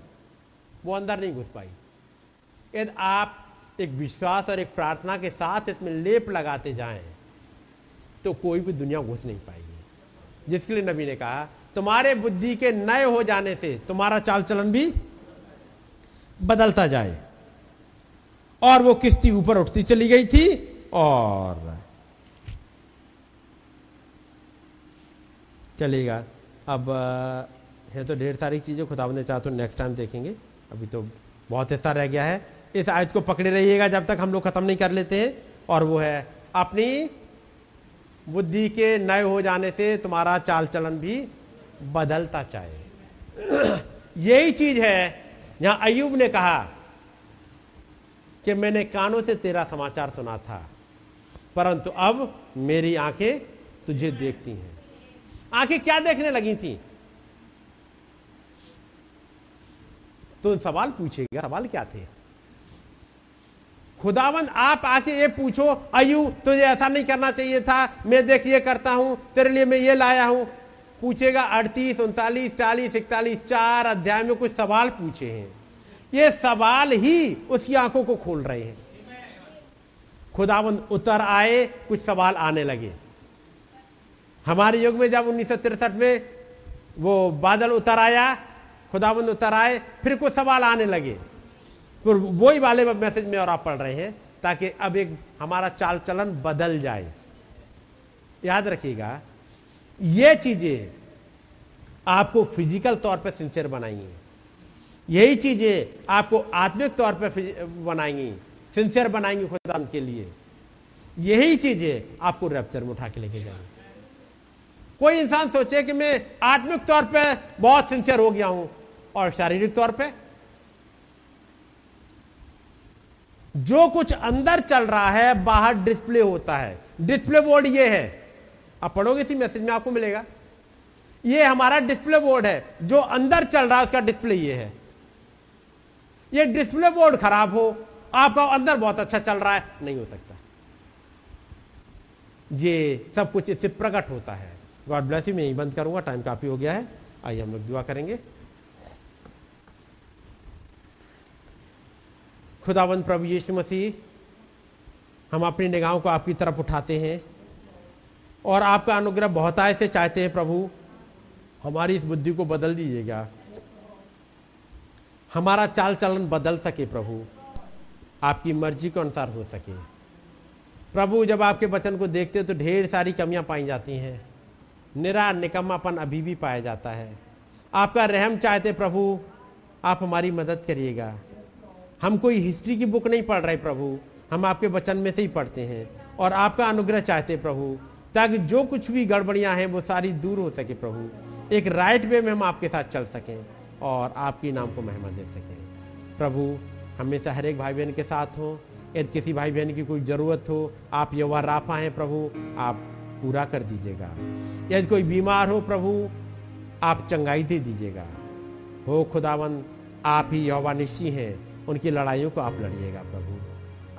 वो अंदर नहीं घुस पाई। यदि आप एक विश्वास और एक प्रार्थना के साथ इसमें लेप लगाते जाएँ तो कोई भी दुनिया घुस नहीं पाएगी। जिसके लिए नबी ने कहा, तुम्हारे बुद्धि के नए हो जाने से तुम्हारा चाल चलन भी बदलता जाए। और वो किश्ती ऊपर उठती चली गई थी और चलेगा। अब है तो ढेर सारी चीज़ें खुदा ने चाह तो नेक्स्ट टाइम देखेंगे। अभी तो बहुत हिस्सा रह गया है। इस आयत को पकड़े रहिएगा जब तक हम लोग खत्म नहीं कर लेते हैं। और वो है, अपनी बुद्धि के नए हो जाने से तुम्हारा चाल चलन भी बदलता चाहे [clears throat] यही चीज़ है, जहाँ अयुब ने कहा कि मैंने कानों से तेरा समाचार सुना था, परंतु अब मेरी आँखें तुझे देखती हैं। आँखें क्या देखने लगी थी? तो सवाल पूछेगा, सवाल क्या थे? खुदावन, आप आके ये पूछो अयु तुझे ऐसा नहीं करना चाहिए था, मैं देख ये करता हूँ, तेरे लिए मैं ये लाया हूँ। पूछेगा अड़तीस, उनतालीस, चालीस, इकतालीस, चार अध्याय में कुछ सवाल पूछे हैं। ये सवाल ही उसकी आँखों को खोल रहे हैं। खुदावंद उतर आए, कुछ सवाल आने लगे। हमारे युग में जब उन्नीस में वो बादल उतर आया खुदावंद उतर आए फिर कुछ सवाल आने लगे। फिर वही वाले मैसेज में और आप पढ़ रहे हैं, ताकि अब एक हमारा चाल चलन बदल जाए। याद रखिएगा, ये चीज़ें आपको फ़िज़िकल तौर पर सिंसियर बनाएँगी यही चीज़ें आपको आत्मिक तौर पर बनाएँगी सिंसियर बनाएँगी खुदा के लिए। यही चीज़ें आपको रैप्चर में उठा के लेके जाएँगे। कोई इंसान सोचे कि मैं आत्मिक तौर पे बहुत सिंसियर हो गया हूँ और शारीरिक तौर पे। जो कुछ अंदर चल रहा है, बाहर डिस्प्ले होता है। डिस्प्ले बोर्ड ये है। आप पढ़ोगे इसी मैसेज में आपको मिलेगा। ये हमारा डिस्प्ले बोर्ड है। जो अंदर चल रहा है, उसका डिस्प्ले ये है। ये डिस्प्ले बोर्ड खराब हो, आपका अंदर बहुत अच्छा चल रहा है, नहीं हो सकता। ये सब कुछ इससे प्रकट होता है। गॉड ब्लेस यू मैं यही बंद करूँगा। टाइम काफ़ी हो गया है। आइए हम लोग दुआ करेंगे। खुदावंद प्रभु यीशु मसीह, हम अपनी निगाहों को आपकी तरफ़ उठाते हैं और आपका अनुग्रह बहुताय से चाहते हैं प्रभु, हमारी इस बुद्धि को बदल दीजिएगा। हमारा चाल चलन बदल सके प्रभु, आपकी मर्ज़ी के अनुसार हो सके। प्रभु, जब आपके वचन को देखते हो तो ढेर सारी कमियाँ पाई जाती हैं। निरा, निकम्मापन अभी भी पाया जाता है। आपका रहम चाहते प्रभु, आप हमारी मदद करिएगा। हम कोई हिस्ट्री की बुक नहीं पढ़ रहे प्रभु। हम आपके वचन में से ही पढ़ते हैं और आपका अनुग्रह चाहते प्रभु, ताकि जो कुछ भी गड़बड़ियाँ हैं, वो सारी दूर हो सके प्रभु। एक राइट वे में हम आपके साथ चल सकें और आपकी नाम को महिमा दे सकें। प्रभु, हमेशा हर एक भाई बहन के साथ हो। यदि किसी भाई बहन की कोई ज़रूरत हो, आप यवा राफा हैं प्रभु, आप पूरा कर दीजिएगा। यदि कोई बीमार हो प्रभु, आप चंगाई दे दीजिएगा। हो खुदावन आप ही यवा निशी हैं। उनकी लड़ाइयों को आप लड़िएगा, प्रभु।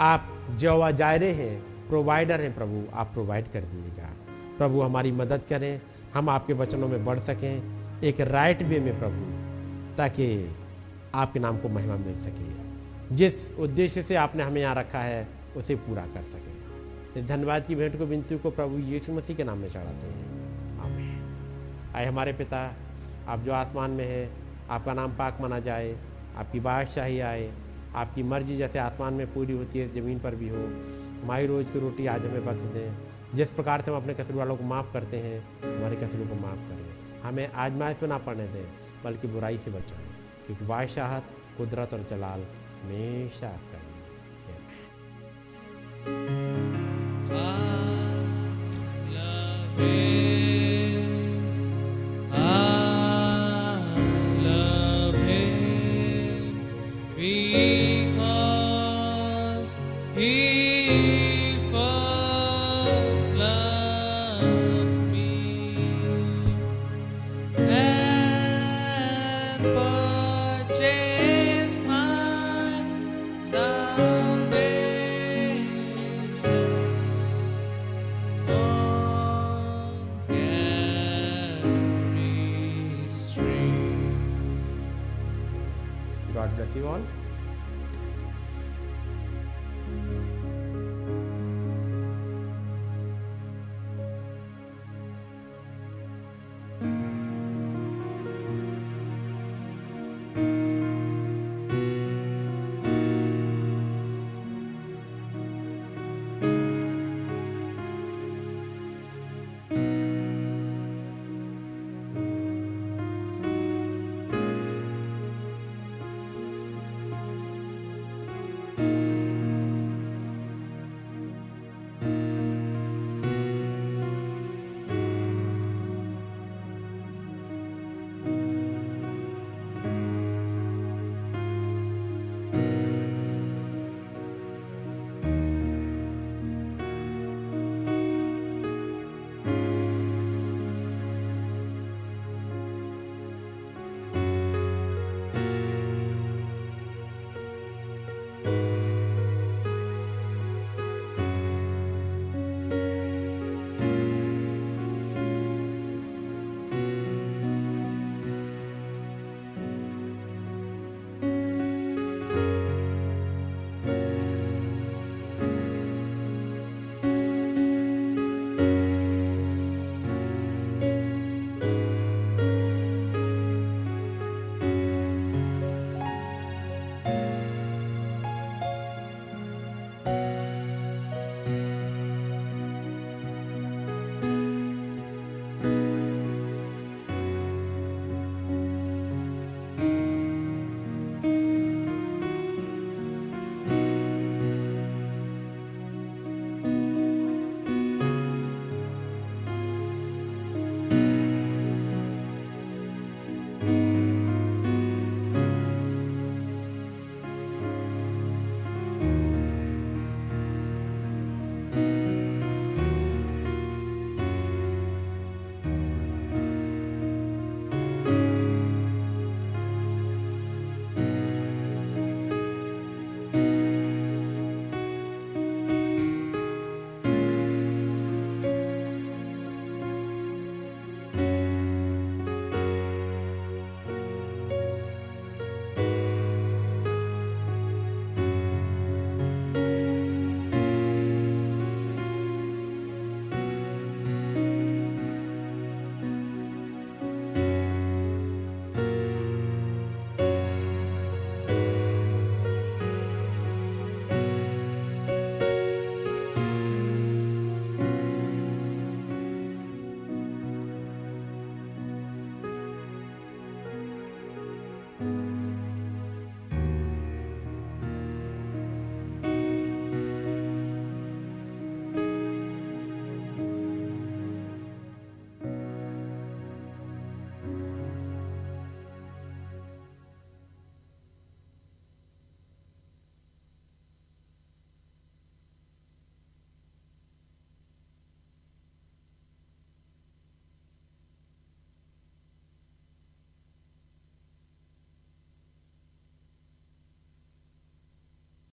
आप जवा जायरे हैं, प्रोवाइडर हैं, प्रभु। आप प्रोवाइड कर दिएगा प्रभु, हमारी मदद करें। हम आपके वचनों में बढ़ सकें। एक राइट वे में, प्रभु, ताकि आपके नाम को महिमा मिल सके। जिस उद्देश्य से आपने हमें यहाँ रखा है, उसे पूरा कर सके। धन्यवाद की भेंट को बिनती को प्रभु यीशु मसीह के नाम में चढ़ाते हैं। आए हमारे पिता, आप जो आसमान में है, आपका नाम पाक माना जाए। आपकी बादशाही आए, आपकी मर्ज़ी जैसे आसमान में पूरी होती है, ज़मीन पर भी हो। हमारी रोज़ की रोटी आज हमें बख्श दें। जिस प्रकार से हम अपने कसर वालों को माफ़ करते हैं, हमारे कसरों को माफ़ करें। हमें आजमाइश में ना पड़ने दें, बल्कि बुराई से बचाएँ, क्योंकि बादशाहत कुदरत और जलाल हमेशा आपका Be